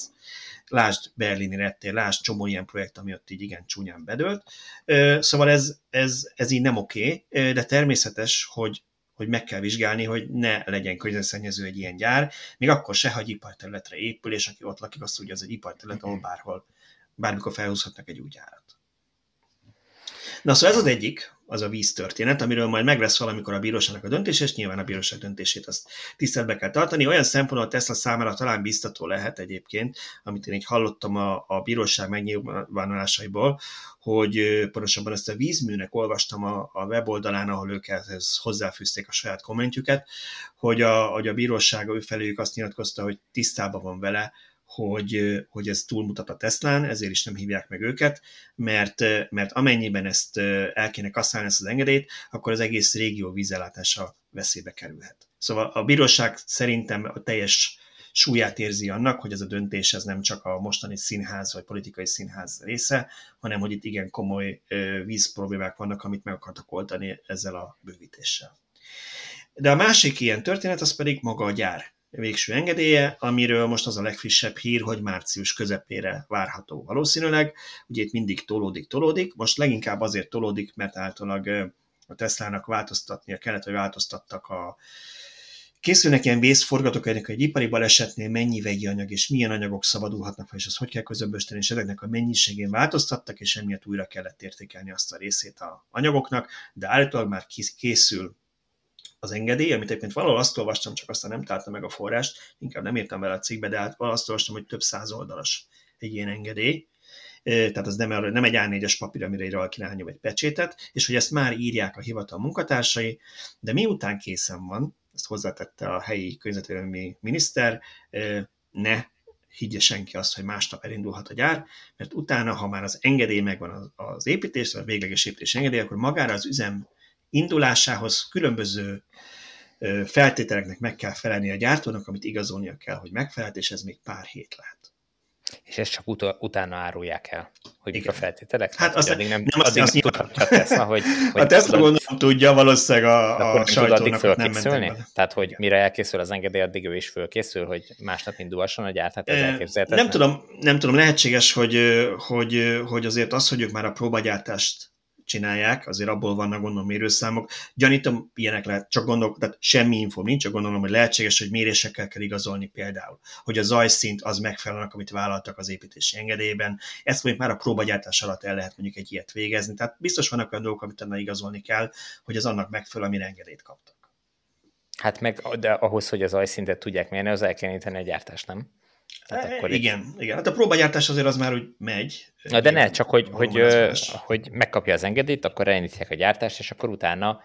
lásd Berlini rettér, lásd csomó ilyen projekt, ami ott így igen csúnyán bedőlt. Szóval ez, ez, ez így nem oké, okay, de természetes, hogy, hogy meg kell vizsgálni, hogy ne legyen környezetszennyező egy ilyen gyár, még akkor se, ha egy iparterületre épül, és aki ott lakik, azt tudja, az egy iparterület, ahol bárhol, bármikor felhúzhatnak egy új gyárat. Na szóval ez az egyik, az a víz történet, amiről majd meg lesz valamikor a bíróságnak a döntés, és nyilván a bíróság döntését azt tiszteletbe kell tartani. Olyan szempontból Tesla számára talán biztató lehet egyébként, amit én így hallottam a, a bíróság megnyilvánulásaiból, hogy pontosabban ezt a vízműnek olvastam a, a weboldalán, ahol ők ehhez hozzáfűzték a saját kommentjüket, hogy a, hogy a bíróság ő felőjük azt nyilatkozta, hogy tisztában van vele, hogy, hogy ez túlmutat a Teslán, ezért is nem hívják meg őket, mert, mert amennyiben ezt el kéne kasszálni ezt az engedélyt, akkor az egész régió vízellátása veszélybe kerülhet. Szóval a bíróság szerintem a teljes súlyát érzi annak, hogy ez a döntés ez nem csak a mostani színház vagy politikai színház része, hanem hogy itt igen komoly vízproblémák vannak, amit meg akartak oldani ezzel a bővítéssel. De a másik ilyen történet az pedig maga a gyár végső engedélye, amiről most az a legfrissebb hír, hogy március közepére várható valószínűleg. Ugye itt mindig tolódik, tolódik. Most leginkább azért tolódik, mert általában a Teslának változtatnia kellett, hogy változtattak a Készülnek ilyen vészforgatókönyvek, hogy egy ipari balesetnél mennyi vegyi anyag és milyen anyagok szabadulhatnak fel, és azt hogy kell közömbösíteni, és ezeknek a mennyiségén változtattak, és emiatt újra kellett értékelni azt a részét a anyagoknak, de állítólag már készül az engedély, amit egyébként valahol azt olvastam, csak aztán nem találtam meg a forrást, inkább nem írtam vele a cikkbe, de hát azt olvastam, hogy több száz oldalas egy ilyen engedély, tehát az nem, nem egy A4-es papír, amire egy valaki egy pecsétet, és hogy ezt már írják a hivatal munkatársai, de miután készen van, ezt hozzátette a helyi környezetvédelmi miniszter, ne higgye senki azt, hogy másnap elindulhat a gyár, mert utána, ha már az engedély megvan az építés, vagy végleges építés engedély, akkor magára az üzem indulásához különböző feltételeknek meg kell felelni a gyártónak, amit igazolnia kell, hogy megfelelt, és ez még pár hét lehet. És ezt csak ut- utána árulják el, hogy mik a feltételek? Hát azt addig nem, nem addig azt nem tudhatja Tesla, hogy... *laughs* hogy a Tesla gondolom tudja, valószínűleg a, a sajtónak addig nem mentek Tehát, hogy mire elkészül az engedély, addig ő is fölkészül, hogy másnap indulhasson a gyár, tehát ez elképzelhetetlen. Nem tudom, nem tudom, lehetséges, hogy, hogy, hogy azért az, hogy ők már a próbagyártást csinálják, azért abból vannak gondolom mérőszámok. Gyanítom, ilyenek lehet, csak gondolok, tehát semmi info nincs, csak gondolom, hogy lehetséges, hogy mérésekkel kell igazolni például, hogy a zajszint az megfelelően, amit vállaltak az építési engedélyben. Ezt mondjuk már a próbagyártás alatt el lehet mondjuk egy ilyet végezni. Tehát biztos vannak olyan dolgok, amit ennek igazolni kell, hogy az annak megfelel, amire engedélyt kaptak. Hát meg de ahhoz, hogy az ajszintet tudják mérni, az el kell a gyártást, nem? Hát akkor igen, itt... igen. Hát a próbagyártás azért az már úgy megy. Na de ne, csak hogy, hogy, hogy megkapja az engedélyt, akkor elindítják a gyártást, és akkor utána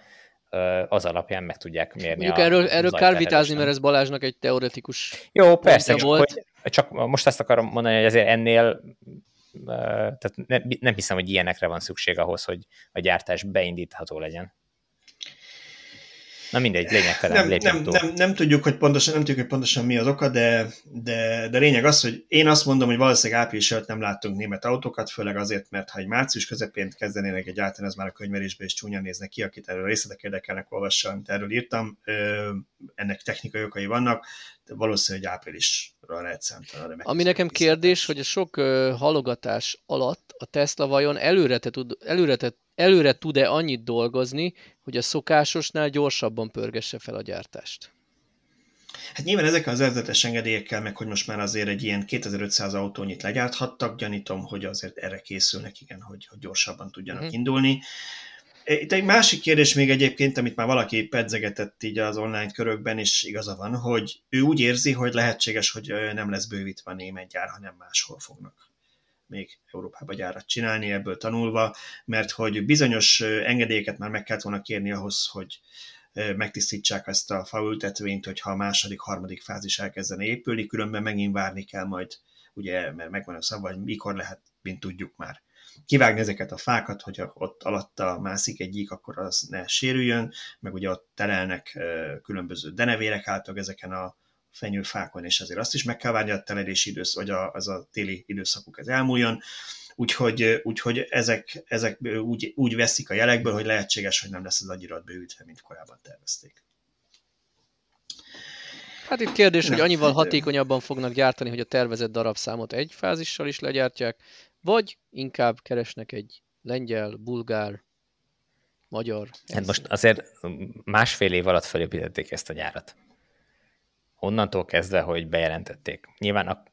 az alapján meg tudják mérni Mondjuk a, erről, erről kár vitázni, mert ez Balázsnak egy teoretikus Jó, persze, csak, volt. Hogy, csak most azt akarom mondani, hogy azért ennél tehát nem, nem hiszem, hogy ilyenekre van szükség ahhoz, hogy a gyártás beindítható legyen. Na mindegy, lényegtelen, nem, nem, nem, nem, tudjuk, hogy pontosan, nem tudjuk, hogy pontosan mi az oka, de, de, de lényeg az, hogy én azt mondom, hogy valószínűleg április előtt nem láttunk német autókat, főleg azért, mert ha egy március közepén kezdenének egy általán, ez már a könyvelésben is csúnyán néznek ki, akit erről részletek érdekelnek, olvassa, amit erről írtam. Ennek technikai okai vannak, de valószínűleg számítani. Ami nekem kérdés, hogy a sok halogatás alatt a Tesla vajon előre, tud, előre előre tud-e annyit dolgozni, hogy a szokásosnál gyorsabban pörgesse fel a gyártást? Hát nyilván ezek az előzetes engedélyekkel, meg hogy most már azért egy ilyen 2500 autónyit legyárthattak, gyanítom, hogy azért erre készülnek, igen, hogy, hogy gyorsabban tudjanak uh-huh. indulni. Itt egy másik kérdés még egyébként, amit már valaki pedzegetett így az online körökben, és igaza van, hogy ő úgy érzi, hogy lehetséges, hogy nem lesz bővítve a német gyár, hanem máshol fognak még Európába gyárat csinálni, ebből tanulva, mert hogy bizonyos engedélyeket már meg kellett volna kérni ahhoz, hogy megtisztítsák ezt a faültetvényt, hogyha a második, harmadik fázis elkezden épülni, különben megint várni kell majd, ugye, mert megvan a szava, hogy mikor lehet, mint tudjuk már kivágni ezeket a fákat, hogy ott alatta mászik egyik, akkor az ne sérüljön, meg ugye ott telelnek különböző denevérek által ezeken a fenyőfákon, és azért azt is meg kell várni a teledési időszak, vagy a, az a téli időszakuk ez elmúljon. Úgyhogy, úgyhogy ezek, ezek úgy, úgy veszik a jelekből, hogy lehetséges, hogy nem lesz az agyirat bővítve, mint korábban tervezték. Hát itt kérdés, hogy annyival hatékonyabban fognak gyártani, hogy a tervezett darabszámot egy fázissal is legyártják, vagy inkább keresnek egy lengyel, bulgár, magyar. Hát most azért másfél év alatt felépítették ezt a gyárat. Onnantól kezdve, hogy bejelentették. Nyilván a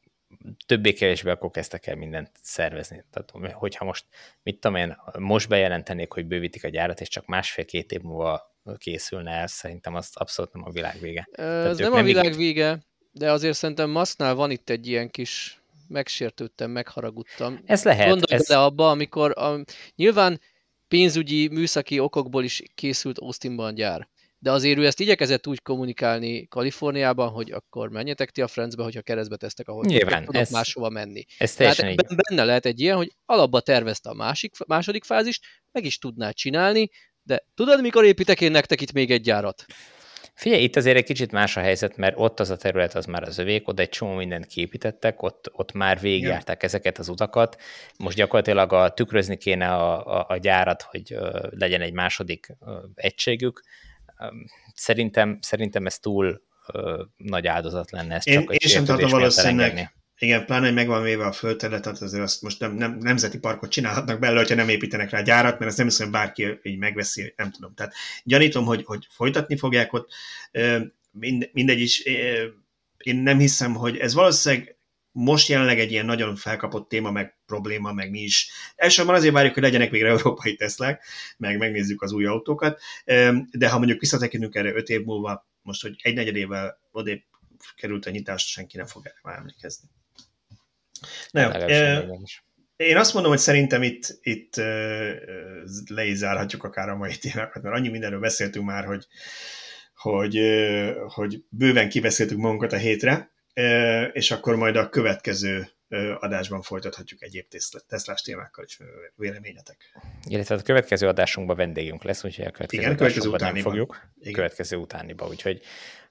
többé-kevésbé akkor kezdtek el mindent szervezni. Tehát, hogyha most, mit tudom én, most bejelentenék, hogy bővítik a gyárat, és csak másfél-két év múlva készülne el, szerintem az abszolút nem a világ vége. Ez nem a világ vége, de azért szerintem Masznál van itt egy ilyen kis megsértődtem, megharagudtam. Ez lehet. Gondolj ez... bele abba, amikor a, nyilván pénzügyi, műszaki okokból is készült Austinban gyár. De azért ő ezt igyekezett úgy kommunikálni Kaliforniában, hogy akkor menjetek ti a francbe, hogyha keresztbe tesztek, ahogy Nyilván, tudok ez, máshova menni. Ez Tehát ebben benne lehet egy ilyen, hogy alapba tervezte a másik, második fázist, meg is tudná csinálni, de tudod, mikor építek én nektek itt még egy gyárat? Figyelj, itt azért egy kicsit más a helyzet, mert ott az a terület az már az övék, oda egy csomó mindent kiépítettek, ott, ott már végigjárták ezeket az utakat. Most gyakorlatilag a, tükrözni kéne a, a, a gyárat, hogy uh, legyen egy második uh, egységük. Szerintem, szerintem ez túl uh, nagy áldozat lenne. Ez én, csak én sem tartom valószínűleg, igen, pláne, hogy megvan véve a földterület, tehát azért azt most nem, nem, nemzeti parkot csinálhatnak belőle, hogyha nem építenek rá gyárat, mert ezt nem hiszem, bárki így megveszi, nem tudom. Tehát gyanítom, hogy, hogy folytatni fogják ott, mind, mindegy is, én nem hiszem, hogy ez valószínűleg most jelenleg egy ilyen nagyon felkapott téma, meg probléma, meg mi is. Elsősorban azért várjuk, hogy legyenek végre európai Teslák, meg megnézzük az új autókat, de ha mondjuk visszatekintünk erre öt év múlva, most, hogy egy negyed évvel odébb került a nyitást, senki nem fog erre emlékezni. Na jó, én azt mondom, hogy szerintem itt, itt le is zárhatjuk akár a mai témákat, mert annyi mindenről beszéltünk már, hogy, hogy, hogy bőven kibeszéltük magunkat a hétre, és akkor majd a következő adásban folytathatjuk egyéb teszlás témákkal is véleményetek. Illetve a következő adásunkban vendégünk lesz, úgyhogy a következő, Igen, következő utániban nem fogjuk. Igen. Következő utániba, úgyhogy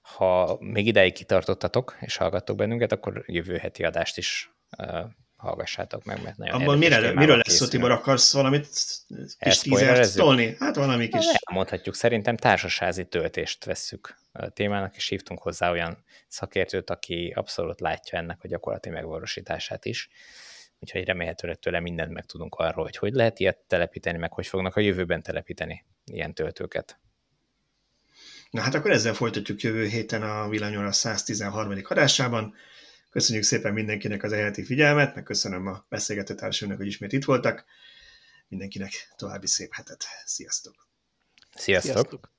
ha még ideig kitartottatok és hallgattok bennünket, akkor jövő heti adást is hallgassátok meg, mert nagyon Abban mire, miről lesz szó, Tibor, akarsz valamit kis tízert tolni? Hát valami kis... Mondhatjuk, szerintem társasházi töltést vesszük a témának, és hívtunk hozzá olyan szakértőt, aki abszolút látja ennek a gyakorlati megvalósítását is. Úgyhogy remélhetőleg tőle mindent meg tudunk arról, hogy hogy lehet ilyet telepíteni, meg hogy fognak a jövőben telepíteni ilyen töltőket. Na hát akkor ezzel folytatjuk jövő héten a Villanyóra 113. adásában. Köszönjük szépen mindenkinek az eheti figyelmet, meg köszönöm a beszélgető társadalomnak, hogy ismét itt voltak. Mindenkinek további szép hetet. Sziasztok! Sziasztok! Sziasztok.